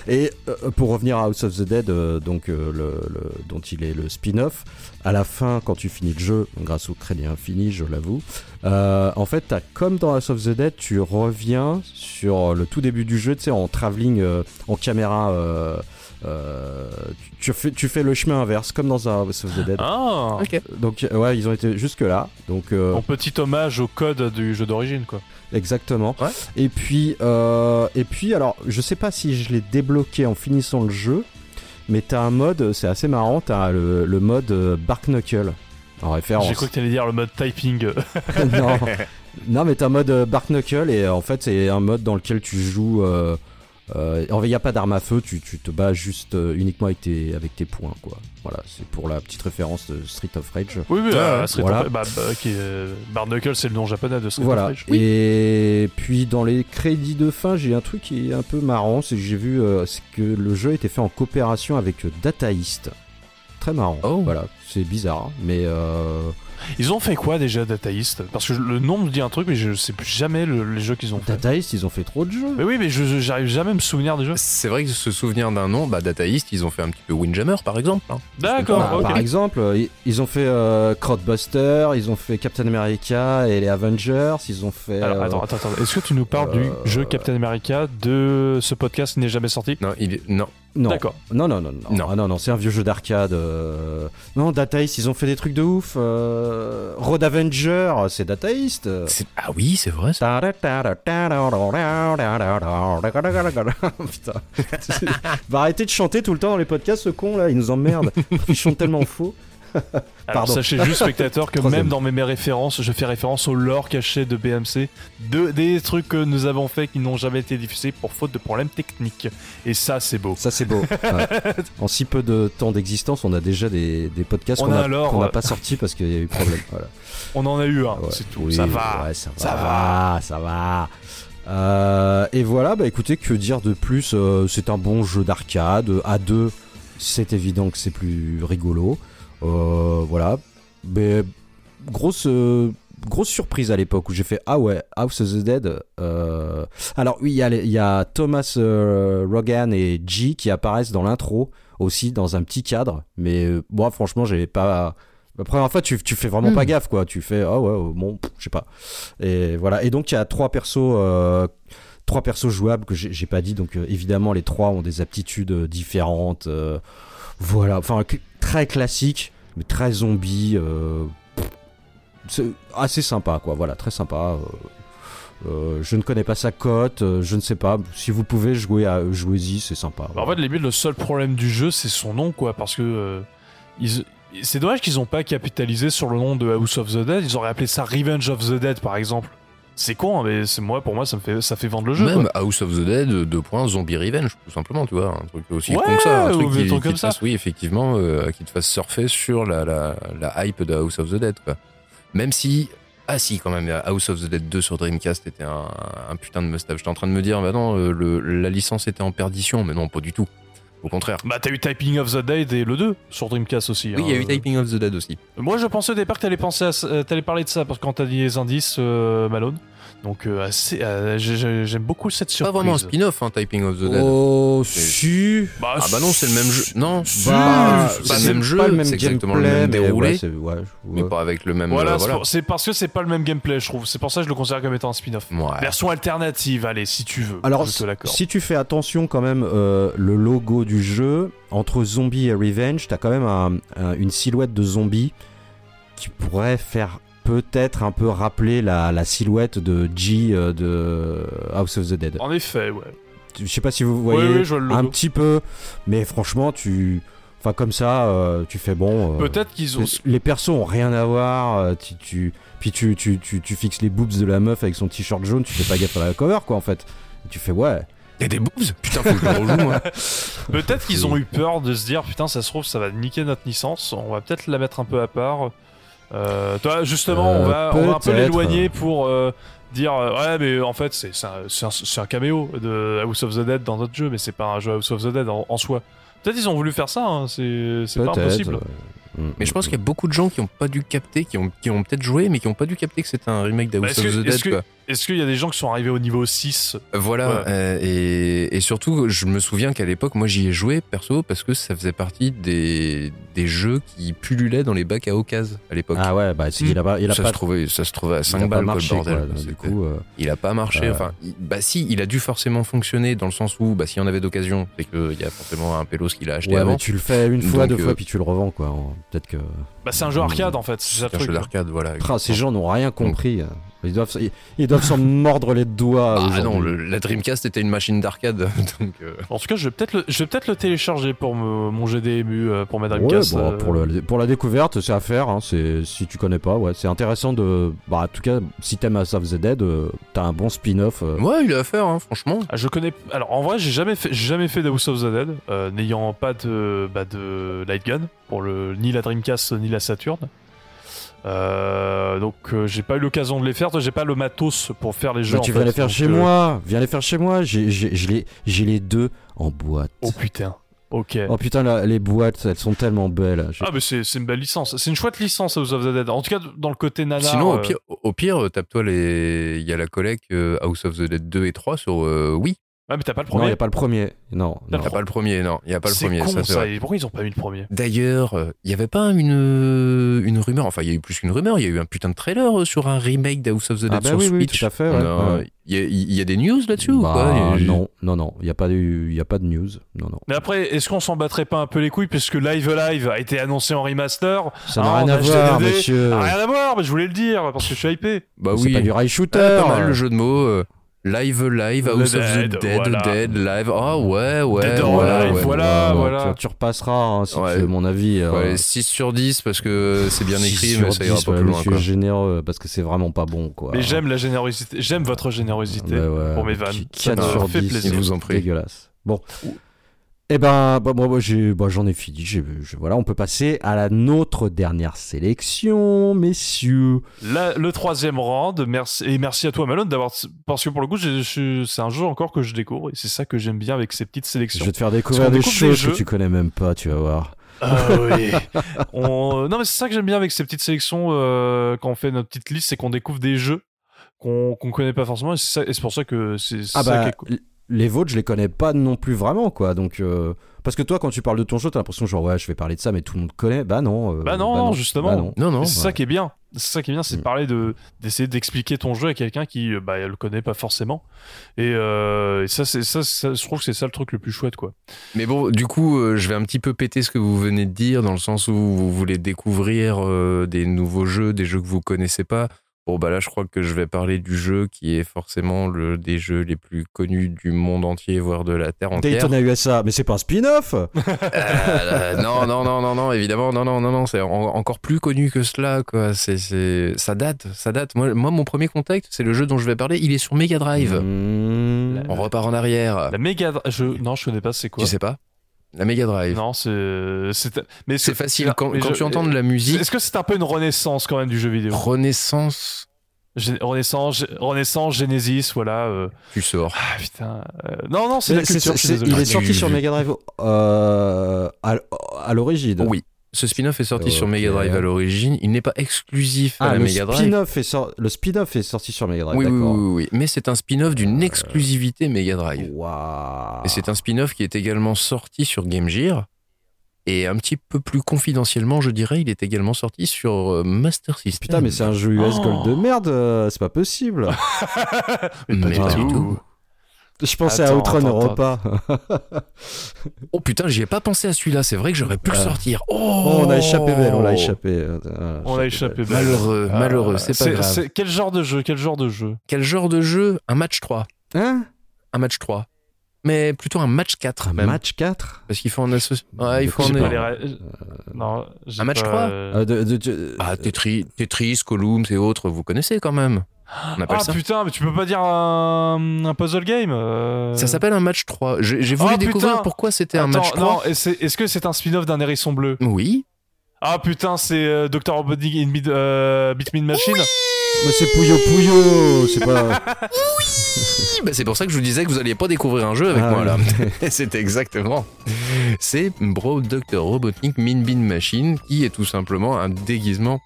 Et euh, pour revenir à House of the Dead, donc le, le- dont il est le spin-off, à la fin, quand tu finis le jeu, grâce au crédit infini, je l'avoue, euh, en fait, t'as comme dans House of the Dead, tu reviens sur le tout début du jeu, tu sais, en travelling, euh, en caméra. Euh, tu, tu fais, tu fais le chemin inverse, comme dans un House of the Dead. Ah. Ok. Donc euh, ouais, ils ont été jusque là. Donc euh, En petit hommage au code du jeu d'origine, quoi. exactement. Ouais. Et puis euh, et puis alors, je sais pas si je l'ai débloqué en finissant le jeu, mais t'as un mode, c'est assez marrant. T'as le, le mode euh, Bark Knuckle en référence. J'ai cru que t'allais dire le mode typing. non. non, mais t'as un mode euh, Bark Knuckle et en fait c'est un mode dans lequel tu joues. Euh, euh, en fait, il n'y a pas d'arme à feu, tu, tu te bats juste euh, uniquement avec tes, avec tes poings, quoi. Voilà, c'est pour la petite référence de Street of Rage. Oui, oui, euh. Street Voilà. of- bah, bah, est- Barnacle, c'est le nom japonais de Street Voilà. of Rage. Et puis dans les crédits de fin, j'ai un truc qui est un peu marrant, c'est que j'ai vu euh, que le jeu était fait en coopération avec euh, Data East. Très marrant. Oh. Voilà, c'est bizarre, hein, mais euh, Ils ont fait quoi déjà, Data East Parce que le nom me dit un truc, mais je sais plus jamais le- les jeux qu'ils ont fait. Data East, ils ont fait trop de jeux. Mais oui, mais je j'arrive jamais à me souvenir des jeux. C'est vrai que se souvenir d'un nom, bah Data East, ils ont fait un petit peu Windjammer par exemple. hein. D'accord, ok. Par exemple, euh, ils, ils ont fait euh, Crowdbuster, ils ont fait Captain America et les Avengers, ils ont fait. Alors, euh, attends, attends, attends. Est-ce que tu nous parles euh, du jeu Captain America de ce podcast qui n'est jamais sorti? Non, il est... non. Non. D'accord. Non, non, non, non. Non. Ah, non, non, c'est un vieux jeu d'arcade. euh. Non, Data East, ils ont fait des trucs de ouf. euh, Road Avenger, c'est Data East. C'est- Ah oui, c'est vrai. ça. Putain. Va arrêter de chanter tout le temps dans les podcasts, ce con là, il nous emmerde. Il chante tellement faux. Alors sachez juste, spectateurs, que Troisième. même dans mes, mes références, je fais référence au lore caché de BMC, de, des trucs que nous avons fait qui n'ont jamais été diffusés pour faute de problèmes techniques. Et ça, c'est beau. Ça, c'est beau. Ouais. En si peu de temps d'existence, on a déjà des, des podcasts On qu'on n'a ouais. pas sortis parce qu'il y a eu problème. Voilà. On en a eu un, Ouais. c'est tout. Oui, ça va. ouais, ça va. Ça va. Ça va. Euh, et voilà, bah écoutez, que dire de plus euh, C'est un bon jeu d'arcade. À deux, c'est évident que c'est plus rigolo. Euh, voilà. Mais grosse, grosse surprise à l'époque où j'ai fait Ah ouais, House of the Dead. euh, Alors oui, il y, y a Thomas euh, Rogan et G qui apparaissent dans l'intro aussi dans un petit cadre. Mais euh, moi, franchement, j'avais pas. La première fois, tu, tu fais vraiment Hmm. pas gaffe, quoi. Tu fais, ah ouais, euh, bon, je sais pas. Et voilà. Et donc, il y a trois persos, trois persos jouables que j'ai j'ai pas dit. Donc, évidemment, les trois ont des aptitudes différentes. voilà. Enfin, très classique, mais très zombie. euh, c'est assez sympa, quoi. Voilà, très sympa. euh, euh, je ne connais pas sa cote, je ne sais pas. Si vous pouvez jouer à jouez-y, c'est sympa. En fait, le seul problème du jeu, c'est son nom, quoi, parce que c'est dommage qu'ils ont pas capitalisé sur le nom de House of the Dead. Ils auraient appelé ça Revenge of the Dead, par exemple. C'est con, hein, mais c'est moi, pour moi, ça me fait, ça fait vendre le jeu. Même quoi. House of the Dead, deux points, Zombie Revenge, tout simplement, tu vois, un truc aussi Ouais, con que ça, un truc qui, te ça. fasse, oui, effectivement, euh, qui te fasse surfer sur la, la, la hype de House of the Dead, quoi. Même si, ah si, quand même, House of the Dead 2 sur Dreamcast était un, un putain de must-have. J'étais en train de me dire, bah non, euh, le, la licence était en perdition, mais non, pas du tout. Au contraire. Bah, t'as eu Typing of the Dead et le 2 sur Dreamcast aussi. Oui, il y a hein. eu Typing of the Dead aussi. Moi, je pensais au départ que t'allais penser à, euh, t'allais parler de ça parce que quand t'as dit les indices, euh, Malone. Donc, euh, assez, euh, j'ai- j'ai- j'aime beaucoup cette Pas surprise. vraiment un spin-off, hein, Typing of the Dead. Oh, si. Bah, Ah bah non, c'est le même jeu. Non, Bah, c'est pas c'est le même jeu, pas le même c'est exactement le gameplay, même mais déroulé, ouais, c'est- ouais, mais ouais. pas avec le même. Voilà, euh, c'est voilà. pour- c'est parce que c'est pas le même gameplay, je trouve. C'est pour ça que je le considère comme étant un spin-off. Ouais. Version alternative, allez, si tu veux. Alors, je te l'accorde. si tu fais attention quand même, euh, le logo du jeu, entre zombie et revenge, t'as quand même un- un- une silhouette de zombie qui pourrait faire peut-être un peu rappeler la, la silhouette de G euh, de House of the Dead. En effet, ouais. Je sais pas si vous voyez je vois un petit peu, mais franchement, tu, enfin comme ça, euh, tu fais bon. euh, Peut-être qu'ils ont. les persos ont rien à voir. tu, tu- puis tu, tu, tu, tu fixes les boobs de la meuf avec son t-shirt jaune, tu fais pas gaffe à la cover quoi en fait. Et tu fais ouais. Il y a des boobs Putain, faut que je le rejoue, moi. Peut-être qu'ils ont eu peur de se dire putain, ça se trouve, ça va niquer notre licence. On va peut-être la mettre un peu à part. Euh, toi, justement, on, Euh, va, on va un peu l'éloigner pour euh, dire ouais, mais en fait, c'est un, c'est un, un caméo de House of the Dead dans notre jeu, mais c'est pas un jeu House of the Dead en, en soi. Peut-être ils ont voulu faire ça, hein, c'est pas impossible. Mm, Mais je mm, pense qu'il y a beaucoup de gens qui ont pas dû capter, qui ont, qui ont peut-être joué, mais qui ont pas dû capter que c'était un remake d'House Bah, of the est-ce Dead. que-. Est-ce qu'il y a des gens qui sont arrivés au niveau 6 Voilà, Ouais. euh, et, et surtout, je me souviens qu'à l'époque, moi j'y ai joué perso parce que ça faisait partie des, des jeux qui pullulaient dans les bacs à occasion à l'époque. Ah ouais, bah c'est qu'il a pas, il a ça, pas, se trouvait, ça se trouvait à il a 5 pas balles, quoi, marché le bordel. quoi. Du coup, euh, Il a pas marché. Enfin, il- bah si, il a dû forcément fonctionner dans le sens où, bah s'il y en avait d'occasion, c'est qu'il y a forcément un pélos qui l'a acheté ouais, avant. mais tu le fais une fois, Donc, deux euh, fois, puis tu le revends quoi. Peut-être que. Bah, c'est un jeu arcade en fait, c'est un truc. jeu d'arcade, voilà. Ah, ces gens n'ont rien compris. Ils doivent, ils, doivent s'en mordre les doigts. Ah non, le- la Dreamcast était une machine d'arcade, euh, En tout cas, je vais peut-être le, je vais peut-être le télécharger pour me- mon GDMU euh, pour ma Ouais, Dreamcast. bon, euh, pour, le- pour la découverte, c'est à faire. Hein, c'est si tu connais pas, ouais, c'est intéressant de. Bah, en tout cas, si t'aimes House of the Dead, euh, t'as un bon spin-off. euh. Ouais, il a à faire, hein, franchement. Ah, je connais. Alors en vrai, j'ai jamais fait, j'ai jamais fait House of the Dead, euh, n'ayant pas de, bah, de light gun pour le ni la Dreamcast ni la Saturn. Euh, donc euh, j'ai pas eu l'occasion de les faire. J'ai pas le matos pour faire les jeux. Bah, en tu fait, viens les faire chez euh, moi. Viens les faire chez moi. J'ai les- deux en boîte. Oh putain. Ok. Oh putain, la- les boîtes, elles sont tellement belles. Ah, mais c'est une belle licence. C'est une chouette licence, House of the Dead. En tout cas, dans le côté nanar. Sinon, au pire, au pire tape-toi les. Il y a la collecte House of the Dead 2 et 3 sur euh, Ouais, mais t'as pas le non, il premier. n'y a pas le premier. Non. T'as non. Il n'y a pas le premier, non. Il n'y a pas le C'est premier, con, ça c'est ça. vrai. Et pourquoi ils ont pas mis le premier? D'ailleurs, euh, il n'y avait pas une, euh, une rumeur, enfin il y a eu plus qu'une rumeur, il y a eu un putain de trailer euh, sur un remake d'House of the Dead Ah bah sur oui, oui, Switch. tout à fait. ouais, Non, y, a- y des news là-dessus ou Bah, quoi y a- non, non, non. Il n'y a, pas de- il y a pas de news. Non, non. Mais après, est-ce qu'on s'en battrait pas un peu les couilles puisque Live Live a été annoncé en remaster? Ça Ah, n'a on rien à voir, monsieur. Ah, Rien à voir, mais je voulais le dire parce que je suis hypé. Bah C'est oui, pas du rail shooter. Ah, pas mal le jeu de mots. euh, Live Live, House of Dead, the Dead, voilà. Dead, Live. Ah ouais, ouais. Dead ouais, or Alive, ouais. voilà. Ouais, voilà. Tu, tu repasseras, hein, si Ouais. tu veux mon avis. euh, Ouais, 6 sur 10 parce que c'est bien 6 écrit, mais ça ira 10, pas ouais, plus loin. monsieur Quoi. généreux, parce que c'est vraiment pas bon, quoi. Mais j'aime la générosité. J'aime votre générosité Ouais, ouais. pour mes vannes. Ça 4 me sur fait 10, plaisir. Je vous en prie. Dégueulasse. Bon. Eh ben, bah, bah, j'en ai fini. Je- voilà, on peut passer à la nôtre dernière sélection, messieurs. La- le troisième round, merci, et merci à toi Malone d'avoir. Parce que pour le coup, je- c'est un jeu encore que je découvre et c'est ça que j'aime bien avec ces petites Je sélections. vais te faire découvrir des choses que tu connais même pas, tu vas voir. Ah oui. On- Non, mais c'est ça que j'aime bien avec ces petites sélections euh, quand on fait notre petite liste, c'est qu'on découvre des jeux qu'on qu'on connaît pas forcément et c'est pour ça que c'est Ah ça qui bah, est cool. Les vôtres, je les connais pas non plus vraiment, quoi. Donc, euh, parce que toi, quand tu parles de ton jeu, t'as l'impression genre ouais, je vais parler de ça, mais tout le monde connaît. Bah non. euh, Bah non, justement. Bah non. Non, non. Mais c'est ça qui est bien. C'est ça qui est bien, c'est de Mm. parler de d'essayer d'expliquer ton jeu à quelqu'un qui euh, bah le connaît pas forcément. Et, euh, et ça c'est ça, ça, je trouve que c'est ça le truc le plus chouette quoi. Mais bon, du coup, euh, je vais un petit peu péter ce que vous venez de dire, dans le sens où vous voulez découvrir euh, des nouveaux jeux, des jeux que vous connaissez pas. Bon, bah là, je crois que je vais parler du jeu qui est forcément le des jeux les plus connus du monde entier, voire de la Terre entière. Daytona USA, mais c'est pas un spin-off Euh, non, non, non, non, non, évidemment, non, non, non, non, c'est en- encore plus connu que cela, quoi. C'est, ça date, ça date. Moi, moi, mon premier contact, c'est le jeu dont je vais parler. Il est sur Mega Drive. Mmh. On repart en arrière. La méga je non, je connais pas c'est quoi? Tu sais pas? La Mega Drive. Non, c'est c'est mais C'est facile. Quand, mais quand je- tu entends de la musique, Est-ce que c'est un peu une renaissance quand même du jeu vidéo? Renaissance, Renaissance, Genesis, voilà. euh. tu sors. Ah putain. euh, Non, non, c'est la culture. désolé. il est sorti sur Mega Drive euh, à, à l'origine. Oui. Ce spin-off est sorti sur. Mega Drive à l'origine. Il n'est pas exclusif à Ah, la Mega Drive. sor- le spin-off est sorti sur Mega Drive, Oui, oui, oui, oui, mais c'est un spin-off d'une exclusivité Mega Drive. Waouh. Et c'est un spin-off qui est également sorti sur Game Gear. Et un petit peu plus confidentiellement, je dirais, il est également sorti sur euh, Master System. Putain, mais c'est un jeu US Oh. Gold de merde, euh, c'est pas possible. Mais pas Mais du pas du tout. tout. Je pensais à Attends, Outrun attends, Europa. Oh putain, j'y ai pas pensé à celui-là, c'est vrai que j'aurais pu le Ah. sortir. Oh, Oh, on a échappé belle, on l'a échappé. euh, euh, On a échappé. belle. Malheureux, Euh, malheureux, c'est pas grave. c'est- Quel genre de jeu Quel genre de jeu? Quel genre de jeu? Un match 3. Hein? Un match 3. Mais plutôt un match 4 Un même. match 4 Parce qu'il faut en associer. Ouais, il faut en pas les a... ré- Non, un match pas- 3? euh, de, de- de- Ah, Tetris, Tetris, Columns et autres, vous connaissez quand même. On appelle Ah ça. putain, mais tu peux pas dire un, un puzzle game euh, Ça s'appelle un match 3. J'ai voulu Ah, découvrir putain. pourquoi c'était un match 3. Non, et c'est- est-ce que c'est un spin-off d'un hérisson bleu Oui. Ah putain, c'est euh, Dr. Robotnik in Mid, euh, Bitmin Machine Mais c'est Pouyo Pouyo, c'est pas. Bah, c'est pour ça que je vous disais que vous alliez pas découvrir un jeu avec Ah, moi là. oui. C'était exactement. C'est Bro Dr. Robotnik Min Bin Machine qui est tout simplement un déguisement.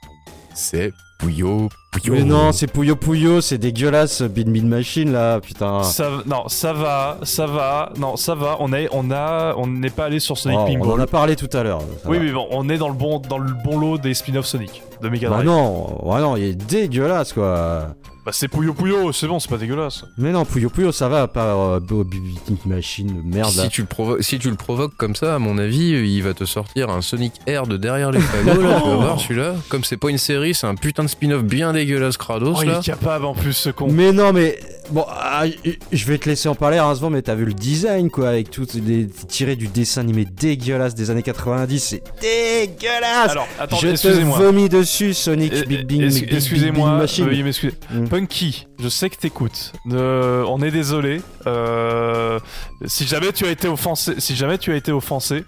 C'est Puyo Mais non, c'est Pouyo Pouyo, c'est dégueulasse, Bin Bin Machine là, putain. ça, Non, ça va, ça va, non, ça va. On a, on a, on n'est pas allé sur Sonic Oh, on en a parlé tout à l'heure. Oui, va. mais bon, on est dans le bon, dans le bon lot des spin-off Sonic de Mega Bah Drive. non, ouais, non, il est dégueulasse quoi. Bah c'est Puyo Puyo, c'est bon, c'est pas dégueulasse. Mais non, Pouyo Pouyo, ça va, pas euh, Bo- Bi- Bi- Machine, merde là. Si tu, le provo- si tu le provoques comme ça, à mon avis, il va te sortir un Sonic Air de derrière les fagots, là, tu vas voir celui-là. Comme c'est pas une série, c'est un putain de spin-off bien dégueulasse Kratos, Oh, il là. est capable en plus ce con. Mais non, mais bon, ah, je vais te laisser en parler, heureusement, mais t'as vu le design quoi, avec tout les tiré du dessin animé dégueulasse des années 90, c'est dégueulasse. Alors, attends, je te excusez-moi. vomis dessus, Sonic Eh, Big Bing, es- Big Big Excusez-moi, Bing Machine. veuillez m'excuser. Mm. Punky, je sais que t'écoutes. Euh, on est désolé. Euh, si jamais tu as été offensé, si jamais tu as été offensé,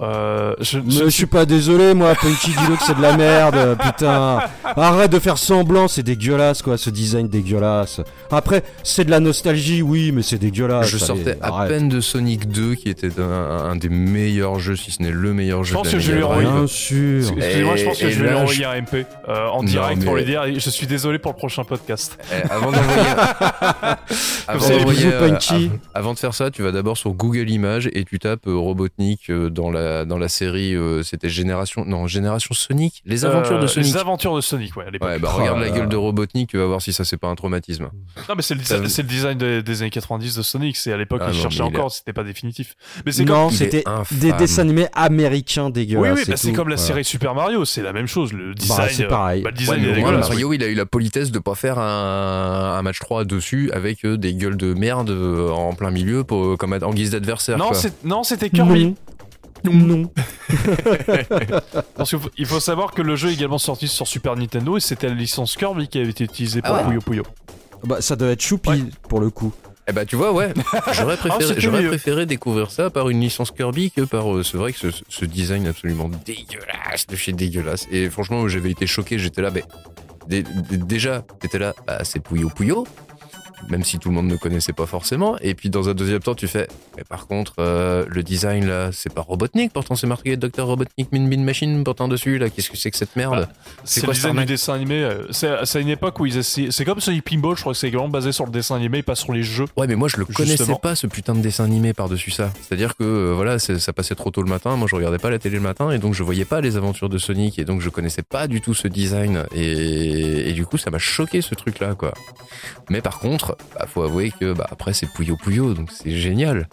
Euh, je, je- je suis pas désolé, moi, Punky, dis-le que c'est de la merde, putain. Arrête de faire semblant, c'est dégueulasse, quoi, ce design dégueulasse. Après, c'est de la nostalgie, oui, mais c'est dégueulasse. je allez, sortais à arrête. peine de Sonic 2, qui était un, un des meilleurs jeux, si ce n'est le meilleur jeu pense de la que je lui. Bien sûr. Excusez-moi, je pense que Et- je et vais lui envoyer je- un MP euh, en Non, direct pour lui dire je suis désolé pour le prochain podcast. Eh, avant d'envoyer, avant, euh, avant de faire ça, tu vas d'abord sur Google Images et tu tapes euh, Robotnik euh, dans la dans la série. euh, C'était génération non génération Sonic, les aventures Euh, de Sonic. Les aventures de Sonic, ouais, à l'époque. Ouais, bah Oh regarde là la gueule de Robotnik, tu vas voir si ça c'est pas un traumatisme. Non, mais c'est le, c'est design des, des années 90 de Sonic. C'est à l'époque, Ah ils non, cherchaient encore, c'était pas définitif. Mais c'est comme. Non, c'était des dessins animés américains Oui, dégueulasses. oui, bah, c'est tout. comme la Voilà. série Super Mario, c'est la même chose. Le design, Bah, c'est euh, pareil. bah, le design. Mario, il a eu la politesse de pas faire un, un match 3 dessus avec euh, des gueules de merde euh, en plein milieu pour, comme en guise d'adversaire. Non, c'est- c'était Kirby. Non. Non. Parce qu'il faut, il faut savoir que le jeu est également sorti sur Super Nintendo et c'était la licence Kirby qui avait été utilisée pour Ah ouais. Puyo Puyo. Bah, ça doit être choupi Ouais. pour le coup. Eh bah tu vois, ouais, j'aurais préféré, c'était j'aurais mieux. préféré découvrir ça par une licence Kirby que par. euh, c'est vrai que ce, ce design absolument dégueulasse, de chez dégueulasse. Et franchement, j'avais été choqué, j'étais là, mais dé- dé- déjà, t'étais là, bah, c'est Puyo Puyo, même si tout le monde ne connaissait pas forcément. Et puis dans un deuxième temps, tu fais, mais par contre, euh, le design là, c'est pas Robotnik, pourtant c'est marqué Dr Robotnik Min Min Machine pourtant dessus là. Qu'est-ce que c'est que cette merde C'est quoi le design du dessin animé. euh, C'est à une époque où ils essayaient. C'est comme Sonic Pinball, je crois que c'est également basé sur le dessin animé et pas sur les jeux. Ouais, mais moi je le connaissais pas ce putain de dessin animé par-dessus ça. C'est-à-dire que euh, voilà, ça passait trop tôt le matin. Moi je regardais pas la télé le matin et donc je voyais pas les aventures de Sonic et donc je connaissais pas du tout ce design et, et du coup ça m'a choqué ce truc-là quoi. Mais par contre, bah, faut avouer que bah, après c'est Puyo Puyo donc c'est génial.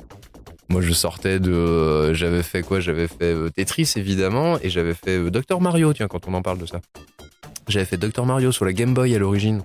Moi je sortais de, euh, j'avais fait quoi? J'avais fait euh, Tetris évidemment et j'avais fait euh, Dr Mario. Tiens quand on en parle de ça, j'avais fait Dr Mario sur la Game Boy à l'origine.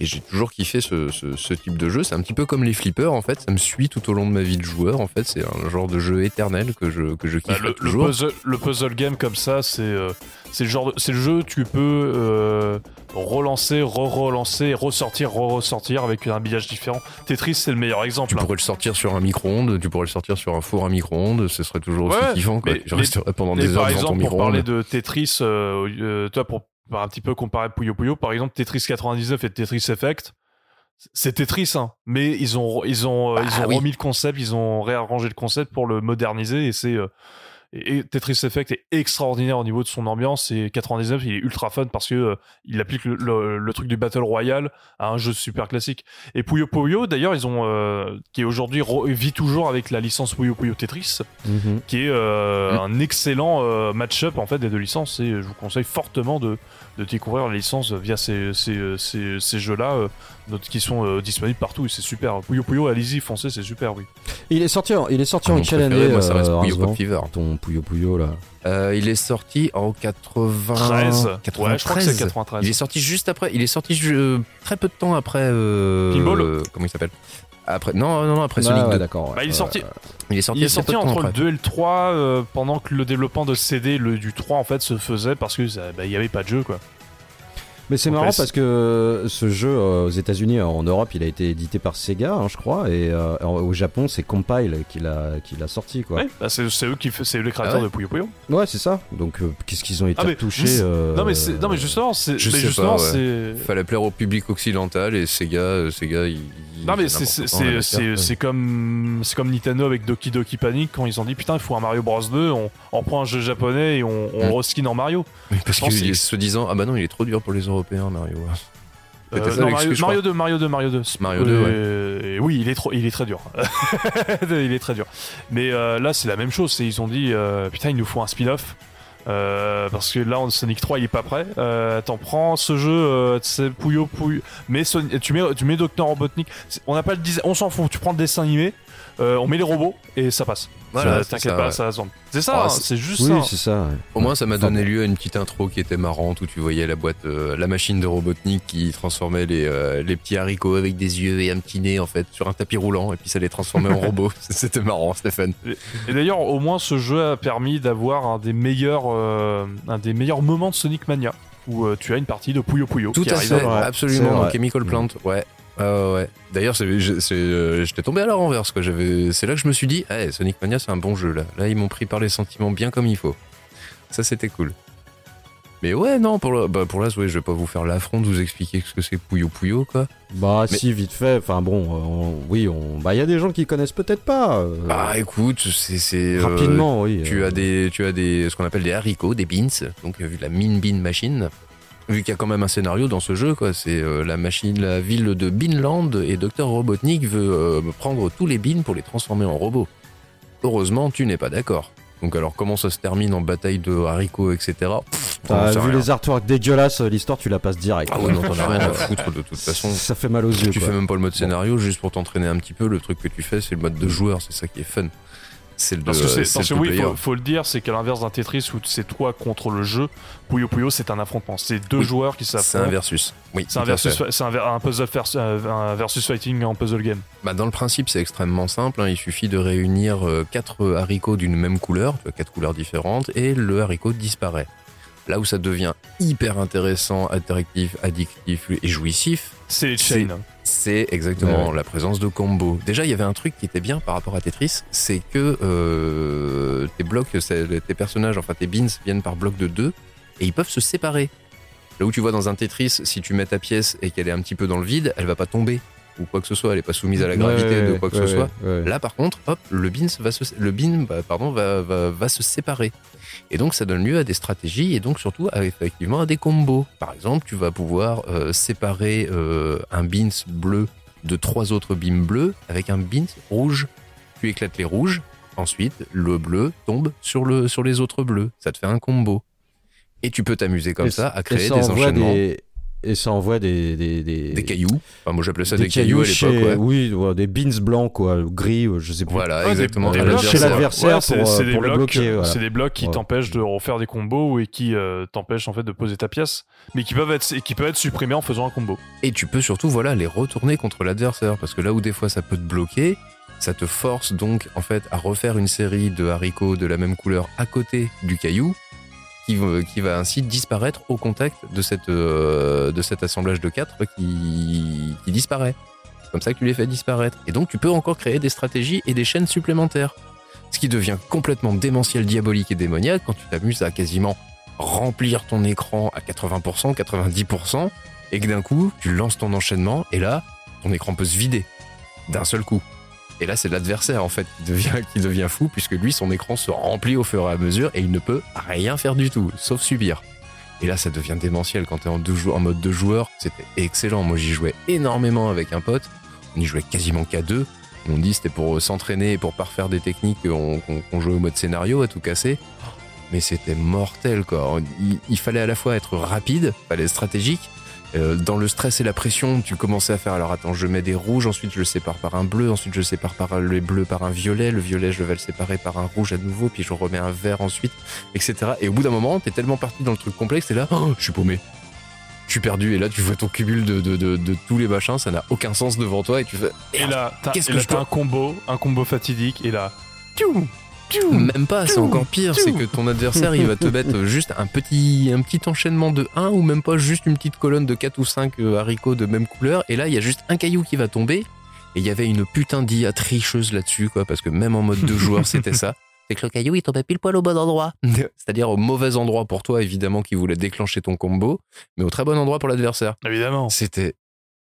Et j'ai toujours kiffé ce, ce- ce type de jeu. C'est un petit peu comme les flippers, en fait. Ça me suit tout au long de ma vie de joueur. En fait, c'est un genre de jeu éternel que je, que je Bah, kiffe le, le toujours. puzzle, le puzzle game comme ça, c'est euh, c'est le genre de- le jeu tu peux euh, relancer, re-relancer, ressortir, re-ressortir avec un habillage différent. Tetris c'est le meilleur exemple. Tu hein. pourrais le sortir sur un micro-ondes, tu pourrais le sortir sur un four à micro-ondes, ce serait toujours aussi kiffant. Quoi. mais- resterais pendant Mais des heures par devant ton exemple, pour parler micro-ondes. de Tetris, euh, toi pour pour un petit peu comparer Puyo Puyo, par exemple Tetris 99 et Tetris Effect, c'est Tetris, hein, mais ils ont ils ont euh, Bah ils ont oui. remis le concept, ils ont réarrangé le concept pour le moderniser et c'est euh, et et Tetris Effect est extraordinaire au niveau de son ambiance et 99 il est ultra fun parce que euh, il applique le, le- le truc du battle royale à un jeu super classique et Puyo Puyo d'ailleurs ils ont euh, qui aujourd'hui vit toujours avec la licence Puyo Puyo Tetris Mhm. qui est euh, Mm. un excellent match-up en fait des deux licences et je vous conseille fortement de, de découvrir la licence via ces, ces, ces, ces jeux-là euh, qui sont euh, disponibles partout et c'est super. Puyo Puyo, allez-y, foncez, c'est super, oui. Il est sorti en, il est sorti Ah, en mon quelle année moi, ça reste euh, Puyo Pop Fever. Ton Puyo Puyo là. Euh, il est sorti en 80... 13. 93. Ouais, je crois que c'est 93. Il est sorti juste après. Il est sorti euh, très peu de temps après. euh, Pinball euh, Comment il s'appelle? Après. Non, non, non, après Ah, Sonic ouais, 2. d'accord. ouais. Bah, il est sorti. Il est sorti, il est entre le après. 2 et le 3 euh, pendant que le développement de CD le, du 3 en fait se faisait parce que ça- bah, il y avait pas de jeu quoi. Mais c'est marrant parce que ce jeu euh, aux États-Unis, en Europe, il a été édité par Sega, hein, je crois, et euh, au Japon, c'est Compile qui l'a qui l'a sorti quoi. Ouais, bah, c'est eux qui fait- c'est les créateurs Ah ouais de Puyo Puyo. Ouais, c'est ça. Donc euh, qu'est-ce qu'ils ont été Ah, mais touchés Non mais c'est- non mais justement c'est je mais sais justement pas, Fallait plaire au public occidental et Sega, euh, Sega, Non mais c'est comme c'est comme Nintendo avec Doki Doki Panic quand ils ont dit putain il faut un Mario Bros 2 on, on prend un jeu japonais et on, on Mm. le reskin en Mario. Oui, Parce Je pense qu'il que- est se disant ah bah non il est trop dur pour les Européens Mario. C'était Euh, ça non, l'excuse, Mario, je crois. Mario 2 Mario 2 Mario 2 Mario 2, Euh, et oui il est trop il est très dur il est très dur mais euh, là c'est la même chose c'est ils ont dit euh, putain il nous faut un spin-off parce que là, en Sonic 3, il est pas prêt. T'en prends ce jeu, c'est Puyo Puyo. Mais Son- tu mets, tu mets Dr Robotnik. On n'a pas le on s'en fout. Tu prends le dessin animé, on met les robots et ça passe. Voilà, Ça- c'est T'inquiète ça, pas, ouais. ça va. C'est ça, Ah, hein, c'est- juste Oui, ça. c'est ça. ouais. Au moins ça m'a donné lieu à une petite intro qui était marrante où tu voyais la boîte, euh, la machine de Robotnik qui transformait les, euh, les petits haricots avec des yeux et un petit nez en fait sur un tapis roulant et puis ça les transformait en robots. C'était marrant, c'était fun. Et d'ailleurs, au moins, ce jeu a permis d'avoir un des meilleurs, euh, un des meilleurs moments de Sonic Mania, où euh, tu as une partie de Puyo Puyo Tout qui à arrive fait, à- absolument. Chemical Plant, ouais. Ah ouais. D'ailleurs, euh, j'étais tombé à la renverse. Quoi. J'avais, c'est là que je me suis dit, eh, Sonic Mania, c'est un bon jeu. Là, là ils m'ont pris par les sentiments bien comme il faut. Ça, c'était cool. Mais ouais, non, pour, le, bah, pour ouais, je vais pas vous faire l'affront de vous expliquer ce que c'est Puyo Puyo, quoi. Bah Mais- si, vite fait. Enfin bon, euh, on- oui, on... bah il y a des gens qui connaissent peut-être pas. euh, Bah écoute, c'est. euh, rapidement, oui. Tu euh, as des, tu as des, ce qu'on appelle des haricots, des beans, donc vu la mine bean machine. Vu qu'il y a quand même un scénario dans ce jeu, quoi, c'est euh, la machine, la ville de Beanland et Dr Robotnik veut euh, prendre tous les beans pour les transformer en robots. Heureusement, tu n'es pas d'accord. Donc alors comment ça se termine en bataille de haricots, etc. Pff, on T'as sait vu rien. les artworks dégueulasses, euh, l'histoire tu la passes direct. Ah ouais, non, t'en as rien à foutre de toute façon. Ça fait mal aux yeux. Tu quoi. fais même pas le mode scénario juste pour t'entraîner un petit peu. Le truc que tu fais, c'est le mode de joueur. C'est ça qui est fun. C'est le, Parce que, parce que oui, two-player. faut, faut le dire, c'est qu'à l'inverse d'un Tetris où c'est toi contre le jeu, Puyo Puyo c'est un affrontement. C'est deux Oui. joueurs qui C'est un s'affrontent. versus. Oui, C'est un, versus, c'est un, ver- un puzzle euh, un versus fighting en puzzle game. Bah, dans le principe, c'est extrêmement simple. hein. Il suffit de réunir euh, quatre haricots d'une même couleur, tu quatre couleurs différentes, et le haricot disparaît. Là où ça devient hyper intéressant, attractif, addictif et jouissif, C'est les chains. C'est exactement Ouais. la présence de combos. Déjà, il y avait un truc qui était bien par rapport à Tetris, c'est que euh, tes blocs, tes personnages, enfin tes beans viennent par bloc de deux et ils peuvent se séparer. Là où tu vois dans un Tetris, si tu mets ta pièce et qu'elle est un petit peu dans le vide, elle va pas tomber ou quoi que ce soit, elle est pas soumise à la gravité Ouais, de quoi que ouais, ce soit. ouais. Là, par contre, hop, le beans va se, le bean, bah, pardon, va, va, va se séparer. Et donc, ça donne lieu à des stratégies et donc surtout à, effectivement à des combos. Par exemple, tu vas pouvoir euh, séparer euh, un beans bleu de trois autres beans bleus avec un beans rouge. Tu éclates les rouges. Ensuite, le bleu tombe sur, le, sur les autres bleus. Ça te fait un combo. Et tu peux t'amuser comme Et ça à créer des enchaînements. des- Et ça envoie des. Des, des... Des cailloux. Enfin, moi, j'appelais ça des, cailloux, à l'époque. chez- ouais. Oui, ouais, des beans blancs, quoi, gris, euh, je sais plus. Voilà, des- exactement. des à blocs chez l'adversaire. c'est, pour, euh, des le blocs, bloquer, voilà. c'est des blocs qui Ouais. t'empêchent de refaire des combos et qui euh, t'empêchent en fait de poser ta pièce, mais qui peuvent être, qui peuvent être supprimés en faisant un combo. Et tu peux surtout voilà les retourner contre l'adversaire parce que là où des fois ça peut te bloquer, ça te force donc en fait à refaire une série de haricots de la même couleur à côté du caillou qui, va- ainsi disparaître au contact de euh, cet assemblage de quatre qui disparaît. C'est comme ça que tu les fais disparaître. Et donc tu peux encore créer des stratégies et des chaînes supplémentaires. Ce qui devient complètement démentiel, diabolique et démoniaque quand tu t'amuses à quasiment remplir ton écran à 80%, 90%, et que d'un coup, tu lances ton enchaînement, et là, ton écran peut se vider d'un seul coup. Et là, c'est l'adversaire, en fait, qui devient, fou, puisque lui, son écran se remplit au fur et à mesure, et il ne peut rien faire du tout, sauf subir. Et là, ça devient démentiel quand t'es en, en mode deux joueurs. C'était excellent. Moi, j'y jouais énormément avec un pote. On y jouait quasiment qu'à deux. On dit c'était pour euh, s'entraîner et pour parfaire des techniques qu'on jouait au mode scénario, à tout casser. Mais c'était mortel, quoi. Il, il fallait à la fois être rapide, fallait être stratégique. Euh, dans le stress et la pression, tu commençais à faire alors attends, je mets des rouges, ensuite je le sépare par un bleu, ensuite je le sépare par le bleu par un violet, le violet je vais le séparer par un rouge à nouveau, puis je remets un vert ensuite, etc. Et au bout d'un moment, t'es tellement parti dans le truc complexe, t'es là, oh, je suis paumé. Je suis perdu, et là tu vois ton cumul de, de, de, de tous les machins, ça n'a aucun sens devant toi, et tu fais. Et là, t'as, et un combo, un combo fatidique, et là. Même pas, c'est encore pire, c'est que ton adversaire il va te mettre juste un petit, un petit enchaînement de 1 ou même pas juste une petite colonne de 4 ou 5 haricots de même couleur et là il y a juste un caillou qui va tomber et il y avait une putain d'IA tricheuse là-dessus quoi parce que même en mode deux joueurs c'était ça. C'est que le caillou, il tombait pile poil au bon endroit. C'est-à-dire au mauvais endroit pour toi évidemment qui voulait déclencher ton combo mais au très bon endroit pour l'adversaire. Évidemment. C'était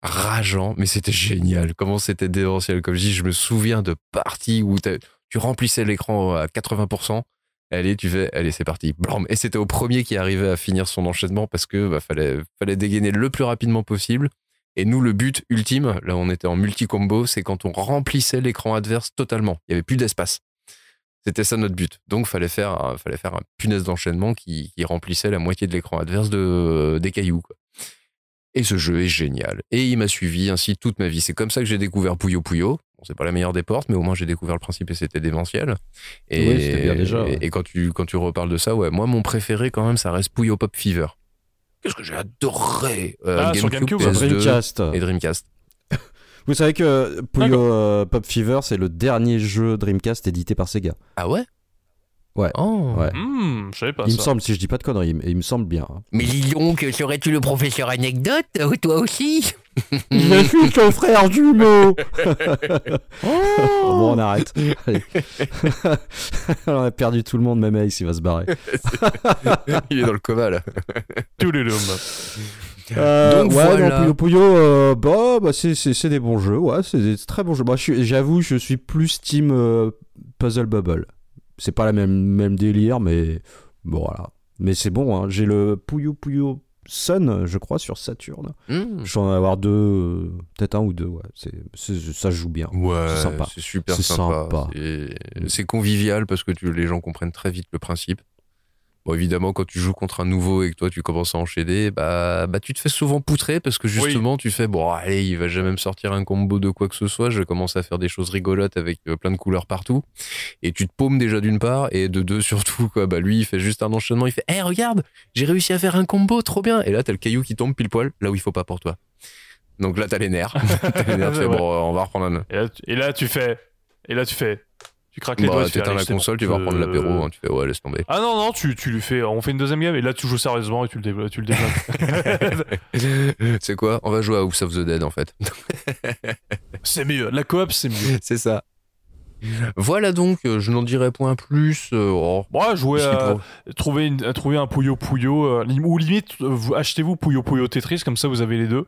rageant, mais c'était génial. Comment c'était démentiel. Comme je dis, je me souviens de parties où t'as- tu remplissais l'écran à 80%. Allez, tu fais, allez, c'est parti. Et c'était au premier qui arrivait à finir son enchaînement parce que bah, fallait, dégainer le plus rapidement possible. Et nous, le but ultime, là on était en multi-combo, c'est quand on remplissait l'écran adverse totalement. Il y avait plus d'espace. C'était ça notre but. Donc fallait faire, fallait faire un punaise d'enchaînement qui, remplissait la moitié de l'écran adverse de, des cailloux. Et ce jeu est génial. Et il m'a suivi ainsi toute ma vie. C'est comme ça que j'ai découvert Puyo Puyo. Bon, c'est pas la meilleure des portes, mais au moins j'ai découvert le principe et c'était démentiel. Et, Oui, c'était bien déjà, ouais. Et, et quand tu, quand tu reparles de ça, ouais, moi mon préféré quand même, ça reste Puyo Pop Fever. Qu'est-ce que j'ai adoré euh, Ah, sur GameCube, Sur PS2 Dreamcast. et Dreamcast. Vous savez que Puyo euh, Pop Fever, c'est le dernier jeu Dreamcast édité par Sega. Ah ouais? Oh. Ouais. Hmm, je savais pas Il me semble, si je dis pas de conneries, il me- il me semble bien. hein. Mais dis donc, serais-tu le professeur anecdote, euh, toi aussi Je suis ton frère jumeau Bon, on arrête. Allez. on a perdu tout le monde, même Ace, il va se barrer. Il est dans le coma là. Tous les. Euh, Donc ouais, voilà. Puyo Puyo, euh, bah, bah, c'est, c'est, c'est des bons jeux, ouais, c'est des très bons jeux. Moi, suis- j'avoue, je suis plus team euh, Puzzle Bubble. C'est pas la même, même délire, mais bon, voilà. Mais c'est bon, hein. j'ai le Puyo Puyo Sun, je crois, sur Saturn. Hmm. Je vais en avoir deux, euh, peut-être un ou deux, ouais. C'est, c'est- ça joue bien. Ouais, C'est sympa. c'est super C'est sympa. sympa. C'est- C'est convivial parce que tu, les gens comprennent très vite le principe. Bon, évidemment, quand tu joues contre un nouveau et que toi tu commences à enchaîner, bah, bah tu te fais souvent poutrer parce que justement tu fais bon, allez, il va jamais me sortir un combo de quoi que ce soit. Je commence à faire des choses rigolotes avec euh, plein de couleurs partout et tu te paumes déjà d'une part et de deux surtout quoi. Bah lui, il fait juste un enchaînement, il fait, hé, regarde, j'ai réussi à faire un combo, trop bien. Et là, t'as le caillou qui tombe pile poil là où il faut pas pour toi. Donc là, t'as les nerfs. t'as les nerfs, tu fais, Ouais. bon, on va reprendre un. Et là, tu- et là, tu fais. Et là, tu fais. Tu craques les doigts. Bah, tu allez, la bon. console, tu vas Euh, reprendre l'apéro, hein, tu fais ouais, laisse tomber. Ah non, non, tu, tu lui fais. On fait une deuxième game et là, tu joues sérieusement et tu le, tu le débloques. c'est quoi? On va jouer à House of the Dead en fait. c'est mieux. La coop, c'est mieux. c'est ça. Voilà donc, euh, je n'en dirai point plus. euh, oh, Bon, jouer à. trouver, une- à trouver un Puyo Puyo, euh, ou limite, euh, vous, achetez-vous Puyo Puyo Tetris, comme ça vous avez les deux.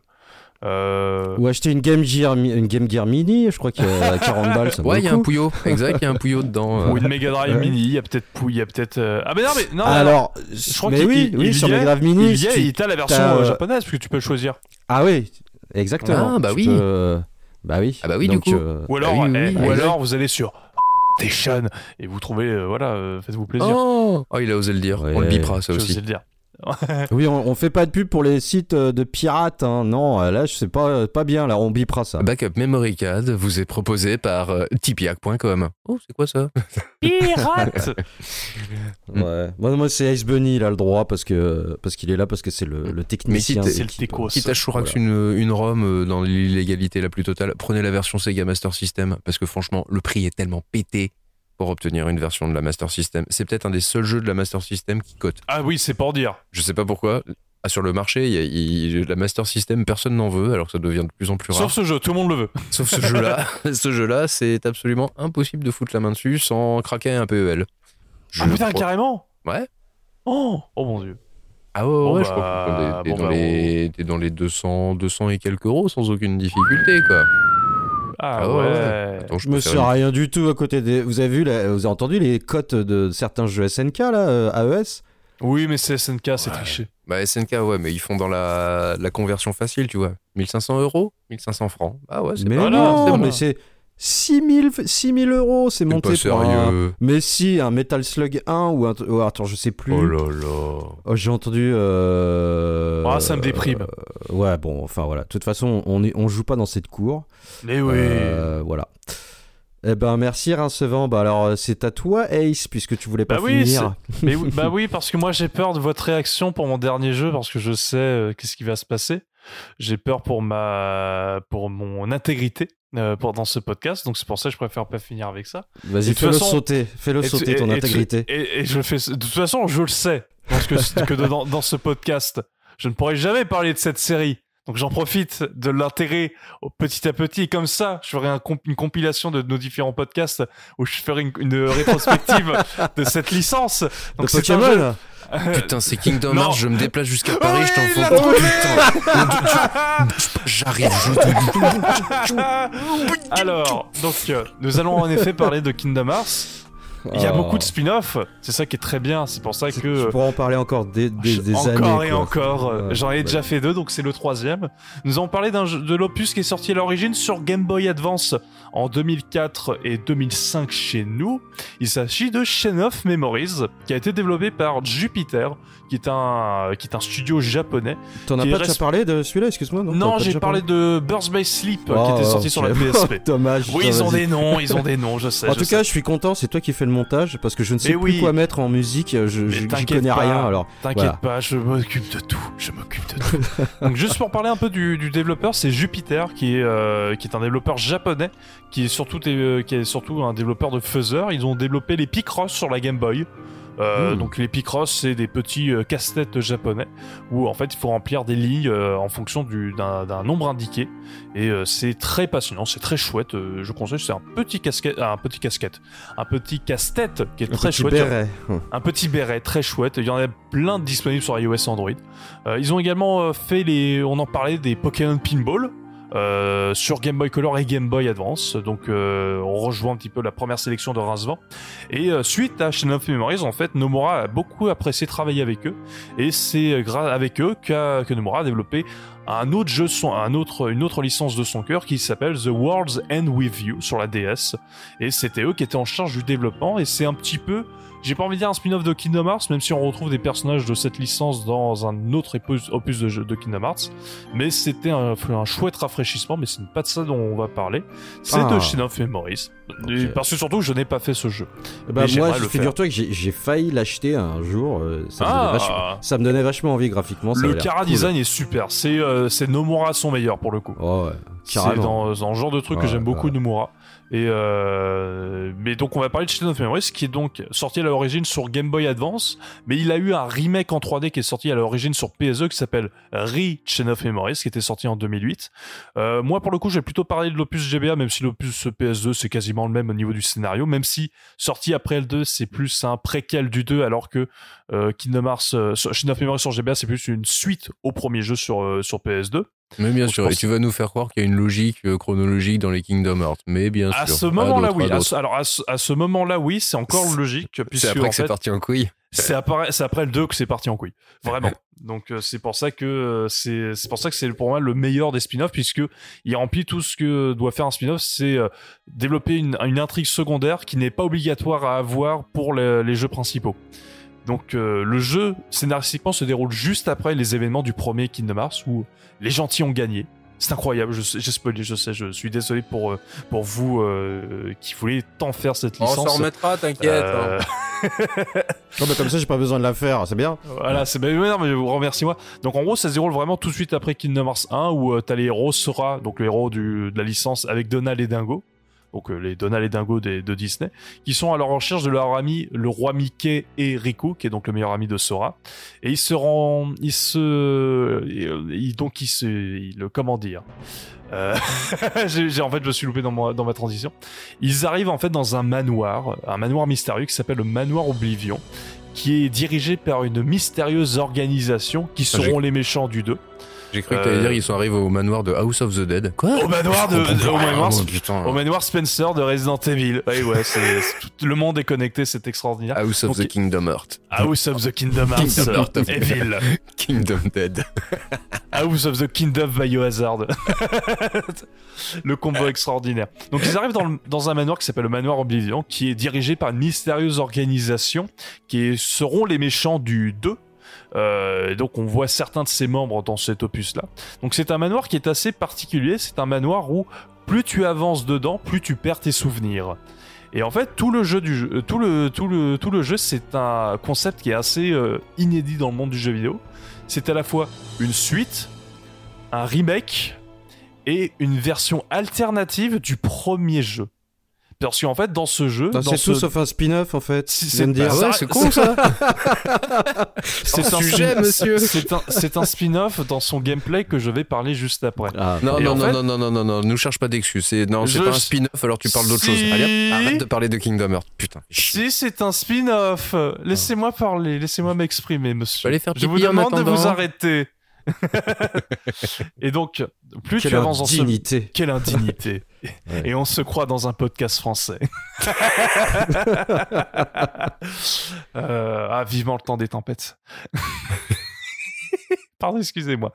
Euh, Ou acheter une Game Gear, une Game Gear Mini, je crois qu'il y a 40 balles, ça Ouais, il y a un pouillot, exact, il y a un pouillot dedans. euh. Ou une Mega Drive Ouais. Mini, il y a peut-être il y a peut-être. euh, Ah, mais non, mais. Non, Alors, je crois mais oui, il- oui, il sur Mega Drive Mini. il y a, tu- la version japonaise, parce que tu peux le choisir. Ah oui, exactement. Ah, bah Tu oui. peux, Bah oui. Ah bah oui, du coup. euh, Ou alors, Ah oui, oui, eh, oui, ou exact. alors vous allez sur et vous trouvez, euh, voilà, euh, faites-vous plaisir. Oh, Oh, il a osé le dire. Ouais. On le bipera, ça aussi. sais le dire. Oui, on, on fait pas de pub pour les sites euh, de pirates. hein. Non, euh, là, je sais pas, pas bien. Là, on bipera ça. Backup Memory Card vous est proposé par euh, tipeee.com. Oh, c'est quoi ça? Pirate Ouais. Moi, moi c'est Ice Bunny, il a le droit parce que parce qu'il est là parce que c'est le, le technicien. techos. Quitte à Chourax une, une ROM euh, dans l'illégalité la plus totale, prenez la version Sega Master System parce que franchement, le prix est tellement pété pour obtenir une version de la Master System. C'est peut-être un des seuls jeux de la Master System qui cote. Ah oui, c'est pour dire. Je sais pas pourquoi. Ah, sur le marché, y a- la Master System, personne n'en veut, alors que ça devient de plus en plus rare. Sauf ce jeu, tout le monde le veut. Sauf ce jeu-là. ce jeu-là, c'est absolument impossible de foutre la main dessus sans craquer un PEL. Je ah putain, crois- carrément Ouais. Oh, oh mon dieu. Ah ouais, Bon, ouais, bah, je crois que t'es bon, dans, bah, les, t'es dans les 200, 200 et quelques euros sans aucune difficulté, quoi. Ah, Ah ouais, ouais. Attends, je me une- rien du tout à côté des. Vous avez vu, là, vous avez entendu les cotes de certains jeux SNK là, euh, AES Oui, mais c'est SNK, c'est triché. Bah, SNK, ouais, mais ils font dans la, la conversion facile, tu vois. 1500 euros 1500 francs. Ah ouais, c'est Mais pas non, c'est bon. mais c'est 6000 6000 euros, c'est monté pas pour un-. Mais si, un Metal Slug 1 ou un. oh, attends, je sais plus. Oh là là. Oh, J'ai entendu. euh, Ah, ça me déprime. euh, ouais, bon, enfin voilà. De toute façon, on, est, on joue pas dans cette cour. Mais oui. Euh, voilà. Eh ben, merci Rincevant. Bah alors, euh, c'est à toi, Ace, puisque tu voulais pas Bah oui, finir. Mais oui, bah oui, parce que moi j'ai peur de votre réaction pour mon dernier jeu, parce que je sais euh, qu'est-ce qui va se passer. J'ai peur pour ma, pour mon intégrité euh, pour dans ce podcast, donc c'est pour ça que je préfère pas finir avec ça. Vas-y, fais-le façon- sauter. Fais-le sauter, ton et- intégrité. Et, et je fais, de toute façon, je le sais. Parce que, que dans, dans ce podcast, je ne pourrai jamais parler de cette série. Donc j'en profite de l'intérêt petit à petit. Comme ça, je ferai un comp- une compilation de nos différents podcasts où je ferai une, une rétrospective de cette licence. Donc c'est Pokémon Putain, c'est Kingdom. Hearts, je me déplace jusqu'à Paris, je Oui, il t'en l'a fous. trouvé. Putain, j'arrive, je Alors, donc, euh, nous allons en effet parler de Kingdom Hearts. Il y a Oh. beaucoup de spin-off, c'est ça qui est très bien. C'est pour ça que Je pourrais en parler encore des, des encore années. et quoi. encore. euh, Ouais, J'en ai ouais. déjà fait deux, donc c'est le troisième. Nous allons parler d'un jeu- de l'opus qui est sorti à l'origine sur Game Boy Advance en 2004 et 2005 chez nous. Il s'agit de Chain of Memories, qui a été développé par Jupiter, qui est un, qui est un studio japonais. T'en as pas déjà parlé de celui-là, excuse-moi Non, j'ai parlé de Birth by Sleep, qui Oh, était sorti sur la. PSP. Dommage. Oui, ils ont des noms, ils ont des noms, je sais. En je tout sais. cas, je suis content, c'est toi qui fais le montage parce que je ne sais Mais plus oui. quoi mettre en musique. Je je- connais pas. rien. Alors T'inquiète Voilà. pas, je m'occupe de tout. Je m'occupe de tout. Donc juste pour parler un peu du, du développeur, c'est Jupiter qui est euh, qui est un développeur japonais, qui est surtout euh, qui est surtout un développeur de Fuzzer. Ils ont développé les Picross sur la Game Boy. Euh, Hmm. Donc les Picross, c'est des petits euh, casse-têtes japonais où en fait il faut remplir des lignes euh, en fonction du- d'un nombre indiqué et c'est très passionnant, c'est très chouette. je conseille, c'est un petit casquette, un petit casquette, un petit casse-tête qui est un très petit chouette. béret. Un petit béret très chouette. Il y en a plein de disponibles sur iOS et Android. Ils ont également fait les, on en parlait des Pokémon Pinball. Euh, sur Game Boy Color et Game Boy Advance, donc euh, on rejoint un petit peu la première sélection de Rincevent. Et euh, suite à Chain of Memories, en fait, Nomura a beaucoup apprécié travailler avec eux, et c'est grâce avec eux que Nomura a développé un autre jeu, son, un autre, une autre licence de son cœur qui s'appelle The World's End With You sur la DS. Et c'était eux qui étaient en charge du développement, et c'est un petit peu j'ai pas envie de dire un spin-off de Kingdom Hearts, même si on retrouve des personnages de cette licence dans un autre opus, de, jeu de Kingdom Hearts. Mais c'était un, un chouette rafraîchissement, mais ce n'est pas de ça dont on va parler. C'est Ah. de Chain of Memories. Et Ok. Parce que surtout, je n'ai pas fait ce jeu. Bah, moi, figure-toi que j'ai failli l'acheter un jour. euh, Ça me, Ah. donnait vachement, ça me donnait vachement envie graphiquement. ça Le cool. design est super. C'est euh, Nomura son meilleur pour le coup. Oh, ouais. C'est dans, dans le genre de truc que j'aime beaucoup ouais. Nomura. Et euh, mais donc on va parler de Chain of Memories qui est donc sorti à l'origine sur Game Boy Advance, mais il a eu un remake en 3D qui est sorti à l'origine sur PSE qui s'appelle Re Chain of Memories qui était sorti en 2008. Euh, moi pour le coup j'ai plutôt parlé de l'opus GBA même si l'opus PS2 c'est quasiment le même au niveau du scénario, même si sorti après le 2 c'est plus un préquel du 2 alors que euh, Kingdom Hearts euh, Chain of Memories sur GBA c'est plus une suite au premier jeu sur euh, sur PS2. Mais bien Donc, sûr, et tu vas nous faire croire qu'il y a une logique euh, chronologique dans les Kingdom Hearts. Mais bien sûr. À ce moment-là, oui. À ce- alors, à ce, à ce moment-là, oui, c'est encore logique, C'est après en que c'est parti en couille. c'est après, c'est après le 2 que c'est parti en couille. Vraiment. Donc, euh, c'est pour ça que euh, c'est, c'est pour ça que c'est pour moi le meilleur des spin-offs, puisque il remplit tout ce que doit faire un spin-off, c'est euh, développer une, une intrigue secondaire qui n'est pas obligatoire à avoir pour les, les jeux principaux. Donc, euh, le jeu scénaristiquement se déroule juste après les événements du premier Kingdom Hearts où les gentils ont gagné. C'est incroyable, je sais- j'ai spoilé, je sais, je suis désolé pour, euh, pour vous euh, qui voulez tant faire cette On licence. s'en remettra, t'inquiète. Euh, Oh, bah, comme ça, j'ai pas besoin de la faire. C'est bien. Voilà, c'est ouais, non, mais remercie-moi. Donc en gros, ça se déroule vraiment tout de suite après Kingdom Hearts 1 où euh, t'as les héros Sora, donc le héros du, de la licence avec Donald et Dingo. Donc euh, les Donald et Dingo des- de Disney, qui sont à leur recherche de leur ami le roi Mickey et Riku, qui est donc le meilleur ami de Sora. Et ils se rendent, ils se, ils- ils- donc ils se, ils- comment dire, euh, en fait je me suis loupé dans ma, dans ma transition. Ils arrivent en fait dans un manoir, un manoir mystérieux qui s'appelle le manoir Oblivion, qui est dirigé par une mystérieuse organisation qui Ah, seront les méchants du 2. J'ai cru que t'allais Euh, dire ils sont arrivés au manoir de House of the Dead. Quoi Au manoir de, au manoir, Oh, putain. au manoir Spencer de Resident Evil. Ouais, ouais, c'est, c'est tout- le monde est connecté, c'est extraordinaire. House of Donc, the Kingdom Heart. House of the Kingdom Hearts, Kingdom Heart of Evil. Kingdom Dead. House of the Kingdom Biohazard. le combo extraordinaire. Donc ils arrivent dans, le- dans un manoir qui s'appelle le manoir Oblivion, qui est dirigé par une mystérieuse organisation qui est- seront les méchants du 2. Euh, donc on voit certains de ses membres dans cet opus-là. Donc c'est un manoir qui est assez particulier. C'est un manoir où plus tu avances dedans, plus tu perds tes souvenirs. Et en fait, tout le jeu du euh, tout le tout le tout le jeu, c'est un concept qui est assez euh, inédit dans le monde du jeu vidéo. C'est à la fois une suite, un remake et une version alternative du premier jeu. Parce qu'en fait, dans ce jeu, Non, dans C'est ce- tout sauf un spin-off en fait. C'est de dire. Ah ouais, c'est con ça. c'est un sujet, monsieur. C'est un, spin-off dans son gameplay que je vais parler juste après. Ah, Non, non, non, fait- non, non, non, non, non, nous cherche pas d'excuses. Non, c'est Je- pas un spin-off, alors tu parles d'autre chose. Si. Allez, hop, arrête de parler de Kingdom Hearts. Putain. Si c'est un spin-off, laissez-moi parler, laissez-moi m'exprimer, monsieur. Je vais aller faire Je vous demande de vous arrêter. Et donc, plus Quelle tu avances dans ce. Quelle indignité. Ouais. Et on se croit dans un podcast français. Euh, ah, vivement le temps des tempêtes. Pardon, excusez-moi.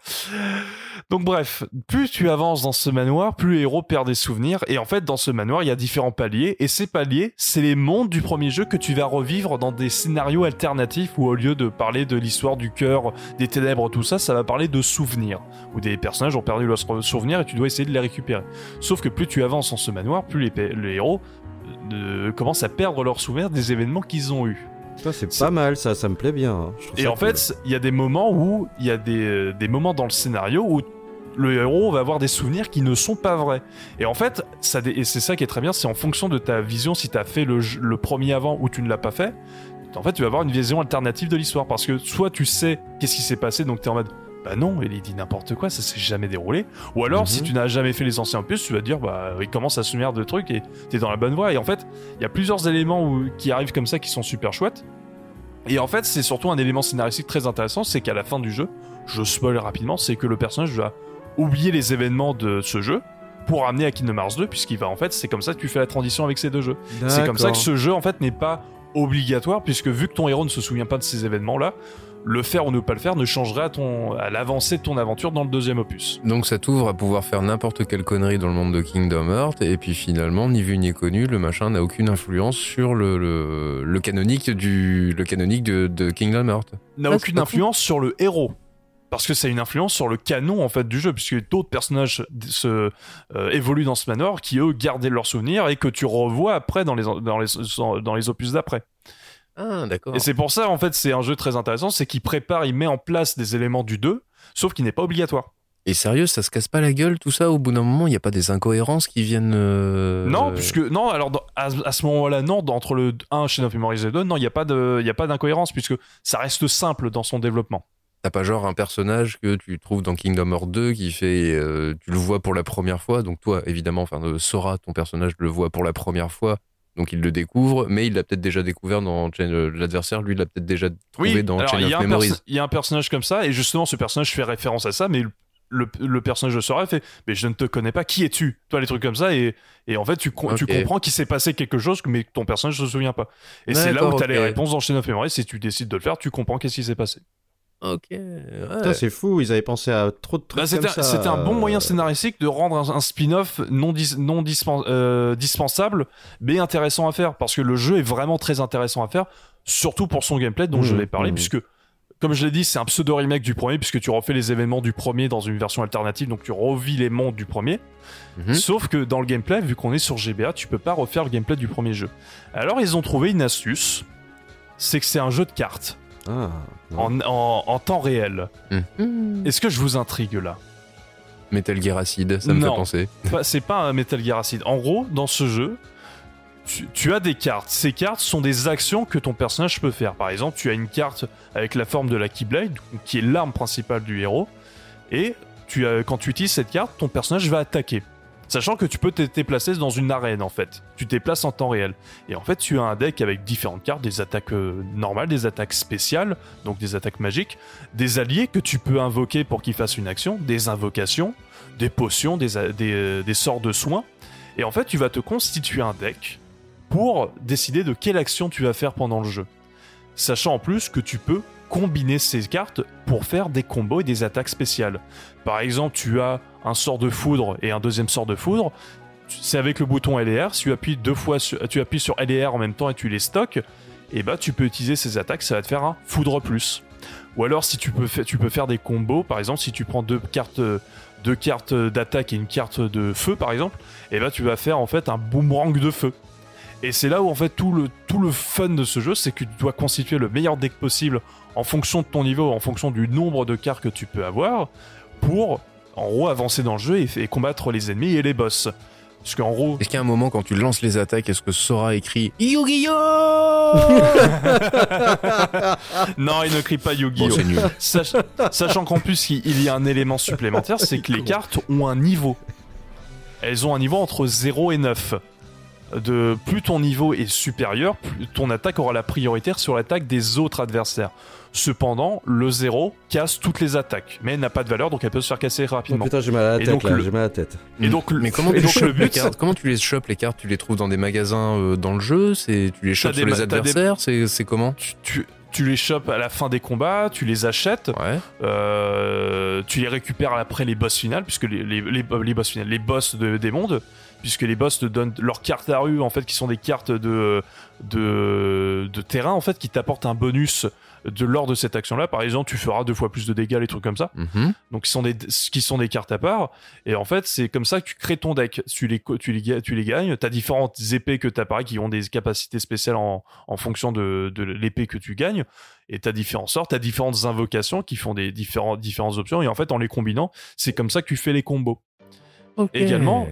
Donc bref, plus tu avances dans ce manoir, plus le héros perd des souvenirs. Et en fait, dans ce manoir, il y a différents paliers. Et ces paliers, c'est les mondes du premier jeu que tu vas revivre dans des scénarios alternatifs où au lieu de parler de l'histoire du cœur, des ténèbres, tout ça, ça va parler de souvenirs. Où des personnages ont perdu leurs souvenirs et tu dois essayer de les récupérer. Sauf que plus tu avances dans ce manoir, plus les, héros de- commencent à perdre leur souvenir des événements qu'ils ont eus. C'est pas mal ça, ça me plaît bien. hein. Je Et en cool. fait, il y a des moments où il y a des, euh, des moments dans le scénario où le héros va avoir des souvenirs qui ne sont pas vrais. Et en fait, ça et c'est ça qui est très bien, c'est en fonction de ta vision, si tu as fait le, premier avant ou tu ne l'as pas fait, en fait, tu vas avoir une vision alternative de l'histoire. Parce que soit tu sais qu'est-ce qui s'est passé, donc tu es en mode. Bah non, il dit n'importe quoi, ça s'est jamais déroulé. Ou alors, Mhm. si tu n'as jamais fait les anciens opus, tu vas te dire, bah, il commence à se souvenir de trucs et t'es dans la bonne voie. Et en fait, il y a plusieurs éléments où- qui arrivent comme ça qui sont super chouettes. Et en fait, c'est surtout un élément scénaristique très intéressant, c'est qu'à la fin du jeu, je spoil rapidement, c'est que le personnage va oublier les événements de ce jeu pour amener à Kingdom Hearts 2, puisqu'il va en fait, c'est comme ça que tu fais la transition avec ces deux jeux. C'est comme ça que ce jeu en fait n'est pas obligatoire, puisque vu que ton héros ne se souvient pas de ces événements-là, le faire ou ne pas le faire ne changerait à, ton, à l'avancée de ton aventure dans le deuxième opus. Donc ça t'ouvre à pouvoir faire n'importe quelle connerie dans le monde de Kingdom Hearts, et puis finalement, ni vu ni connu, le machin n'a aucune influence sur le, le, le canonique, du, le canonique de, de Kingdom Hearts. N'a aucune influence sur le héros. Parce que c'est une influence sur le canon en fait du jeu, puisque d'autres personnages se euh, évoluent dans ce manoir qui eux gardaient leurs souvenirs et que tu revois après dans les dans les dans les opus d'après. Ah, d'accord. Et c'est pour ça, en fait, c'est un jeu très intéressant, c'est qu'il prépare, il met en place des éléments du 2, sauf qu'il n'est pas obligatoire. Et sérieux, ça se casse pas la gueule tout ça Au bout d'un moment, il n'y a pas des incohérences qui viennent. euh, Non, puisque, non, alors, dans- à, à ce moment-là, non, entre le 1 chez of Memories et le 2, non, il n'y a a pas d'incohérence, puisque ça reste simple dans son développement. T'as pas genre un personnage que tu trouves dans Kingdom Hearts 2 qui fait. euh, tu le vois pour la première fois, donc toi, évidemment, enfin, euh, Sora, ton personnage, le voit pour la première fois, donc il le découvre, mais il l'a peut-être déjà découvert dans euh, l'adversaire, lui, il l'a peut-être déjà trouvé dans alors, Chain il y, a of un Memories. il y a un personnage comme ça, et justement, ce personnage fait référence à ça, mais le, le, le personnage de Sora fait Mais je ne te connais pas, qui es-tu? Toi, les trucs comme ça, et, et en fait, tu, comprends qu'il s'est passé quelque chose, mais ton personnage ne se souvient pas. Et c'est là où D'accord, tu as les réponses dans Chain of Memories, si tu décides de le faire, tu comprends qu'est-ce qui s'est passé. Ok. ouais. C'est fou, ils avaient pensé à trop de trucs Bah, c'était un bon euh, moyen scénaristique de rendre un, un spin-off non, dis- non dispen- euh, dispensable, mais intéressant à faire, parce que le jeu est vraiment très intéressant à faire, surtout pour son gameplay dont je Mmh, vais parler, mmh. puisque, comme je l'ai dit, c'est un pseudo-remake du premier, puisque tu refais les événements du premier dans une version alternative, donc tu revis les mondes du premier. Mhm. Sauf que dans le gameplay, vu qu'on est sur GBA, tu peux pas refaire le gameplay du premier jeu. Alors ils ont trouvé une astuce, c'est que c'est un jeu de cartes, Ah, en, en- en temps réel. Mhm. Est-ce que je vous intrigue là? Metal Gear Acid, ça me Non. fait penser. C'est pas un Metal Gear Acid. En gros, dans ce jeu, tu, tu as des cartes. Ces cartes sont des actions que ton personnage peut faire. Par exemple, tu as une carte avec la forme de la Keyblade, qui est l'arme principale du héros, et tu as, quand tu utilises cette carte, ton personnage va attaquer. Sachant que tu peux te déplacer dans une arène en fait. Tu te déplaces en temps réel. Et en fait, tu as un deck avec différentes cartes, des attaques euh, normales, des attaques spéciales, donc des attaques magiques, des alliés que tu peux invoquer pour qu'ils fassent une action, des invocations, des potions, euh, des sorts de soins. Et en fait, tu vas te constituer un deck pour décider de quelle action tu vas faire pendant le jeu. Sachant en plus que tu peux combiner ces cartes pour faire des combos et des attaques spéciales. Par exemple, tu as un sort de foudre et un deuxième sort de foudre. C'est avec le bouton L et R. Si tu appuies deux fois, sur, tu appuies sur L et R en même temps et tu les stocks, et bah tu peux utiliser ces attaques, ça va te faire un foudre plus. Ou alors si tu peux, tu peux faire des combos, par exemple si tu prends deux cartes, deux cartes d'attaque et une carte de feu par exemple, et bah tu vas faire en fait un boomerang de feu. Et c'est là où en fait tout le, tout le fun de ce jeu, c'est que tu dois constituer le meilleur deck possible en fonction de ton niveau, en fonction du nombre de cartes que tu peux avoir, pour en gros avancer dans le jeu et, et combattre les ennemis et les boss. Parce qu'en gros, Est-ce qu'il y a un moment quand tu lances les attaques, est-ce que Sora écrit Yu-Gi-Oh non, il ne crie pas Yu-Gi-Oh! Bon. Sach- sachant qu'en plus, il il y a un élément supplémentaire, c'est que les cartes ont un niveau. Elles ont un niveau entre 0 et 9. De plus ton niveau est supérieur, plus ton attaque aura la priorité sur l'attaque des autres adversaires. Cependant, le 0 casse toutes les attaques, mais elle n'a pas de valeur, donc elle peut se faire casser Oh rapidement. putain, j'ai mal à la Et tête donc, là, le- j'ai mal à la tête. Et donc, Mais comment et tu, donc, le chopes les but, cartes? Comment tu les chopes les cartes? Tu les trouves dans des magasins euh, dans le jeu? C'est tu les chopes sur les des- adversaires? C'est c'est comment? Tu, tu- tu les chopes à la fin des combats, tu les achètes, Ouais. Euh, tu les récupères après les boss finales, puisque les, les, les, les boss finales, les boss de- des mondes, puisque les boss te donnent leurs cartes à rue, en fait, qui sont des cartes de, de, de terrain, en fait, qui t'apportent un bonus de lors de cette action-là. Par exemple, tu feras deux fois plus de dégâts, les trucs comme ça. Mhm. Donc, qui sont des, qui sont des cartes à part. Et en fait, c'est comme ça que tu crées ton deck. Tu les, tu les, tu les gagnes. T'as différentes épées que t'as pareil, qui ont des capacités spéciales en, en fonction de, de l'épée que tu gagnes. Et t'as différents sorts, t'as différentes invocations qui font des différents, différentes options. Et en fait, en les combinant, c'est comme ça que tu fais les combos. Également,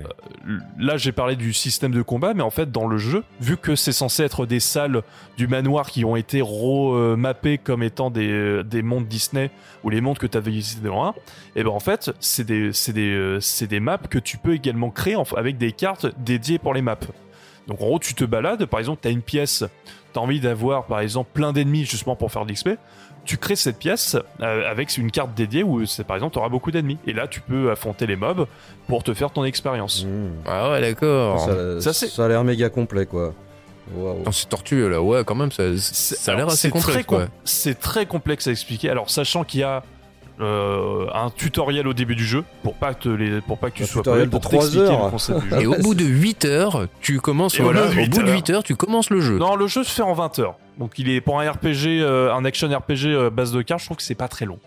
euh, là j'ai parlé du système de combat, mais en fait dans le jeu, vu que c'est censé être des salles du manoir qui ont été remappées comme étant des, euh, des mondes Disney ou les mondes que tu avais visités dans un, et ben en fait c'est des, des, euh, des maps que tu peux également créer avec des cartes dédiées pour les maps. Donc en gros tu te balades, par exemple tu as une pièce, tu as envie d'avoir par exemple plein d'ennemis justement pour faire de l'XP, tu crées cette pièce euh, avec une carte dédiée où c'est par exemple tu auras beaucoup d'ennemis. Et là tu peux affronter les mobs pour te faire ton expérience. Mmh. Ah ouais, d'accord. Ça, Ça, c'est- ça a l'air méga complet, quoi. Attends, C'est tortueux là, ouais, quand même, ça, a l'air assez complexe, com-. C'est très complexe à expliquer. Alors, sachant qu'il y a euh, un tutoriel au début du jeu pour pas que, les, pour pas que tu Un sois de pour trois t'expliquer heures. le concept du jeu. Et au bout de 8 heures, tu commences. Et voilà, au 8 bout de heures. 8 heures, tu commences le jeu. Non, le jeu se fait en 20 heures. Donc, il est pour un RPG, euh, un action RPG euh, base de cartes, je trouve que c'est pas très long.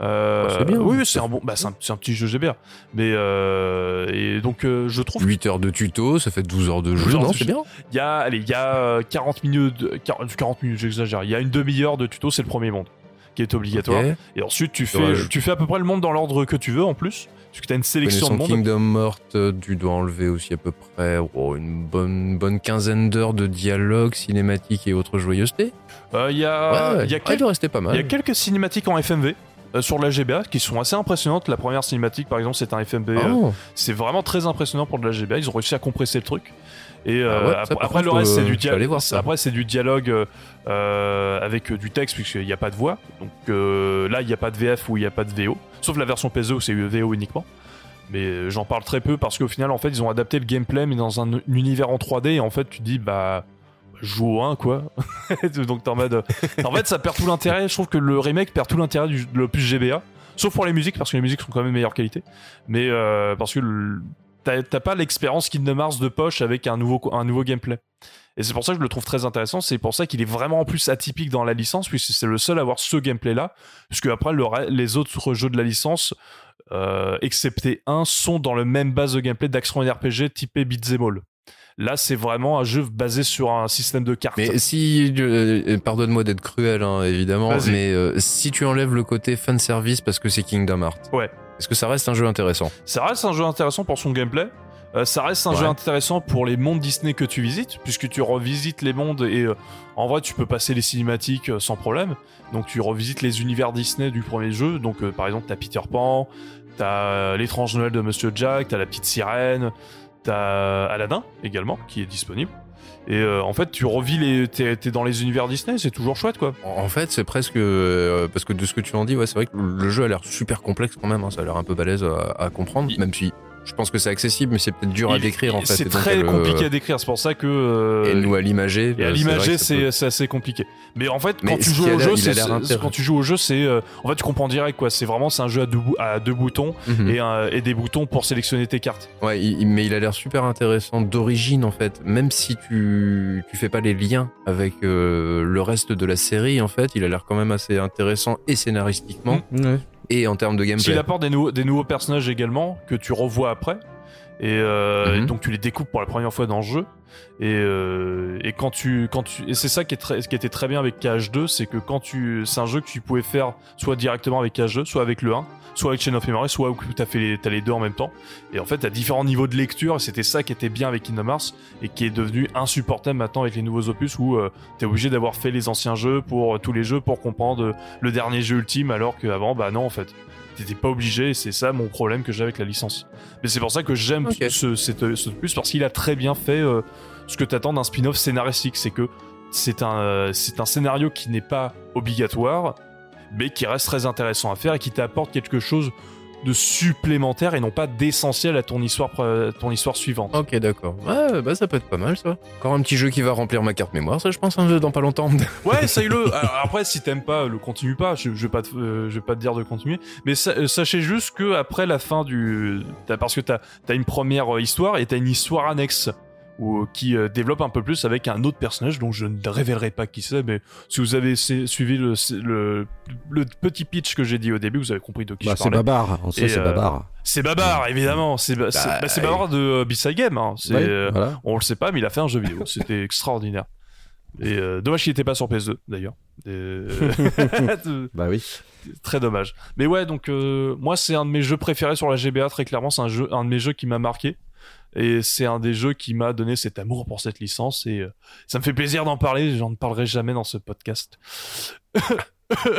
Euh, Oh, bien. Oui, c'est un bon, bah, c'est un, petit jeu GBA. Mais euh, et donc je trouve 8 heures de tuto, ça fait 12 heures de 12 jeu, non C'est bien. Il y a, allez, il y a euh, 40 minutes, de- 40, 40 minutes, j'exagère. Il y a une demi-heure de tuto, c'est le premier monde qui est obligatoire. Et ensuite, tu fais, Dommage. tu fais à peu près le monde dans l'ordre que tu veux en plus, parce que tu as une sélection de monde. Kingdom Morte, euh, tu dois enlever aussi à peu près oh, une bonne, bonne quinzaine d'heures de dialogue, cinématique et autres joyeusetés. Euh, Il y a, ouais, il y a ouais, quelques- il y a quelques cinématiques en FMV. euh, sur la GBA qui sont assez impressionnantes. La première cinématique, par exemple, c'est un FMV. euh, Oh, c'est vraiment très impressionnant pour de la GBA. Ils ont réussi à compresser le truc. Et euh, Ah ouais, ça, après, le reste, c'est euh, du dialogue. du euh, euh, avec euh, du texte puisqu'il n'y a pas de voix. Donc euh, là, il n'y a pas de VF ou il n'y a pas de VO, sauf la version PSE où c'est VO uniquement. Mais euh, j'en parle très peu parce qu'au final, en fait, ils ont adapté le gameplay mais dans un, un univers en 3D. Et en fait, tu dis bah joue au 1 quoi. Donc t'es en mode. en fait, ça perd tout l'intérêt. Je trouve que le remake perd tout l'intérêt de l'opus GBA. Sauf pour les musiques, parce que les musiques sont quand même de meilleure qualité. Mais euh, parce que le- t'as pas l'expérience Kingdom Hearts de poche avec un nouveau, un nouveau gameplay. Et c'est pour ça que je le trouve très intéressant. C'est pour ça qu'il est vraiment en plus atypique dans la licence, puisque c'est le seul à avoir ce gameplay-là. Puisque après, le les autres jeux de la licence, euh, excepté un, sont dans le même base de gameplay d'action RPG typé beat'em all. Là, c'est vraiment un jeu basé sur un système de cartes. Mais si, euh, pardonne-moi d'être cruel, hein, évidemment, mais euh, si tu enlèves le côté fan service parce que c'est Kingdom Hearts, Ouais. Est-ce que ça reste un jeu intéressant Ça reste un jeu intéressant pour son gameplay. Euh, ça reste un Ouais. jeu intéressant pour les mondes Disney que tu visites, puisque tu revisites les mondes et euh, en vrai tu peux passer les cinématiques euh, sans problème. Donc tu revisites les univers Disney du premier jeu. Donc par exemple t'as Peter Pan, t'as l'étrange Noël de Monsieur Jack, t'as la petite sirène, t'as Aladdin également qui est disponible. Et euh, en fait tu revis les, t'es, t'es dans les univers Disney, c'est toujours chouette quoi. En fait, c'est presque euh, parce que de ce que tu en dis, ouais, c'est vrai que le jeu a l'air super complexe quand même. hein, ça a l'air un peu balèze à, à comprendre, même si je pense que c'est accessible, mais c'est peut-être dur à Il- décrire en fait. C'est donc, très euh, compliqué à décrire, c'est pour ça que. euh, Et nous à l'imager, bah, à c'est l'imager, c'est peut- assez compliqué. Mais en fait, Mais quand tu joues au jeu, c'est quand tu joues au jeu, c'est euh, en fait tu comprends direct quoi. C'est vraiment c'est un jeu à deux, bou- à deux boutons Mhm. et, un- et des boutons pour sélectionner tes cartes. Ouais, il- mais il a l'air super intéressant d'origine en fait. Même si tu tu fais pas les liens avec euh, le reste de la série, en fait, il a l'air quand même assez intéressant et scénaristiquement Ouais. Et en termes de gameplay. S'il apporte des, des nouveaux personnages également que tu revois après. Et, euh, Mhm. et donc tu les découpes pour la première fois dans le jeu. Et, euh, et quand tu quand tu et c'est ça qui est très, ce qui était très bien avec KH2, c'est que quand tu c'est un jeu que tu pouvais faire soit directement avec KH2, soit avec le 1, soit avec Chain of Memory, soit où t'as fait les, t'as les deux en même temps. Et en fait, t'as différents niveaux de lecture. Et c'était ça qui était bien avec Kingdom Hearts et qui est devenu insupportable maintenant avec les nouveaux opus où euh, t'es obligé d'avoir fait les anciens jeux pour euh, tous les jeux pour comprendre le dernier jeu ultime, alors qu'avant, bah non en fait. T'étais pas obligé, et c'est ça mon problème que j'ai avec la licence. Mais c'est pour ça que j'aime Ok. ce, cette- ce opus, parce qu'il a très bien fait euh, ce que t'attends d'un spin-off scénaristique. C'est que c'est un, euh, c'est un scénario qui n'est pas obligatoire, mais qui reste très intéressant à faire et qui t'apporte quelque chose de supplémentaire et non pas d'essentiel à ton histoire, ton histoire suivante. Ok, d'accord. Ouais, bah ça peut être pas mal ça. Encore un petit jeu qui va remplir ma carte mémoire, ça je pense, jeu dans pas longtemps. Ouais, essaye-le. Alors, Après, si t'aimes pas, le continue pas. Je, je vais pas, te, euh, je vais pas te dire de continuer. Mais sa- euh, sachez juste que après la fin du, parce que t'as as une première euh, histoire et t'as une histoire annexe ou qui euh, développe un peu plus avec un autre personnage dont je ne révélerai pas qui c'est. Mais si vous avez suivi le, le, le petit pitch que j'ai dit au début, vous avez compris de qui Bah, je c'est parlais. Babar, on sait c'est euh, Babar. C'est Babar, évidemment. C'est ba- c'est- Bah, bah, c'est Babar de euh, B-Side Game. Hein. C'est, Ouais, euh, voilà. on le sait pas, mais il a fait un jeu vidéo. C'était extraordinaire. Et euh, dommage qu'il était pas sur PS2 d'ailleurs. Et, euh, Bah oui. très dommage. Mais ouais, donc euh, moi c'est un de mes jeux préférés sur la GBA très clairement. C'est un jeu, un de mes jeux qui m'a marqué. Et c'est un des jeux qui m'a donné cet amour pour cette licence et euh, ça me fait plaisir d'en parler. J'en parlerai jamais dans ce podcast.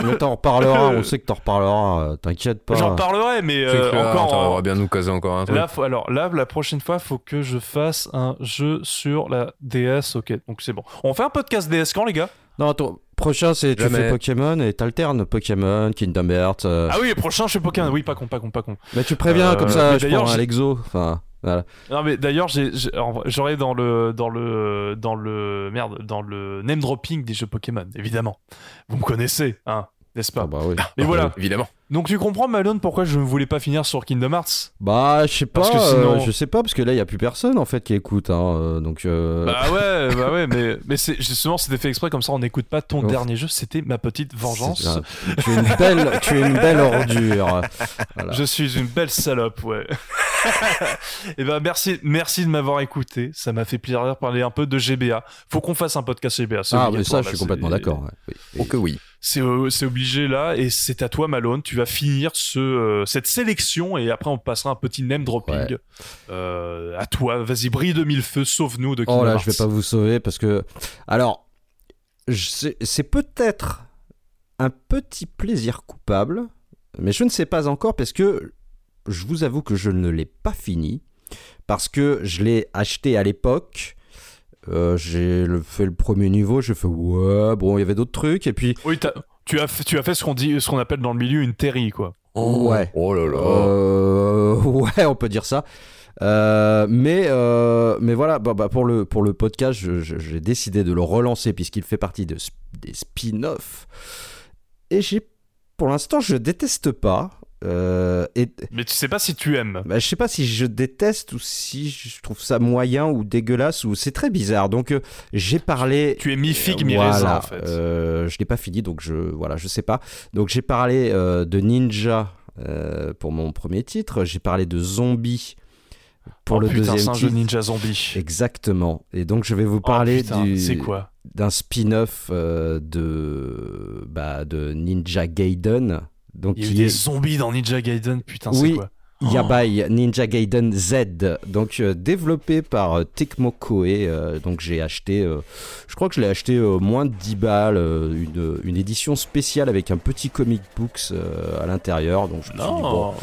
Mais t'en reparleras, on sait que t'en reparleras, euh, t'inquiète pas. J'en parlerai, mais euh, clair, encore. en- on va bien nous caser encore un truc. Là, faut- alors là, la prochaine fois, faut que je fasse un jeu sur la DS. Ok, donc c'est bon. On fait un podcast DS quand, les gars? Non, ton prochain, c'est tu fais Pokémon et t'alternes Pokémon, Kingdom Hearts. euh, Ah oui, le prochain, je fais Pokémon. Oui, pas con, pas con, pas con. Mais tu préviens, Euh, comme ça, je d'ailleurs, prends un Lexo. Enfin, voilà. Non, mais d'ailleurs, j'aurais dans le dans le dans le merde dans le name dropping des jeux Pokémon, évidemment. Vous me connaissez, hein, n'est-ce pas? Ah bah oui. Mais voilà. Évidemment. Donc tu comprends, Malone, pourquoi je ne voulais pas finir sur Kingdom Hearts? Bah, je sais pas, Parce que euh, sinon- je sais pas, parce que là, il y a plus personne en fait qui écoute. Hein, euh, donc, euh, Bah ouais, bah ouais, mais mais c'est justement c'était fait exprès comme ça, on n'écoute pas ton Ouf. dernier jeu. C'était ma petite vengeance. tu es une belle, tu es une belle ordure. Voilà. Je suis une belle salope, ouais. Et ben merci, merci de m'avoir écouté. Ça m'a fait plaisir de parler un peu de GBA. Faut qu'on fasse un podcast GBA. c'est Ah, mais ça, je suis complètement d'accord. ouais. Oui. Oh que oui. C'est euh, c'est obligé là, et c'est à toi, Malone. Tu vas finir ce euh, cette sélection, et après on passera un petit name dropping. Ouais. Euh, à toi, vas-y, brille de mille feux, sauve-nous de Oh Kingdom là, Hearts. je vais pas vous sauver parce que. Alors, c'est peut-être un petit plaisir coupable, mais je ne sais pas encore parce que je vous avoue que je ne l'ai pas fini parce que je l'ai acheté à l'époque. Euh, j'ai fait le premier niveau, j'ai fait ouais, bon, il y avait d'autres trucs, et puis Oui, t'as- tu as fait, tu as fait ce qu'on dit, ce qu'on appelle dans le milieu une terry, quoi. Ouais. Oh là là. Euh, ouais, on peut dire ça. Euh, mais, euh, mais voilà, bah, bah, pour, le, pour le podcast, j'ai décidé de le relancer puisqu'il fait partie de, sp- des spin-offs. Et j'ai, pour l'instant, je déteste pas. Euh, et Mais tu sais pas si tu aimes. bah, je sais pas si je déteste ou si je trouve ça moyen ou dégueulasse ou c'est très bizarre. Donc euh, j'ai parlé. Tu es mi-figue, Euh, mi-raisin, voilà, en fait. euh, je l'ai pas fini, donc je voilà, je sais pas. Donc j'ai parlé de Ninja pour mon premier titre. J'ai parlé de Zombie pour oh, le putain, deuxième un jeu titre. Ninja Zombie. Exactement. Et donc je vais vous Oh, parler du- C'est quoi? d'un spin-off de bah, de Ninja Gaiden. Donc Il y a eu des est zombies dans Ninja Gaiden, putain, Oui. c'est quoi Yabai Ninja Gaiden Z, donc euh, développé par euh, Tecmo Koei. euh, donc j'ai acheté, euh, je crois que je l'ai acheté euh, moins de 10 balles, euh, une, une édition spéciale avec un petit comic books euh, à l'intérieur. Donc je me suis dit, bon, Non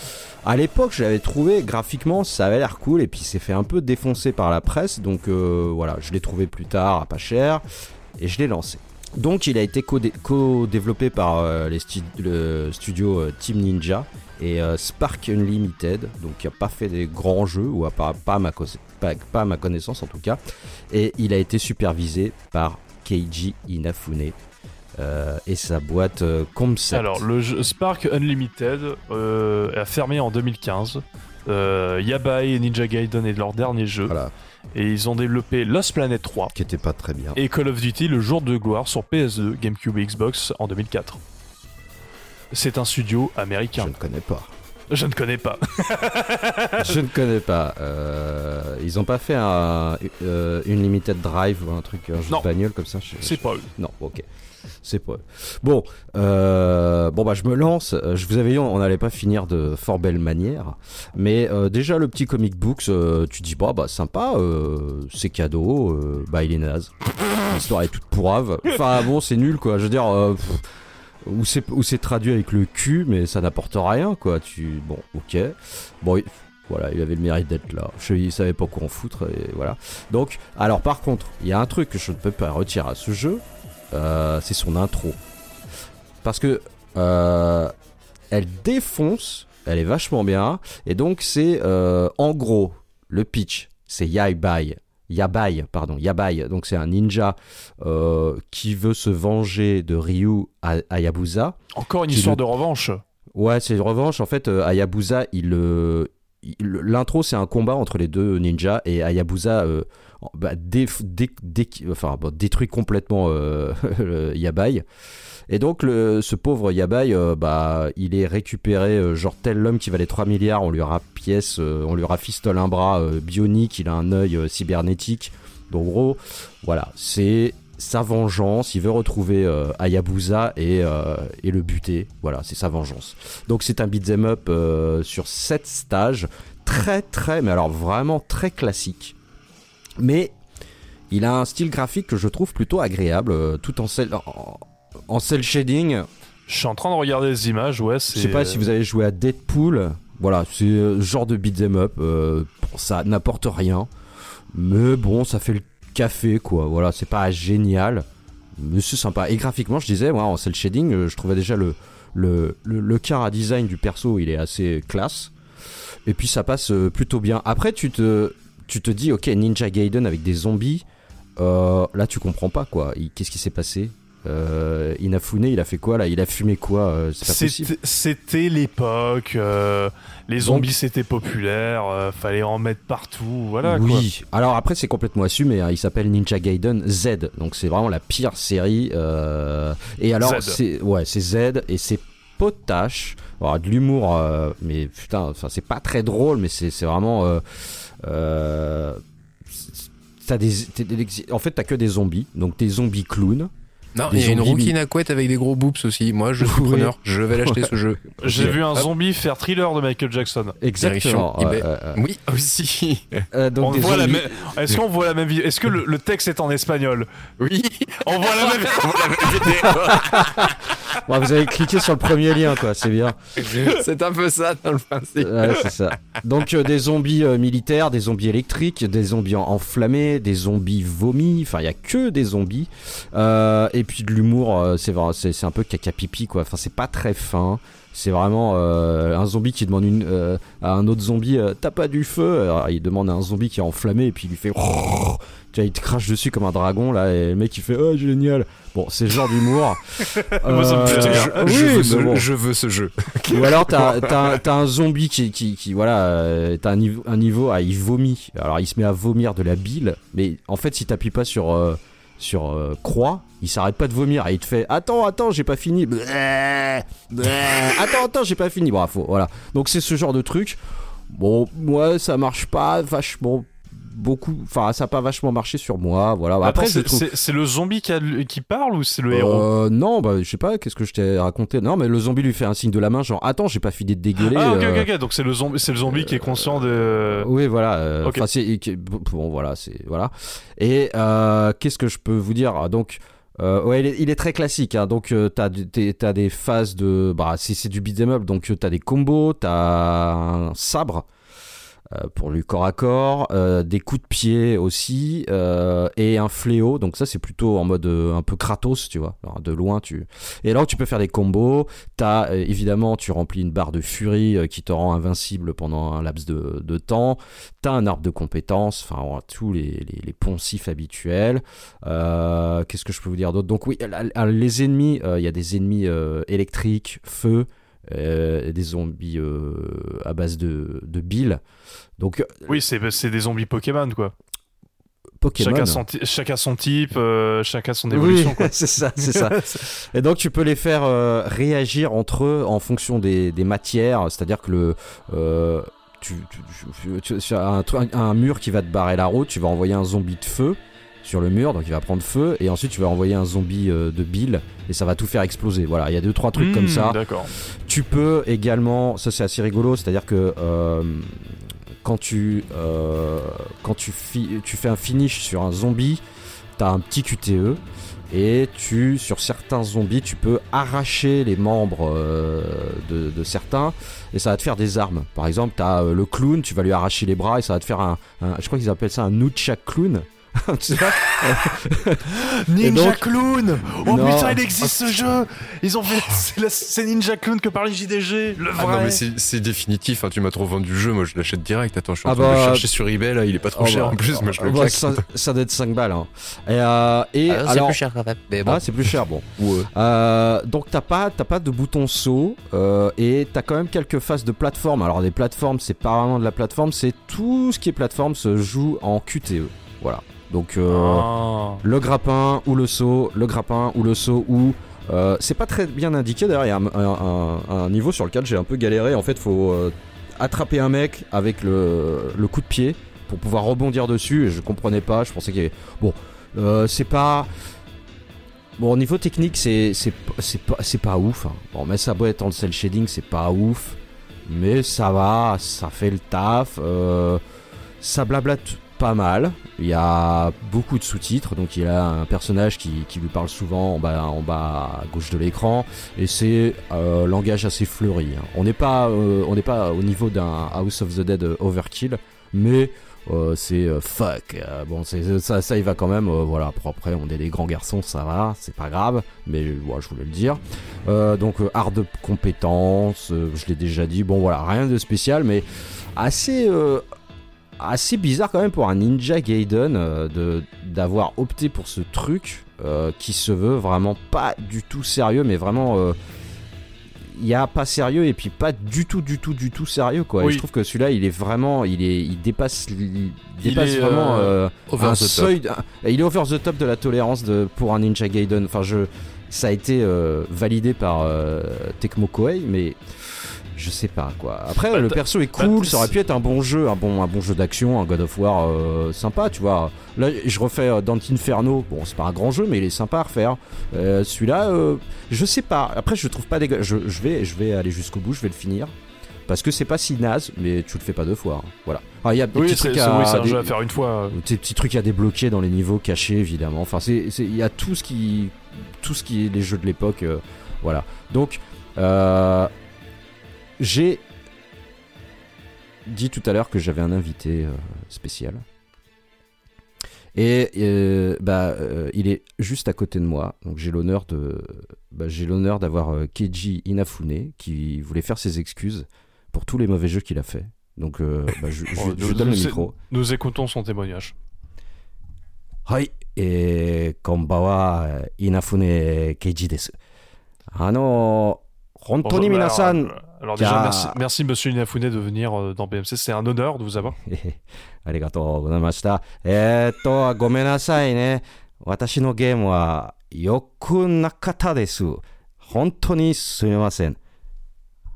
à l'époque, je l'avais trouvé graphiquement, ça avait l'air cool, et puis c'est fait un peu défoncer par la presse, donc euh, voilà, je l'ai trouvé plus tard à pas cher, et je l'ai lancé. Donc il a été co- co-développé par euh, les stu- le studio euh, Team Ninja et euh, Spark Unlimited, donc qui a pas fait des grands jeux, ou à pas, pas, à ma cause- pas, pas à ma connaissance en tout cas, et il a été supervisé par Keiji Inafune. et sa boîte Concept. Alors, le jeu Spark Unlimited a fermé en 2015. Euh, Yabai et Ninja Gaiden est leur dernier jeu. Voilà, Et ils ont développé Lost Planet 3 qui était pas très bien. et Call of Duty Le Jour de Gloire sur PS2, GameCube et Xbox en 2004. C'est un studio Je américain. ne connais pas. Je ne connais pas. Je ne connais pas. Euh, ils ont pas fait un euh, Unlimited Drive ou un truc, un jeu Non. de bagnole comme ça je- C'est je- pas eux. Non, ok. C'est pas. Bon, euh, bon bah je me lance. Euh, Je vous avais dit on n'allait pas finir de fort belle manière, mais euh, déjà le petit comic books, tu dis bah bah sympa, c'est cadeau, bah il est naze. L'histoire est toute pourrave. Enfin bon c'est nul quoi. Je veux dire. pff, ou c'est c'est traduit avec le cul, mais ça n'apporte rien quoi. Tu bon ok. Bon. il- Voilà, il avait le mérite d'être là. Je, il savait pas quoi en foutre et voilà. Donc, alors par contre, il y a un truc que je ne peux pas retirer à ce jeu, euh, c'est son intro. Parce que euh, elle défonce Elle est vachement bien. Et donc, c'est euh, en gros le pitch. C'est Yabai. Yabai, pardon, Yabai. Donc, c'est un ninja qui veut se venger de Ryu A- Hayabusa. Encore une histoire le- de revanche. Ouais, c'est une revanche. En fait, Hayabusa, il, l'intro, c'est un combat entre les deux ninjas et Hayabusa bah, détruit complètement euh, Yabai. Et donc, ce pauvre Yabai, euh, bah, il est récupéré, euh, genre tel l'homme qui valait 3 milliards, on lui rapièce, on lui rafistole un bras bionique, il a un œil cybernétique. Donc, gros, voilà, c'est sa vengeance. Il veut retrouver euh, et, le buter. Voilà, c'est sa vengeance. Donc, c'est un beat'em up sur 7 stages. Très, très, mais alors vraiment très classique. Mais il a un style graphique que je trouve plutôt agréable, euh, tout en cel, en, en cel shading. Je suis en train de regarder les images, ouais. Je sais pas si vous avez joué à Deadpool. Voilà, c'est euh, ce genre de beat'em up. euh, ça n'apporte rien. Mais bon, ça fait le café, quoi. Voilà, c'est pas génial. Mais c'est sympa. Et graphiquement, je disais, ouais, en cel shading, je trouvais déjà le, le, le, le cara design du perso, il est assez classe. Et puis ça passe plutôt bien. Après, tu te, tu te dis, ok, Ninja Gaiden avec des zombies. Euh, là, tu comprends pas, quoi. Qu'est-ce qui s'est passé? Euh, Inafune, il a fait quoi là? Il a fumé quoi? Euh. C'était l'époque, euh, les zombies c'était populaire, fallait en mettre partout, voilà quoi. oui. Alors après, c'est complètement assumé. hein. Il s'appelle Ninja Gaiden Z, donc c'est vraiment la pire série. Et alors, Z. c'est ouais, c'est Z et c'est potache. Alors, de l'humour, mais putain, enfin, c'est pas très drôle, mais c'est c'est vraiment. Euh, en fait, t'as que des zombies, donc des zombies clowns. Non, il y a une zombies, rouquine à couette avec des gros boops aussi. Moi, je suis Oui. preneur. Je vais l'acheter ce jeu. J'ai vu un Hop. zombie faire thriller de Michael Jackson. Exactement. Ouais, ouais. Oui, aussi. Euh, donc On des voit la zombies- même- Est-ce qu'on voit la même vidéo Est-ce que le, le texte est en espagnol? Oui. On voit la même. Ouais, vous avez cliqué sur le premier lien, quoi. C'est bien. C'est un peu ça dans le principe. Ouais, c'est ça. Donc euh, des zombies euh, militaires, des zombies électriques, des zombies en- enflammés, des zombies vomis. Enfin, il y a que des zombies. Euh, et puis de l'humour, euh, c'est c'est un peu caca pipi quoi. Enfin, c'est pas très fin. C'est vraiment euh, un zombie qui demande une, euh, à un autre zombie euh, T'as pas du feu? Alors, Il demande à un zombie qui est enflammé et puis il lui fait Tu vois, il te crache dessus comme un dragon là et le mec il fait Oh génial Bon, c'est le genre d'humour. Moi, ça me fait rire. Je, oui, veux mais ce, bon. je veux ce jeu. Ou alors t'as un zombie qui qui, qui voilà t'as un niveau un niveau ah, il vomit alors il se met à vomir de la bile mais en fait si t'appuies pas sur sur euh, croix il s'arrête pas de vomir et il te fait attends attends j'ai pas fini. Attends attends j'ai pas fini. Bravo voilà. Donc c'est ce genre de truc. Bon moi ça marche pas vachement beaucoup enfin ça a pas vachement marché sur moi voilà après Attends, je c'est- trouve le zombie qui, a qui parle ou c'est le héros euh, non, bah, je sais pas, qu'est-ce que je t'ai raconté? Non, mais le zombie lui fait un signe de la main, genre attends, j'ai pas fini de dégueuler. Ah ok euh, ok ok donc c'est le zombie c'est le zombie qui est conscient de. Oui, voilà. euh, Ok. Enfin, c'est bon, voilà, c'est voilà. Et euh, qu'est-ce que je peux vous dire? Donc, euh, ouais, il est, il est très classique. Hein, donc, euh, t'as des phases de, bah, c'est c'est du beat'em up. Donc, euh, t'as des combos, t'as un sabre. Euh, pour du corps à corps, euh, des coups de pied aussi, euh, et un fléau. Donc ça, c'est plutôt en mode un peu Kratos, tu vois. Alors, de loin, tu. Et là, tu peux faire des combos. T'as évidemment, tu remplis une barre de furie qui te rend invincible pendant un laps de, de temps. T'as un arbre de compétences, enfin tous les, les, les poncifs habituels. Qu'est-ce que je peux vous dire d'autre? Donc oui, les ennemis, il y a des ennemis électriques, feu, euh, des zombies euh, à base de, de billes. Donc euh, Oui c'est des zombies Pokémon quoi. Pokémon. Chacun son, chacun son type, euh, chacun son évolution Oui, quoi. c'est ça, c'est ça. Et donc tu peux les faire réagir entre eux en fonction des, des matières, c'est-à-dire que le tu, tu, tu- tu as un, tru- un mur qui va te barrer la route, tu vas envoyer un zombie de feu sur le mur, donc il va prendre feu, et ensuite tu vas envoyer un zombie euh, de bile, et ça va tout faire exploser. Voilà, il y a deux trois trucs comme Hmm, ça. D'accord. Tu peux également, ça c'est assez rigolo, c'est-à-dire que euh, quand tu euh, quand tu, tu fais un finish sur un zombie, t'as un petit QTE et tu sur certains zombies tu peux arracher les membres euh, de, de certains et ça va te faire des armes. Par exemple, t'as euh, le clown, tu vas lui arracher les bras et ça va te faire un, un- je crois qu'ils appellent ça un nunchak clown. Tu vois Ninja donc- Clown Oh Non. putain, il existe ce jeu Ils ont fait. C'est la- C'est Ninja Clown que par les JDG, le Ah vrai. non mais c'est définitif, hein, tu m'as trop vendu le jeu, moi je l'achète direct. Attends, je suis en Ah train de le bah, chercher sur eBay là, il est pas trop Oh, cher bah, en plus, moi je le bah, ça, ça doit être 5 balles. hein. Et, euh, et Ah, c'est alors, plus cher quand même. Mais bon. ah, c'est plus cher, bon. Ouais. Euh, donc t'as pas, t'as pas de bouton saut euh, et t'as quand même quelques phases de plateforme. Alors des plateformes, c'est pas vraiment de la plateforme, c'est tout ce qui est plateforme se joue en QTE. Voilà. Donc euh, Ah. le grappin ou le saut, le grappin ou le saut ou euh, c'est pas très bien indiqué d'ailleurs. Il y a un, un- un- un niveau sur lequel j'ai un peu galéré. En fait, faut euh, attraper un mec avec le, le coup de pied pour pouvoir rebondir dessus. Et je comprenais pas. Je pensais qu'il y avait bon. euh, c'est pas bon au niveau technique, c'est c'est p- c'est pas c'est pas ouf. hein. Bon, mais ça doit être en cel shading, c'est pas ouf. Mais ça va, ça fait le taf. ça blablate pas mal. Il y a beaucoup de sous-titres, donc il a un personnage qui, lui parle souvent en bas, en bas à gauche de l'écran, et c'est euh, langage assez fleuri. hein. On n'est pas, euh, on n'est pas au niveau d'un House of the Dead Overkill, mais euh, c'est fuck. bon, c'est ça, ça, il va quand même. voilà. Après, après, on est des grands garçons, ça va, c'est pas grave. Mais ouais, je voulais le dire. Donc art de compétence, je l'ai déjà dit. Bon, voilà, rien de spécial, mais assez. Assez bizarre quand même pour un Ninja Gaiden euh, de d'avoir opté pour ce truc euh, qui se veut vraiment pas du tout sérieux mais vraiment euh, il y a pas sérieux et puis pas du tout du tout du tout sérieux quoi Et Oui. je trouve que celui-là il est vraiment il est il dépasse il dépasse est, vraiment euh, Over un the top. seuil un- il est over the top de la tolérance de pour un Ninja Gaiden enfin je ça a été validé par Tecmo Koei mais je sais pas quoi. Après Bah, le perso est bah, cool, ça aurait pu être un bon jeu, un bon un bon jeu d'action, un God of War euh, sympa, tu vois. Là je refais euh, Dante Inferno, bon c'est pas un grand jeu mais il est sympa à refaire. Euh, Celui-là, euh, je sais pas. Après je trouve pas dégueu. Je, je vais je vais aller jusqu'au bout, je vais le finir. Parce que c'est pas si naze, mais tu le fais pas deux fois. hein. Voilà. Alors, Il y a des Oui, petits trucs à, oui, c'est un des- jeu à faire une fois. euh. des petits trucs à débloquer dans les niveaux cachés évidemment enfin il y a tout ce qui tout ce qui est les jeux de l'époque voilà donc euh, j'ai dit tout à l'heure que j'avais un invité euh, spécial et euh, bah euh, il est juste à côté de moi donc j'ai l'honneur de bah, j'ai l'honneur d'avoir euh, Keiji Inafune qui voulait faire ses excuses pour tous les mauvais jeux qu'il a fait donc euh, bah, je, je- Oh, je nous- donne le nous- micro nous écoutons son témoignage. はい、えー、こんばんは、稲船ケイジです。あのー、本当に Bonjour, 皆さん alors, alors déjà, Car- merci, merci Monsieur Inafune de venir euh, dans BMC. C'est un honneur de vous avoir. ありがとうございました。えー、っと、ごめんなさいね。私のゲームは良くなかったです。本当にすみません。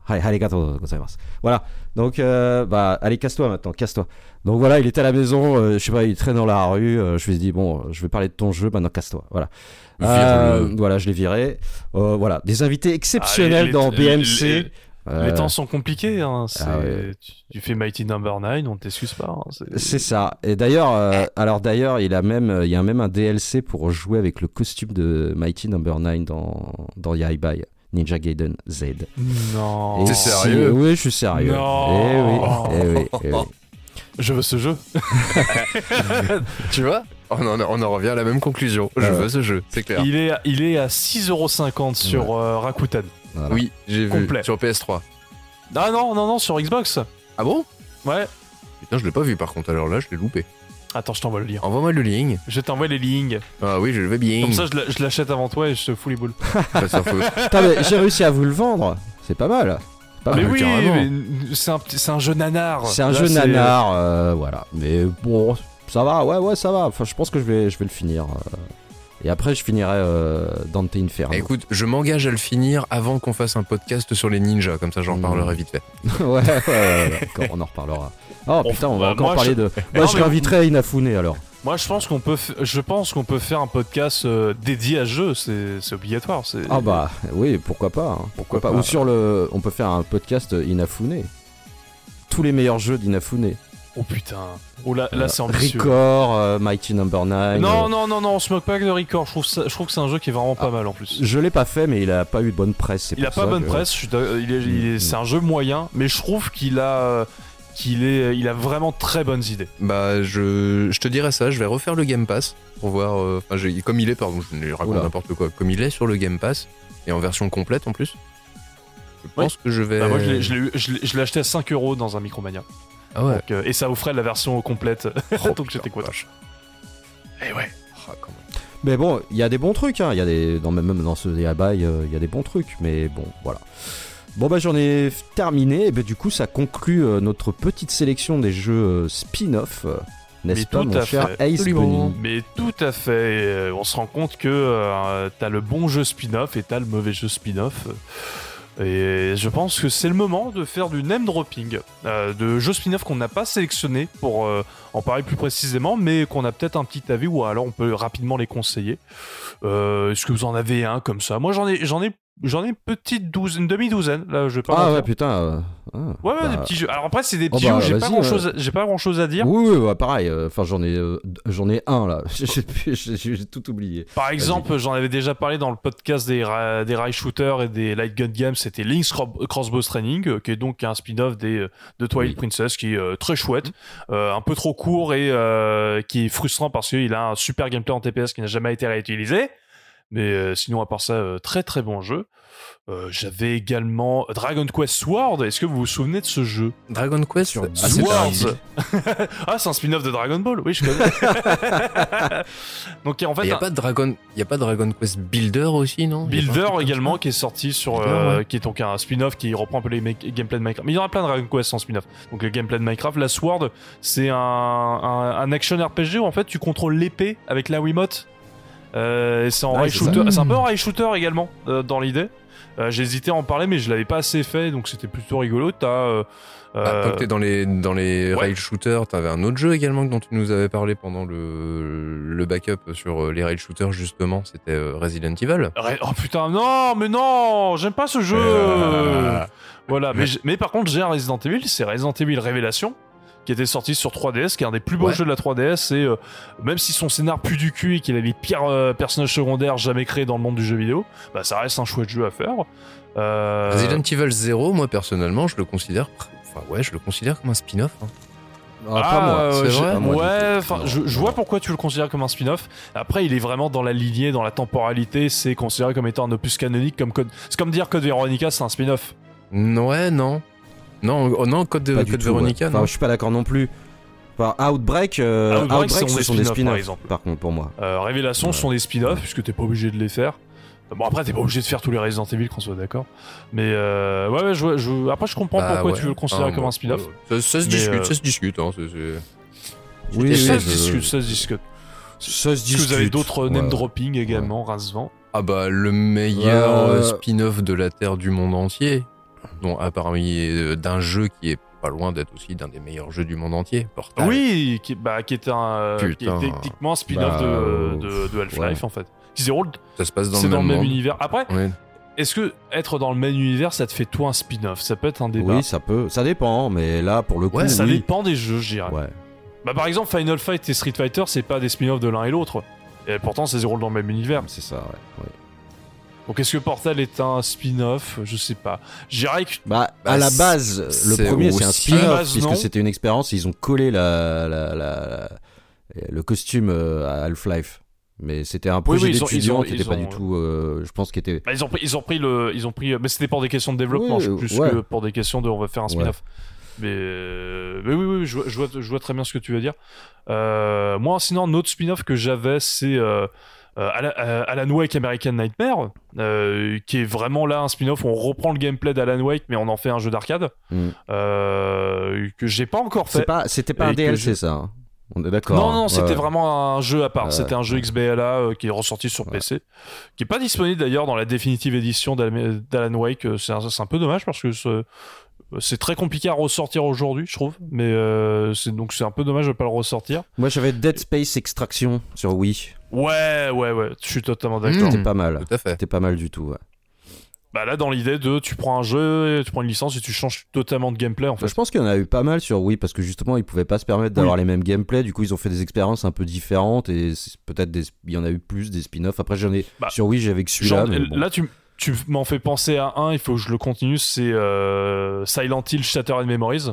はい、ありがとうございます。Voilà. Donc, euh, bah, allez, casse-toi maintenant, casse-toi. Donc voilà, il était à la maison, euh, je sais pas, il traîne dans la rue. euh, je lui ai dit, bon, je vais parler de ton jeu, maintenant casse-toi. Voilà. Euh, Vire-le. voilà, je l'ai viré. Euh, voilà, des invités exceptionnels Ah, les- dans les- BMC. Les, Euh, les temps sont compliqués. Hein. ah ouais. tu, tu fais Mighty Number 9, on t'excuse pas. hein. C'est- ça. Et d'ailleurs, euh, alors d'ailleurs, il a même, euh, il y a même un DLC pour jouer avec le costume de Mighty Number 9 dans dans Yaibai, Ninja Gaiden Z. Non. T'es si- sérieux? Oui, je suis sérieux. Non. Eh oui, eh oui, eh oui. Je veux ce jeu. Tu vois? On en, on en revient à la même conclusion. Je ouais. veux ce jeu, c'est clair. Il est, à- il est à 6,50€ sur euh, Rakuten. Voilà. Oui, j'ai vu Complet. sur PS3. Ah non, non, non, sur Xbox. Ah bon? Ouais. Putain, je l'ai pas vu par contre, alors là, je l'ai loupé. Attends, je t'envoie le lien. Envoie-moi le link. Je t'envoie les lignes. Ah oui, je le veux bien. Comme ça, je l'a- je l'achète avant toi et je te fous les boules. Ça s'en fout. Putain, mais J'ai réussi à vous le vendre. C'est pas mal. Pas Ah, mais mal. oui, carrément. mais c'est un, petit- c'est un jeu nanar. C'est un Là, jeu nanar, euh, voilà. Mais bon, ça va, ouais, ouais, ça va. Enfin, je pense que je vais, je vais le finir. euh. Et après, je finirai euh, Dante Inferno. Écoute, je m'engage à le finir avant qu'on fasse un podcast sur les ninjas, comme ça j'en Mm. parlerai vite fait. ouais, ouais, ouais, d'accord, on en reparlera. Oh putain, on va bah, encore moi, parler je- de. Non, Moi, je mais- réinviterai Inafune alors. Moi, je pense qu'on peut, f- je pense qu'on peut faire un podcast euh, dédié à ce jeu. C'est c'est obligatoire. c'est- Ah bah oui, pourquoi pas. hein, pourquoi pas. pas. Ou sur le, on peut faire un podcast Inafune. Tous les meilleurs jeux d'Inafune. Oh putain. Oh là, là c'est ambitieux. Record, euh, Mighty Number 9. Non, euh, non, non, non, on se moque pas de Record. Je trouve, ça- je trouve que c'est un jeu qui est vraiment pas Ah. mal en plus. Je l'ai pas fait, mais il a pas eu de bonne presse. Il a pas bonne que- presse. je suis d'ac- il est- il est- Mm, c'est un jeu moyen, mais je trouve qu'il a. euh, qu'il est, il a vraiment très bonnes idées. Bah, je, je te dirais ça, je vais refaire le Game Pass pour voir. euh, Enfin, j'ai- comme il est, pardon, je raconte n'importe quoi. Comme il est sur le Game Pass, et en version complète en plus, je pense que je vais. Bah, moi, je l'ai- je l'ai eu- je l'ai je l'ai acheté à 5 euros dans un Micromania. Ah ouais. Donc, euh, et ça offrait la version complète. Oh, Donc j'étais content. Et ouais. Même. Mais bon, il y a des bons trucs, hein. Il y a des, dans, même dans ce Yabai, euh, il y a des bons trucs. Mais bon, voilà. Bon, bah j'en ai terminé. Et bah, du coup, ça conclut euh, notre petite sélection des jeux euh, spin-off. euh, N'est-ce Mais pas, tout mon à cher fait. Ace. Bunny? Mais tout à fait. on se rend compte que euh, t'as le bon jeu spin-off et t'as le mauvais jeu spin-off. Et je pense que c'est le moment de faire du name dropping, euh, de jeux spin-off qu'on n'a pas sélectionné pour euh, en parler plus précisément, mais qu'on a peut-être un petit avis ou alors on peut rapidement les conseiller. Euh, Est-ce que vous en avez un comme ça? Moi j'en ai, j'en ai, j'en ai une petite douzaine, une demi-douzaine. Là, je vais pas. Ah ouais, putain. euh, ah, Ouais, ouais, bah, des petits jeux. Alors après, c'est des Oh petits bah, jeux. J'ai pas grand chose. J'ai pas grand chose à dire. Oui, oui, ouais, pareil. euh, Enfin, j'en ai, euh, j'en ai un là. J'ai plus- J'ai tout oublié. Par exemple, j'en avais déjà parlé dans le podcast des, ra- des rail shooters et des light gun games, c'était Link's Cro- Crossbow Training, euh, qui est donc un spin-off des, de Twilight Oui. Princess, qui est très chouette, euh, un peu trop court et euh, qui est frustrant parce qu'il a un super gameplay en TPS qui n'a jamais été réutilisé. Mais euh, sinon, à part ça, euh, très très bon jeu. Euh, J'avais également Dragon Quest Sword. Est-ce que vous vous souvenez de ce jeu? Dragon Quest Sur ah, un- Ah, c'est un spin-off de Dragon Ball. Oui, je connais. donc en fait, Il y a un- pas de Dragon, il y a pas Dragon Quest Builder aussi, non? Builder également qui est sorti sur Builder, euh, ouais. qui est donc un spin-off qui reprend un peu les me- gameplay de Minecraft mais il y en a plein de Dragon Quest en spin-off donc le gameplay de Minecraft la Sword c'est un, un, un action RPG où en fait tu contrôles l'épée avec la Wiimote euh, et c'est en Ouais, shooter un peu un rail shooter également euh, dans l'idée euh, j'ai hésité à en parler mais je l'avais pas assez fait donc c'était plutôt rigolo t'as Ah, t'es dans les, dans les ouais. rail shooters, t'avais un autre jeu également dont tu nous avais parlé pendant le, le backup sur les rail shooters justement, c'était Resident Evil. Oh putain, non, mais non, j'aime pas ce jeu. Euh. Voilà, mais, mais par contre, j'ai un Resident Evil, c'est Resident Evil Révélation, qui était sorti sur 3DS, qui est un des plus beaux Ouais. jeux de la 3DS, et euh, même si son scénar pue du cul et qu'il a les pires euh, personnages secondaires jamais créés dans le monde du jeu vidéo, bah ça reste un chouette jeu à faire. Euh, Resident Evil 0, moi personnellement, je le considère, enfin ouais, je le considère comme un spin-off. hein. Ah, pas moi. euh, c'est vrai Pas moi du ouais, enfin, je, je vois pourquoi tu le considères comme un spin-off. Après, il est vraiment dans la lignée, dans la temporalité. C'est considéré comme étant un opus canonique, comme code. C'est comme dire Code Veronica, c'est un spin-off. Ouais, non. Non, oh, non, Code, de, Pas Code tout, ouais. Veronica, Enfin, non. je suis pas d'accord non plus. Enfin, Outbreak, euh, Outbreak, Outbreak, ce sont ce des sont des spin-offs, par exemple. par contre, pour moi. Euh, Révélation sont des spin-offs, puisque t'es pas obligé de les faire. Bon, après, t'es pas obligé de faire tous les Resident Evil, qu'on soit d'accord. Mais euh, ouais, ouais, je, je- après, je comprends Bah, pourquoi ouais. tu veux le considérer Ah, comme bon, un spin-off. ouais. Ça, ça se discute, ça se discute. Hein, Oui, ça se discute, ça se discute. Ça se Est-ce que vous avez discute. d'autres name Ouais. dropping également, Rasvan Ah bah le meilleur spin-off de la Terre du monde entier, dont à parmi euh, d'un jeu qui est pas loin d'être aussi d'un des meilleurs jeux du monde entier, Portal. Oui, qui, bah, qui est un, euh, qui est Putain. techniquement un spin-off Bah, de, euh, de, de Half-Life ouais. en fait. Qui se déroule, ça se passe dans, c'est le, dans le même univers. Après, Ouais. est-ce que être dans le même univers, ça te fait toi un spin-off? Ça peut être un débat. Oui, ça peut. Ça dépend, mais là, pour le coup, Ouais, ça oui. dépend des jeux, je dirais. Ouais. Bah, par exemple, Final Fight et Street Fighter, c'est pas des spin-offs de l'un et l'autre. Et pourtant, ça se déroule dans le même univers. C'est ça, ouais. ouais. Donc, est-ce que Portal est un spin-off? Je sais pas. Je dirais que. Bah, Bah, à la base, le premier, c'est un spin-off, puisque c'était une expérience, ils ont collé la, la, la- le costume euh, à Half-Life. Mais c'était un projet oui, ont- d'étudiant qui était ils pas ont- du tout, euh, je pense, qui était... Bah, ils ont pris, ils ont pris le, ils ont pris, mais c'était pour des questions de développement, Oui, je- plus ouais. que pour des questions de, on va faire un Ouais. spin-off. Mais, euh, mais oui, oui, oui, je, vois- je vois, je vois très bien ce que tu veux dire. Euh, moi, sinon, un autre spin-off que j'avais, c'est euh, euh, Alan, euh, Alan Wake American Nightmare, euh, qui est vraiment là un spin-off où on reprend le gameplay d'Alan Wake, mais on en fait un jeu d'arcade euh, que j'ai pas encore fait. Pas, c'était pas Et un DLC, je- ça. hein. On est d'accord. Non, non, hein. c'était Ouais. vraiment un jeu à part. Ouais, c'était un jeu. XBLA euh, qui est ressorti sur. PC, qui est pas disponible d'ailleurs dans la définitive édition d'Al- d'Alan Wake. Euh, C'est un, c'est un peu dommage parce que ce- c'est très compliqué à ressortir aujourd'hui, je trouve. Mais euh, c'est donc c'est un peu dommage de pas le ressortir. Moi, j'avais Dead Space Extraction sur Wii. Ouais, ouais, ouais. Je suis totalement d'accord. Mmh. C'était pas mal. Tout à fait. C'était pas mal du tout, ouais. Bah là, dans l'idée de tu prends un jeu, tu prends une licence et tu changes totalement de gameplay en fait. Je pense qu'il y en a eu pas mal sur Wii parce que justement ils pouvaient pas se permettre d'avoir les mêmes gameplays. Du coup, ils ont fait des expériences un peu différentes et peut-être des... il y en a eu plus des spin-offs. Après, j'en ai Bah, sur Wii, j'avais que celui-là. Bon. Là, tu, tu m'en fais penser à un, il faut que je le continue, c'est euh, Silent Hill Shattered Memories,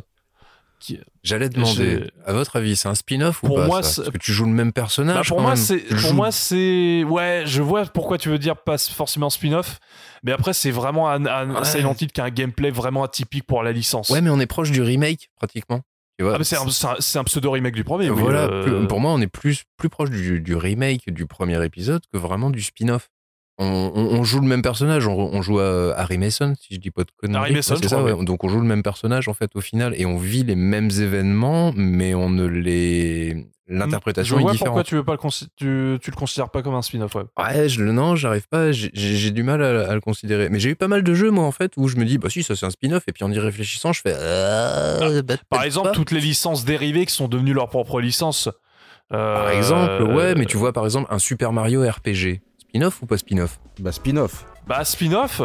qui- J'allais demander, à votre avis, c'est un spin-off ou Pour pas moi, ça? Parce que tu joues le même personnage. Bah, pour moi, même. pour joues- moi c'est ouais, je vois pourquoi tu veux dire pas forcément spin-off, mais après c'est vraiment un, un Ouais. Silent Hill qui a un gameplay vraiment atypique pour la licence. Ouais, mais on est proche du remake pratiquement. Ah, mais c'est un, c'est un- c'est un pseudo remake du premier. oui, voilà, euh, plus- pour moi, on est plus, plus proche du, du remake du premier épisode que vraiment du spin-off. On, on- on joue le même personnage, on, on joue à Harry Mason, si je dis pas de conneries. Harry Mason, c'est ça, ouais. Donc on joue le même personnage en fait au final et on vit les mêmes événements, mais on ne les. L'interprétation est différente. pourquoi tu veux pas le tu, tu le considères pas comme un spin-off. Ouais. Ouais, je, non, j'arrive pas, j'ai- du mal à, à le considérer. Mais j'ai eu pas mal de jeux, moi, en fait, où je me dis, bah si, ça c'est un spin-off, et puis en y réfléchissant, je fais. euh, bah, Par exemple, pas. toutes les licences dérivées qui sont devenues leur propre licence. euh, Par exemple, ouais, mais tu vois, par exemple, un Super Mario RPG. Spin-off ou pas spin-off? Bah, spin-off. Bah spin-off?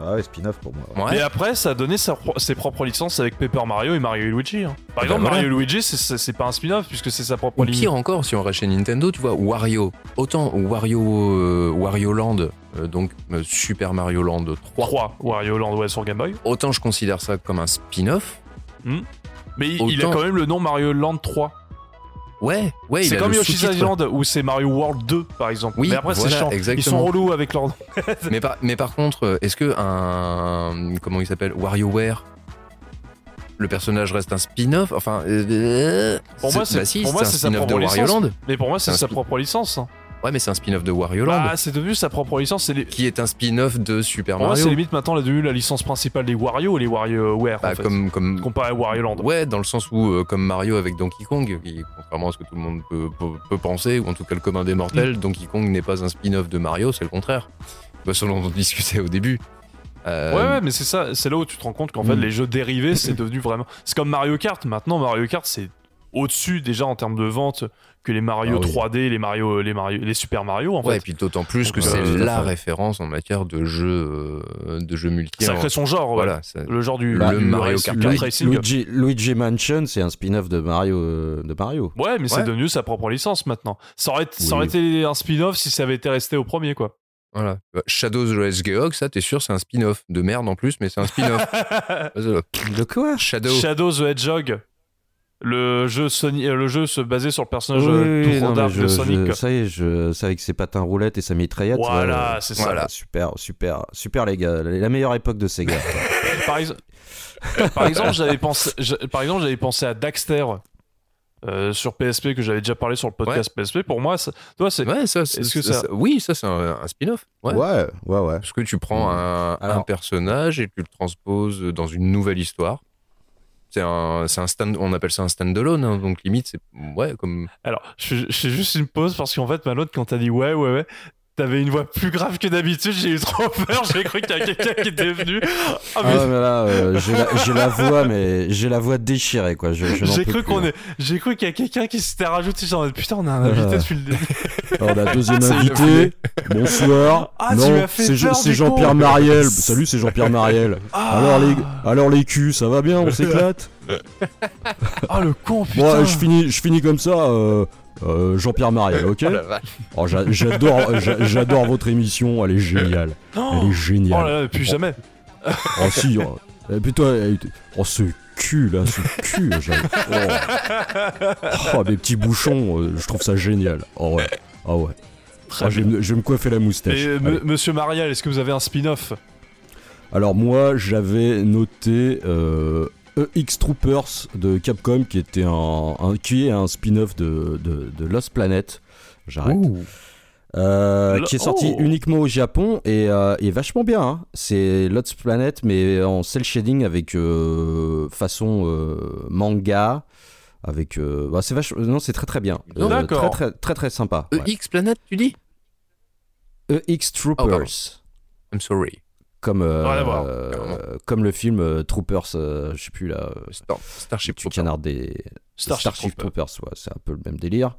Ah ouais, spin-off pour moi. Ouais. Et après, ça a donné sa pro- ses propres licences avec Paper Mario et Mario et Luigi. hein. Par Ah exemple, bah voilà. Mario et Luigi, c'est- c'est c'est pas un spin-off puisque c'est sa propre Ou licence. pire encore, si on reste chez Nintendo, tu vois, Wario. Autant Wario, euh, Wario Land, euh, donc euh, Super Mario Land 3. 3 Wario Land ouais, sur Game Boy. Autant je considère ça comme un spin-off. Mais il, il a Autant- quand même le nom Mario Land 3. Ouais, ouais, il c'est comme Yoshi's. Island où c'est Mario World 2 par exemple. Oui, mais après c'est. Ils sont relous avec leur. Mais par, mais par contre, euh, est-ce que un. Comment il s'appelle WarioWare le personnage reste un spin-off? Enfin. euh, Pour moi, c'est- bah si, pour moi, c'est sa propre licence. Mais pour moi, c'est sa propre licence. Ouais, mais c'est un spin-off de Wario Land. Bah, c'est devenu sa propre licence. C'est les- qui est un spin-off de Super Pour moi, Mario. c'est limite maintenant devenue la licence principale des Wario et les WarioWare. Bah, en fait, comme, comme, comparé à Wario Land. Ouais, dans le sens où, euh, comme Mario avec Donkey Kong, qui, contrairement à ce que tout le monde peut, peut- peut penser, ou en tout cas le commun des mortels, Mm. Donkey Kong n'est pas un spin-off de Mario, c'est le contraire. Bah, selon dont on discutait au début. Euh, Ouais, ouais, mais c'est ça, c'est là où tu te rends compte qu'en fait, Mm. les jeux dérivés, c'est devenu vraiment. C'est comme Mario Kart. Maintenant, Mario Kart, c'est au-dessus déjà en termes de vente que les Mario Ah oui. 3D, les Mario, les Mario, les Super Mario en Ouais, et fait. puis d'autant plus que c'est euh, la référence en matière de jeux, euh, de jeux multi. Ça crée son genre, ouais. Voilà, ça- Le genre du, Le du Mario Kart racing. Luigi, Luigi Mansion, c'est un spin-off de Mario. euh, de Mario. Ouais, mais c'est Ouais. devenu sa propre licence maintenant. Ça aurait, ça Oui. aurait été un spin-off si ça avait été resté au premier, quoi. voilà. Shadows the Hedgehog, ça, t'es sûr, c'est un spin-off. De merde en plus, mais c'est un spin-off. De quoi? Shadow. Shadow the Hedgehog. Le jeu, Sony, euh, le jeu se basait sur le personnage Oui, euh, oui, tout non, mais dark je- de Sonic. je- ça y est, je, c'est avec ses patins roulettes et sa mitraillette. Voilà, euh, c'est ça. Voilà. Super, super, super les gars. La meilleure époque de Sega. par, ex- par exemple, j'avais pensé, je- par exemple, j'avais pensé à Daxter euh, sur PSP que j'avais déjà parlé sur le podcast PSP. Pour moi, ça- toi, c'est Ouais, ça, c'est- Est-ce que ça- ça- ça- Oui, ça, c'est un, un spin-off. Ouais. ouais, ouais, ouais. Parce que tu prends un, un Alors- personnage et tu le transposes dans une nouvelle histoire. C'est un, un stand, on appelle ça un standalone, hein, donc limite c'est ouais comme. Alors, je, je fais juste une pause parce qu'en fait, Malone, quand t'as dit ouais, ouais, ouais, t'avais une voix plus grave que d'habitude. J'ai eu trop peur. J'ai cru qu'il y a quelqu'un qui était venu. Ah, mais Ah, mais là, euh, j'ai la, voix, mais j'ai la voix déchirée, quoi. J'ai cru qu'on est. J'ai cru qu'il y a quelqu'un qui s'était rajouté. Genre, putain, on a un invité Euh. depuis le début. Alors, la deuxième invité. Bonsoir. Ah, non, c'est Jean-Pierre. Mariel. Salut, c'est Jean-Pierre Mariel. Ah, Alors les, alors les culs, ça va bien, on s'éclate. Ah, le con, putain. Bon, je finis, je finis comme ça. euh, euh, Jean-Pierre Mariel, ok Oh, j'a- J'adore, j'a- j'adore votre émission. Elle est géniale. Oh, Elle est oh géniale. là là, plus jamais. Oh si. oh. Et puis toi, eh, oh ce cul là, ce cul. Oh. Oh, mes petits bouchons, euh, je trouve ça génial. Oh ouais. Ah ouais. Très je, vais me, coiffer la moustache. Et Monsieur Marial, est-ce que vous avez un spin-off? Alors moi, j'avais noté euh, EX Troopers de Capcom, qui était un, un- qui est un spin-off de, de, de Lost Planet. J'arrête. Euh, qui est sorti oh. uniquement au Japon et, euh, et vachement bien. hein. C'est Lost Planet mais en cel shading avec euh, façon euh, manga. Avec, euh, bah, c'est vach- non, c'est très très bien. Euh, D'accord. Très très très très sympa. ouais. EX Planet, tu dis? EX Troopers. pardon. I'm sorry. Comme, euh, euh, comme le film euh, Troopers, euh, je sais plus là, Star- Starship du Troopers. canard des Starship Starship, Troopers. Troopers, ouais, c'est un peu le même délire.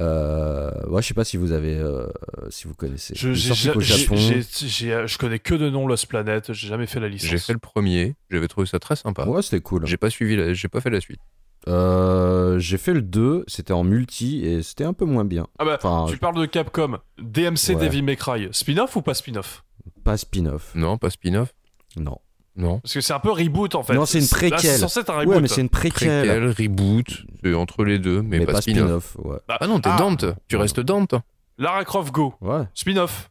Euh, ouais, je sais pas si vous avez, euh, si vous connaissez. je, Japon. je connais que de nom Lost Planet. J'ai jamais fait la licence. J'ai fait le premier, j'avais trouvé ça très sympa. Ouais, c'était cool. J'ai pas suivi, j'ai pas fait la suite. Euh, j'ai fait le 2, c'était en multi et c'était un peu moins bien. Ah bah, Enfin, tu parles de Capcom. DMC Ouais. Devil May Cry. Spin-off ou pas spin-off? Pas spin-off. Non, pas spin-off. Non. Non. Parce que c'est un peu reboot en fait. Non, c'est une préquelle. C'est censé être un reboot. Ouais, mais c'est une préquelle. Préquel, reboot, c'est entre les deux, mais, Mais, pas, pas spin-off. Ouais. Bah, Ah non, t'es ah, Dante. Tu restes Dante. Lara Croft Go, Ouais. spin-off.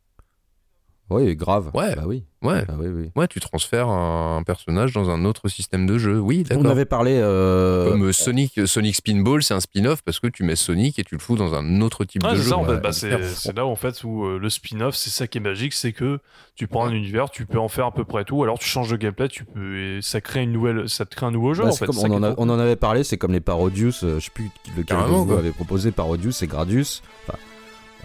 Oui, grave. Ouais. Bah oui. Ouais. Bah oui, oui. Ouais, tu transfères un personnage dans un autre système de jeu. Oui, On avait parlé. euh, Comme euh, Sonic, Sonic Spinball, c'est un spin-off parce que tu mets Sonic et tu le fous dans un autre type Ouais, de c'est jeu. ça en fait. Ouais, Bah, c'est là en fait où euh, le spin-off, c'est ça qui est magique, c'est que tu prends un univers, tu peux en faire à peu près tout. Alors tu changes de gameplay, tu peux et ça crée une nouvelle, ça te crée un nouveau jeu bah, en fait. on, en est a- trop on en avait parlé, c'est comme les Parodius. euh, je sais plus lequel vous avait proposé Parodius et Gradius. Enfin,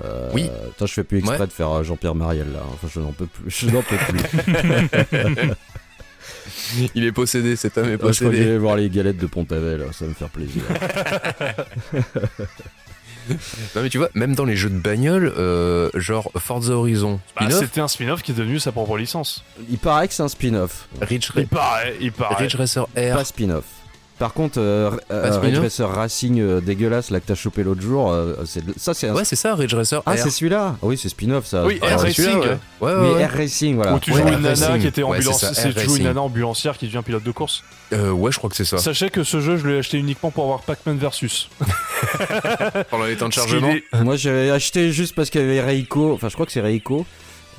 euh, Oui. Putain, je fais plus exprès Ouais. de faire euh, Jean-Pierre Mariel là. Enfin, je n'en peux plus. Je n'en peux plus. Il est possédé, cet homme est Euh, je crois que j'allais voir les galettes de Pont-Avel. Ça va me faire plaisir. Non mais tu vois, même dans les jeux de bagnole, euh, genre Forza Horizon, Bah, spin-off, C'était un spin-off qui est devenu sa propre licence. Il paraît que c'est un spin-off. Ridge, Il paraît, il paraît. Ridge Racer R. Pas spin-off. Par contre, euh, euh, spin-off Ridge Racer Racing euh, dégueulasse là que t'as chopé l'autre jour, euh, c'est ça c'est un. Ouais, c'est ça, Ridge Racer ah, c'est celui-là. Oui, c'est spin-off ça. Oui, Ah, R c'est Racing. celui-là, ouais. Ouais, ouais, Oui, Racing, voilà. Où tu Ouais, joues une nana qui était ambulancière, c'est tu joues une nana ambulancière qui devient pilote de course. Euh, ouais, je crois que c'est ça. Sachez que ce jeu, je l'ai acheté uniquement pour avoir Pac-Man versus. Pendant les temps de chargement. Moi j'avais acheté juste parce qu'il y avait Reiko, enfin je crois que c'est Reiko.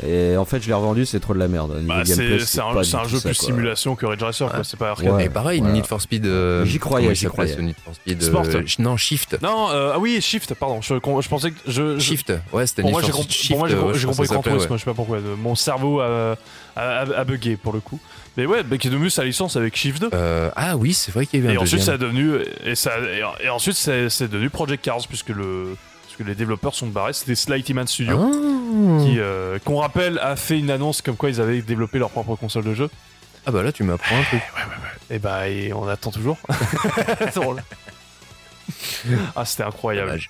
Et en fait je l'ai revendu, c'est trop de la merde. Bah, c'est c'est un, c'est jeu ça, plus quoi. simulation que Ridge Racer, quoi. Ouais. C'est pas arcade. Ouais. Et pareil, voilà. Need for Speed. euh, J'y croyais, j'y croyais. ce Need for Speed. Sport. euh, non, Shift. Non, euh, ah oui, Shift, pardon. Je, je pensais que. Je, je- Shift. Ouais, c'était Need for Shift. pour moi, j'ai ouais, j'ai je compris pense que ça Gran s'appelle, Turismo, je sais pas pourquoi. de- Mon cerveau a, a, a- a bugué pour le coup. Mais ouais, bah, qui est devenu sa licence avec Shift 2. ouais. Euh, ah oui, c'est vrai qu'il y avait Et un ensuite, ça a devenu. Et, ça, et, et ensuite, c'est devenu Project Cars, puisque, le, puisque les développeurs sont barrés. C'était Slighty Man Studio, Ah. qui, euh, qu'on rappelle, a fait une annonce comme quoi ils avaient développé leur propre console de jeu. Ah bah là, tu m'apprends un truc. Et bah, et on attend toujours. C'est drôle. ah, c'était incroyable. Dommage.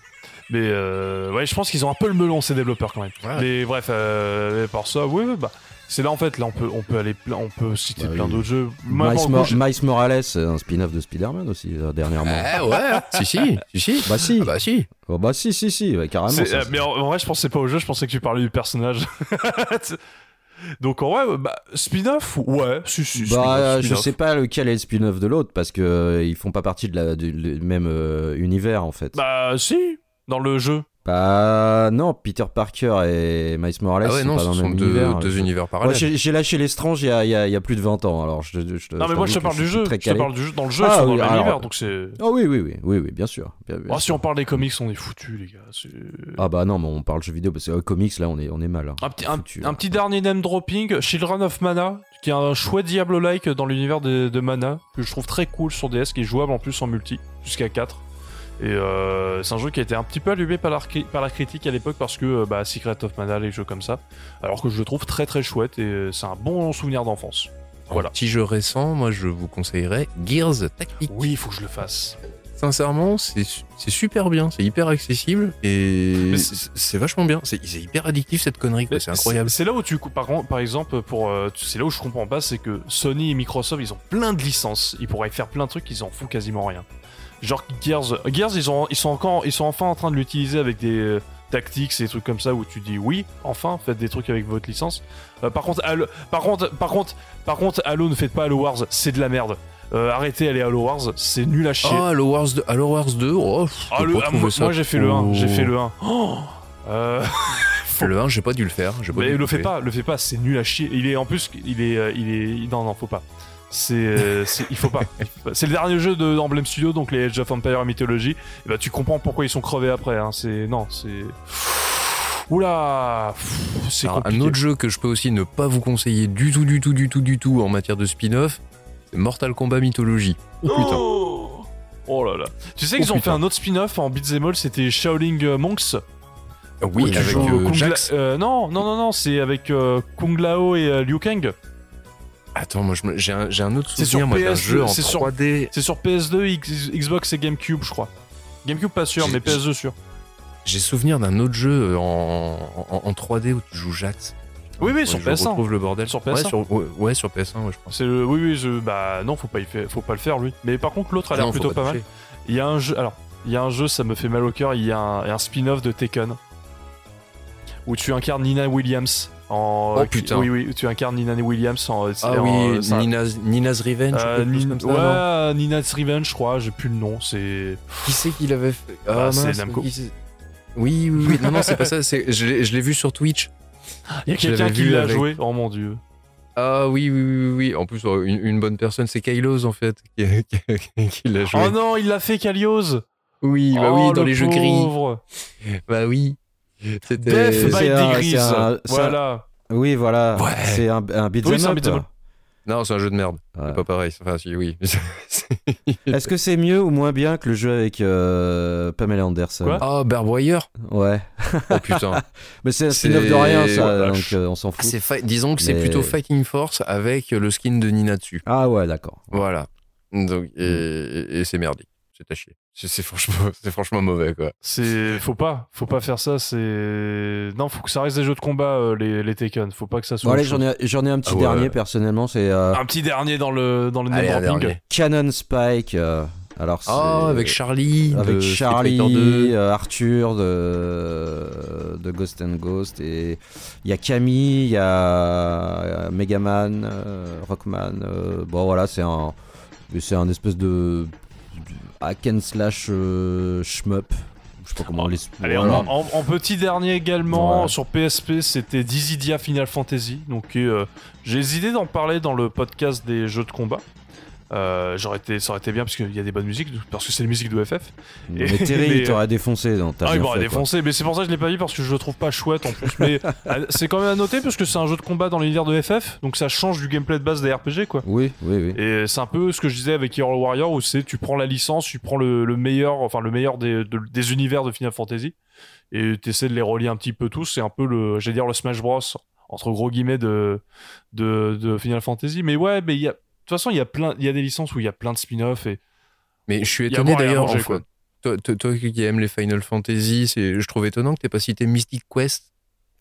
Mais euh, ouais, je pense qu'ils ont un peu le melon ces développeurs quand même. Ouais. Mais bref, euh, par ça, oui, bah c'est là en fait, là on peut, on peut aller, plein- on peut citer Bah plein oui. d'autres jeux. Miles, Morales, un spin-off de Spider-Man aussi, euh, dernièrement. Ah ouais, si, si, si, si. Bah si, Ah bah si. Oh, bah si, si, si, ouais, carrément. ça, euh, mais en, en vrai, je pensais pas au jeu, je pensais que tu parlais du personnage. Donc en vrai, bah, spin-off, ouais, si, si, Bah, euh, je sais pas lequel est le spin-off de l'autre parce que euh, ils font pas partie de la, du même euh, univers en fait. Bah si, dans le jeu. Bah non, Peter Parker et Miles Morales Ah ouais, sont non, pas ce dans le même deux, univers. deux Je- univers Moi, parallèles. j'ai j'ai lâché l'estrange il y a, il y a- il y a plus de 20 ans, alors je, je, je- Non mais moi je te parle que du jeu. Très Je te parle du jeu. Dans le jeu, Ah ils sont oui, dans le même alors- univers, donc c'est. Oh oui, oui, oui, oui, oui, bien sûr. Bien- bien Ah, sûr. si on parle des comics, on est foutus les gars. c'est- Ah bah non, mais on parle jeux vidéo parce que euh, comics là, on est, on est mal. hein. Un petit, un, Foutu, un là. petit dernier name dropping, Children of Mana, qui est un chouette Diablo-like dans l'univers de, de Mana, que je trouve très cool sur DS, qui est jouable en plus en multi, jusqu'à 4. Et euh, c'est un jeu qui a été un petit peu allumé par la, cri- par la critique à l'époque parce que euh, bah, Secret of Mana, les jeux comme ça, alors que je le trouve très très chouette et euh, c'est un bon souvenir d'enfance. Voilà. Petit jeu récent, moi je vous conseillerais Gears Tactics. Oui, il faut que je le fasse. Sincèrement, c'est super bien, c'est hyper accessible et c'est vachement bien. C'est hyper addictif cette connerie, c'est incroyable. C'est là où tu par, par exemple pour c'est là où je comprends pas, c'est que Sony et Microsoft ils ont plein de licences, ils pourraient faire plein de trucs, ils en font quasiment rien. Genre Gears, Gears ils ont ils sont encore ils sont enfin en train de l'utiliser avec des euh, tactiques et des trucs comme ça où tu dis oui, enfin faites des trucs avec votre licence. Euh, par contre Halo, par contre par contre par contre Halo ne faites pas Halo Wars, c'est de la merde. Euh, arrêtez aller Halo Wars, c'est nul à chier. Oh, Halo Wars 2, Halo Wars 2, oh, Ah, le- ah, moi, moi, j'ai fait le 1, j'ai fait le 1. Oh Euh, Le 1, j'ai pas dû le faire. j'ai pas dû Mais le faire. fais pas, le fais pas, c'est nul à chier. Il est en plus, il est, euh, il est, non non, faut pas. C'est, euh, c'est- il faut pas. C'est le dernier jeu de Emblem Studio, donc les Age of Empire Mythology. Et bah tu comprends pourquoi ils sont crevés après. Hein. C'est non, c'est. Oula, c'est un autre jeu que je peux aussi ne pas vous conseiller du tout, du tout, du tout, du tout en matière de spin-off, c'est Mortal Kombat Mythology. Oh putain. Oh, Oh là là. Tu sais Oh, qu'ils ont fait un autre spin-off en beat'em all, c'était Shaolin euh, Monks. Oui, où tu avec euh, Kung Jax. La- euh, non, non, non, non, c'est avec euh, Kung Lao et euh, Liu Kang. Attends, moi j'ai un, un autre souvenir d'un PS2, jeu en c'est sur- 3D. C'est sur PS2, X- Xbox et GameCube, je crois. GameCube pas sûr, mais PS2 sûr. J'ai souvenir d'un autre jeu en, en, en 3D où tu joues Jax. Oui, oui, Ouais, sur je PS1. retrouve le bordel. Sur Ouais, PS1. sur, ouais, ouais, sur PS1, ouais, je pense. Le... Oui, oui, je... bah non, faut pas, y faire... faut pas le faire lui. Mais par contre, l'autre a l'air plutôt pas, mal. Il y a un jeu, alors, il y a un jeu, ça me fait mal au cœur. Il y a un, un spin-off de Tekken où tu incarnes Nina Williams En, Oh, qui- putain. Oui, oui, tu incarnes Nina Williams en. c'est Ah en- oui, ça- Nina's, Nina's Revenge, euh, Nin- comme ça, ouais, Nina's Revenge, je crois, j'ai plus le nom, c'est. Qui c'est qui l'avait fait? Bah, Ah, c'est Namco. Oui, oui, oui. Non, non, c'est pas ça. c'est- Je l'ai vu sur Twitch. Il y a quelqu'un qui l'a avec- joué, oh mon dieu. Ah oui, oui, oui, oui. En plus, euh, une, une bonne personne, c'est Kylos en fait qui, l'a joué. Oh non, il l'a fait Kalios oui, bah Oh, oui, dans le les jeux gris. Bah oui. C'était. Death by c'est un- un- Voilà. Oui, voilà. Ouais. C'est un, un beat'em Oui, c'est un up. beat'em up. Non, c'est un jeu de merde. Ouais. C'est pas pareil. Enfin, si, oui. Est-ce que c'est mieux ou moins bien que le jeu avec euh, Pamela Anderson? Quoi? Oh, Barboyer Ouais. Oh putain. Mais c'est un spin-off de rien, ça, donc euh, on s'en Ah, fout. c'est fi- Disons que c'est plutôt Fighting Force avec le skin de Nina dessus. Ah ouais, d'accord. Voilà. Donc, et, et- et c'est merdique. C'est à chier. C'est franchement, c'est franchement mauvais, quoi. C'est. Faut pas. Faut pas faire ça, c'est. Non, faut que ça reste des jeux de combat, euh, les, les Taken. Faut pas que ça soit. Bon, allez, autre j'en ai, j'en ai un petit Ah ouais. dernier, personnellement, c'est euh, Un petit dernier dans le, dans le Allez, name. Canon Spike. euh, alors, c'est- Ah, avec Charlie. avec Charlie, Fighter 2. euh, Arthur de, de Ghost and Ghost et il y a Camille, il y a Megaman, euh, Rockman. euh, bon voilà, c'est un c'est un espèce de hack and slash euh, shmup. Je sais pas comment on les. Allez, voilà. en, en- en petit dernier également, Ouais. sur PSP, c'était Dissidia Final Fantasy. Donc, euh, j'ai hésité d'en parler dans le podcast des jeux de combat. Euh, j'aurais été, ça aurait été bien parce qu'il y a des bonnes musiques, parce que c'est les musiques de FF. Mais Terry, mais, il t'aurait défoncé. donc t'as Ah, il m'aurait quoi. défoncé, mais c'est pour ça que je l'ai pas vu parce que je le trouve pas chouette en plus. Mais euh, c'est quand même à noter parce que c'est un jeu de combat dans l'univers de FF, donc ça change du gameplay de base des RPG quoi. Oui, oui, oui. Et c'est un peu ce que je disais avec Hero Warrior où c'est tu prends la licence, tu prends le, le meilleur, enfin le meilleur des, de- des univers de Final Fantasy et tu essaies de les relier un petit peu tous. C'est un peu le, j'allais dire le Smash Bros entre gros guillemets de, de, de Final Fantasy. Mais ouais, mais il y a, toute façon il y a plein, il y a des licences où il y a plein de spin-offs et Mais je suis étonné d'ailleurs. enfin, toi, toi- toi qui aimes les Final Fantasy, c'est- je trouve étonnant que t'aies pas cité Mystic Quest.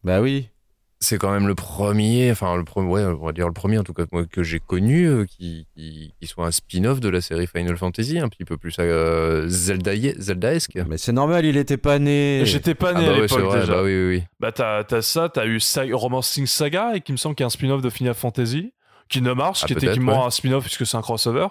Bah oui. C'est quand même le premier, enfin le premier, ouais, on va dire le premier en tout cas moi, que j'ai connu euh, qui, qui, qui soit un spin-off de la série Final Fantasy, un petit peu plus euh, Zelda Zeldaesque. Mais c'est normal, il était pas né. j'étais pas Ah né bah à ouais, l'époque déjà. bah oui, oui, oui. Bah t'as t'as ça, t'as eu Sa- Romancing Saga et qui me semble qu'il y a un spin-off de Final Fantasy, Kingdom Hearts, Ah, qui est techniquement ouais. un spin-off puisque c'est un crossover.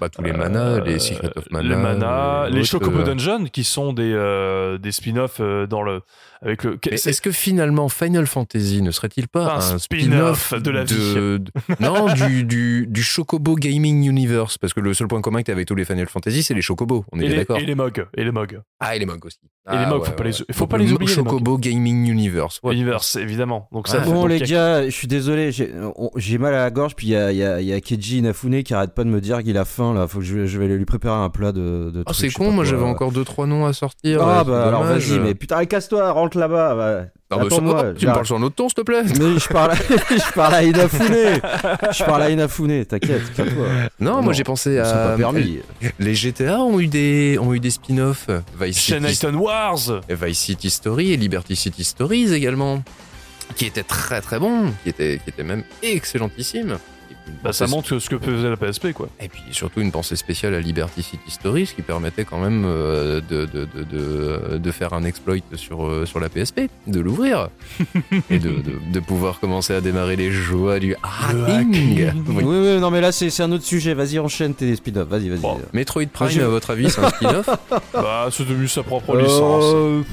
Bah tous les Euh, manas, les Secret of Mana, les Mana, euh, les Chocobo euh, Dungeon qui sont des euh, des spin-offs euh, dans le avec le. Est-ce que finalement Final Fantasy ne serait-il pas un un, spin-off de la vie. de- Non, du, du, du Chocobo Gaming Universe. Parce que le seul point commun que tu as avec tous les Final Fantasy, c'est les Chocobos. On est d'accord. et les Mogs, et les Mogs. Ah, et les Mogs aussi. Et les Ah, Mogs, ouais, faut pas ouais, les- faut pas le les oublier, les Chocobo Gaming Universe. Ouais. Universe, évidemment. Donc ça. Ouais. fait- Bon donc les gars, je suis désolé, j'ai mal à la gorge, puis il y a, y, a, il y a Keiji Inafune qui arrête pas de me dire qu'il a faim là, faut que je, je vais lui préparer un plat de, de Ah, c'est con, moi j'avais encore deux trois noms à sortir. Ah bah alors vas-y, mais putain casse-toi, rentre là-bas. Non, bah, Attends-moi, ça- tu me parles sur un autre ton, s'il te plaît Mais je parle, je parle à Inafune, je parle à Inafune, t'inquiète, calme-toi. Non, Non, moi j'ai pensé à. pas permis. Les GTA ont eu des, ont eu des spin-offs. Vice City, Wars. Vice City Story et Liberty City Stories également. Qui étaient très très bons, qui étaient, qui étaient même excellentissimes. Bah ça montre ce que faisait la PSP quoi. Et puis surtout une pensée spéciale à Liberty City Stories qui permettait quand même euh, de, de, de, de, de faire un exploit sur, euh, sur la PSP, de l'ouvrir et de, de, de pouvoir commencer à démarrer les joies du hacking. hacking. Oui, oui, non mais là c'est c'est un autre sujet, vas-y enchaîne tes spin-offs, vas-y, vas-y. Bon. Metroid Prime, je- à votre avis, c'est un spin-off Bah c'est devenu sa propre licence.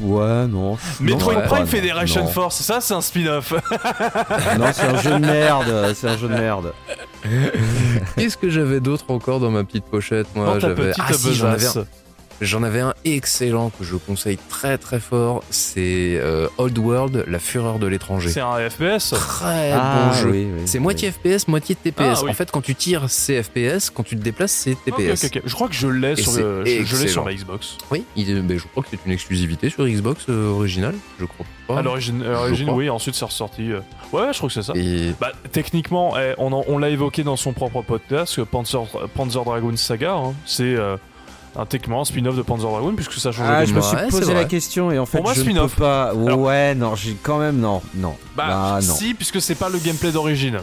Ouais, non. Metroid Non, Prime ouais, Federation non. Force, ça c'est un spin-off. Non, c'est un jeu de merde, c'est un jeu de merde. Qu'est-ce que j'avais d'autre encore dans ma petite pochette moi j'avais ah, si, j'en avais un. Excellent que je conseille très très fort, c'est euh, Old World, la fureur de l'étranger. C'est un FPS. Très Ah, bon jeu. oui, oui, C'est oui. moitié FPS, moitié TPS. Ah, oui. En fait, quand tu tires, c'est FPS. Quand tu te déplaces, c'est TPS. ok, ok. Je crois que je l'ai sur, le- je, sur Xbox. Oui, il est- ben, je crois que c'est une exclusivité sur Xbox euh, originale. Je crois pas. À l'origine, oui, ensuite c'est ressorti. euh. Ouais, je crois que c'est ça. Et Bah, techniquement, eh, on, en- on l'a évoqué dans son propre podcast, que Panzer, Panzer Dragoon Saga, hein, c'est euh, un, techniquement un spin-off de Panzer Dragoon, puisque ça change Ah, je me suis posé la question et en fait Pour moi, je ne spin-off. peux pas. Alors- Ouais, non, j'ai quand même non, non. Bah, Ah, non. si, puisque c'est pas le gameplay d'origine.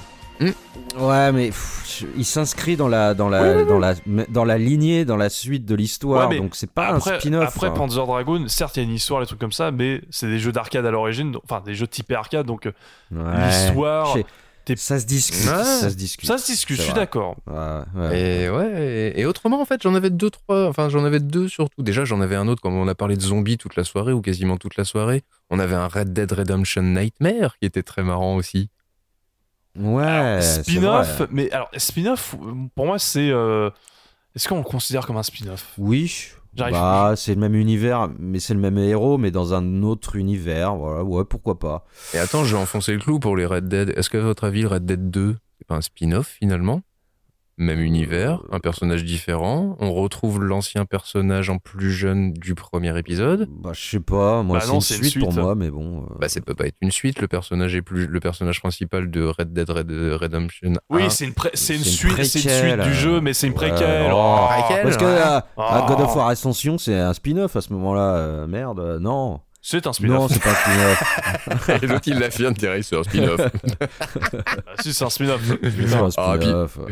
Ouais, mais pff, je- il s'inscrit dans la dans la dans la dans la lignée, dans la suite de l'histoire, Ouais, donc c'est pas après, un spin-off. après hein. Panzer Dragoon, certes, il y a une histoire, des trucs comme ça, mais c'est des jeux d'arcade à l'origine, enfin des jeux typés arcade, donc euh, Ouais. l'histoire, ça se discute, Ouais. ça se discute. ça se discute, je suis d'accord. Ouais, ouais. Et ouais, et, et autrement, en fait, j'en avais deux, trois. Enfin, j'en avais deux surtout. Déjà, j'en avais un autre, comme on a parlé de zombies toute la soirée, ou quasiment toute la soirée. On avait un Red Dead Redemption Nightmare qui était très marrant aussi. Ouais, spin-off, mais alors spin-off, pour moi, c'est. euh, Est-ce qu'on le considère comme un spin-off? Oui. J'arrive- Bah, c'est le même univers, mais c'est le même héros, mais dans un autre univers. Voilà, ouais, pourquoi pas. Et attends, je vais enfoncer le clou pour les Red Dead. Est-ce qu'à votre avis, Red Dead 2, c'est pas un spin-off finalement? Même univers, un personnage différent. On retrouve l'ancien personnage en plus jeune du premier épisode. Bah, je sais pas. Moi, Bah c'est une, suite pour moi, mais bon. euh, Bah, ça peut pas être une suite. Le personnage est plus le personnage principal de Red Dead Red- Redemption. Oui, 1. c'est une, pré- c'est une, suite, c'est une préquelle, suite du jeu, euh, mais c'est une oh. Oh. Préquelle, Parce que ouais. euh, à God of Oh. War Ascension, c'est un spin-off à ce moment-là. euh, merde, euh, non. C'est un Non, spin-off. c'est pas un spin-off. Et l'autre, il l'affirme direct, c'est un spin-off. Ah, si, c'est un spin-off. C'est Putain. un Ah.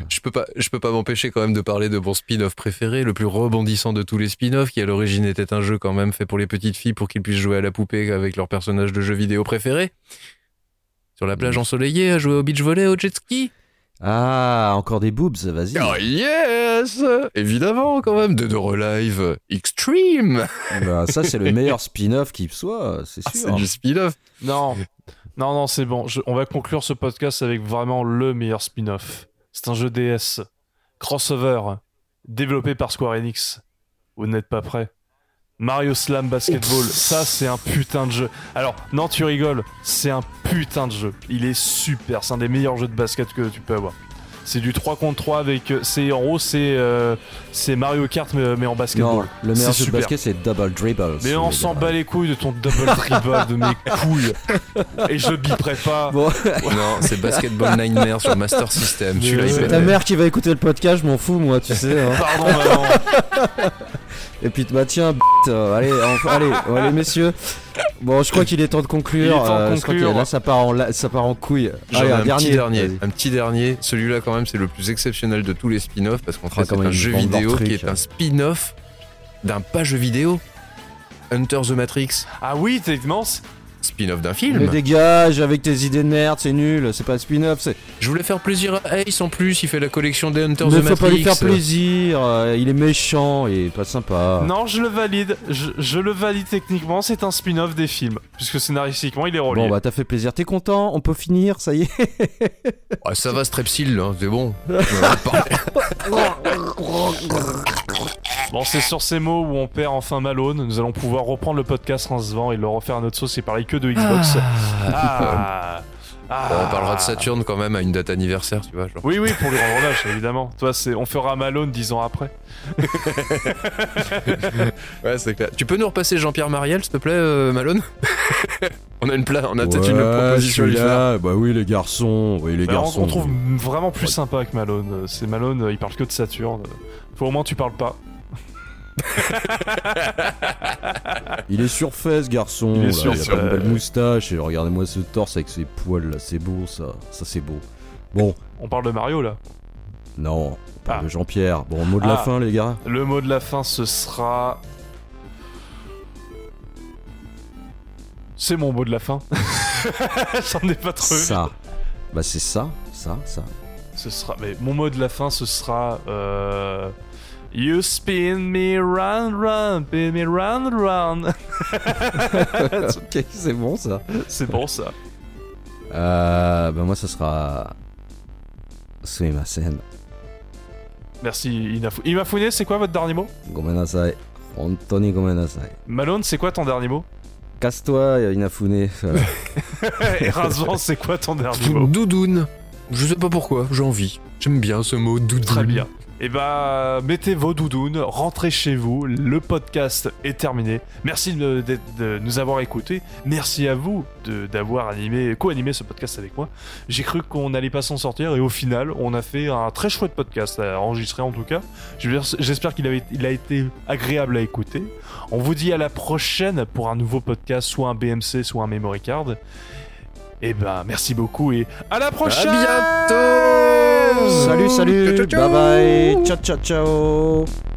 Je peux pas, je peux pas m'empêcher quand même de parler de mon spin-off préféré, le plus rebondissant de tous les spin-offs, qui à l'origine était un jeu quand même fait pour les petites filles pour qu'ils puissent jouer à la poupée avec leur personnage de jeu vidéo préféré. Sur la plage ensoleillée, à jouer au beach volley, au jet ski. Ah, encore des boobs, vas-y. Oh yes Évidemment quand même, Dead or Alive Extreme Bah, ça, c'est le meilleur spin-off qui soit, c'est Ah, sûr. C'est du spin-off Non, non, non, c'est bon. Je- on va conclure ce podcast avec vraiment le meilleur spin-off. C'est un jeu DS, crossover, développé par Square Enix. Vous n'êtes pas prêts Mario Slam Basketball, ça c'est un putain de jeu. Alors, non, tu rigoles, c'est un putain de jeu. Il est super, c'est un des meilleurs jeux de basket que tu peux avoir. C'est du 3 contre 3 avec. euh, C'est en gros, c'est euh, c'est Mario Kart mais, mais en Non, basketball. le meilleur C'est jeu de basket, c'est Double Dribble. Mais on s'en bat les couilles de ton double dribble de mes couilles. Et je biperai pas. Bon, Non, c'est Basketball Nightmare sur Master System. Fait ta mère qui va écouter le podcast, je m'en fous, moi, tu sais. hein. Pardon, maman. Et puis, bah tiens, euh, allez, allez, allez, messieurs. Bon, je crois qu'il est temps de conclure. Il est temps de euh, je crois que conclure. là, ça part en, la- ça part en couille. Allez, un, un dernier. petit dernier, un petit dernier. Celui-là quand même c'est le plus exceptionnel de tous les spin-offs parce Ah, c'est comment un jeu vidéo qui est un spin-off d'un pas jeu vidéo. Hunter the Matrix, Ah oui, c'est- spin-off d'un Mais film. dégage avec tes idées de merde, c'est nul, c'est pas un spin-off. c'est- Je voulais faire plaisir à Ace en plus, il fait la collection des Hunter Mais the faut Matrix. pas lui faire plaisir, euh, il est méchant et pas sympa. non, je le valide. Je, je le valide techniquement. C'est un spin-off des films, puisque scénaristiquement, il est relié. Bon, bah t'as fait plaisir, t'es content, on peut finir, ça y est. Ah, ça va Strepsil, là, c'est bon. Bon, c'est sur ces mots où on perd enfin Malone. Nous allons pouvoir reprendre le podcast en se vent et le refaire à notre sauce et parler que de Xbox. Ah. Ah. Bon, on parlera de Saturn quand même à une date anniversaire, tu vois. genre. Oui, oui, pour lui rendre hommage, évidemment. Toi, c'est, on fera Malone dix ans après. Ouais, c'est clair. Tu peux nous repasser Jean-Pierre Mariel, s'il te plaît, euh, Malone On a une pla- on a peut-être une proposition à lui faire. là, bah oui les garçons, oui les garçons. on trouve vraiment plus sympa avec Malone. C'est Malone, euh, il parle que de Saturne. Faut au moins tu parles pas. Il est surfait ce garçon, Il est là, il a une belle moustache et regardez-moi ce torse avec ses poils là, c'est beau ça, ça c'est beau. Bon, On parle de Mario là. non, on parle Ah. de Jean-Pierre. Bon, mot de la Ah. fin les gars. Le mot de la fin, ce sera. C'est mon mot de la fin. J'en ai pas trop. Ça. Bah c'est ça, ça, ça. Ce sera. Mais mon mot de la fin, ce sera. Euh... You spin me round, round, spin me round, round. ok, c'est bon ça. C'est bon ça. Euh, bah moi ça sera... Sumimasen. Merci Inafu. Inafune, c'est quoi votre dernier mot? Gomenasai. Hontoni gomenasai. Malone, c'est quoi ton dernier mot? Casse-toi, Inafune. Et Razvan, c'est quoi ton dernier mot? Doudoune. Je sais pas pourquoi, j'ai envie. J'aime bien ce mot doudoune. Très bien. Et bah, mettez vos doudounes, rentrez chez vous, le podcast est terminé. Merci de, de- de nous avoir écoutés. Merci à vous d'avoir animé, co-animé ce podcast avec moi. J'ai cru qu'on n'allait pas s'en sortir et au final, on a fait un très chouette podcast à enregistrer en tout cas. J'espère qu'il il a été agréable à écouter. On vous dit à la prochaine pour un nouveau podcast, soit un BMC, soit un memory card. Et ben, merci beaucoup et à la prochaine À bientôt Salut, salut, Ciao, ciao, ciao. bye bye, ciao, ciao, ciao.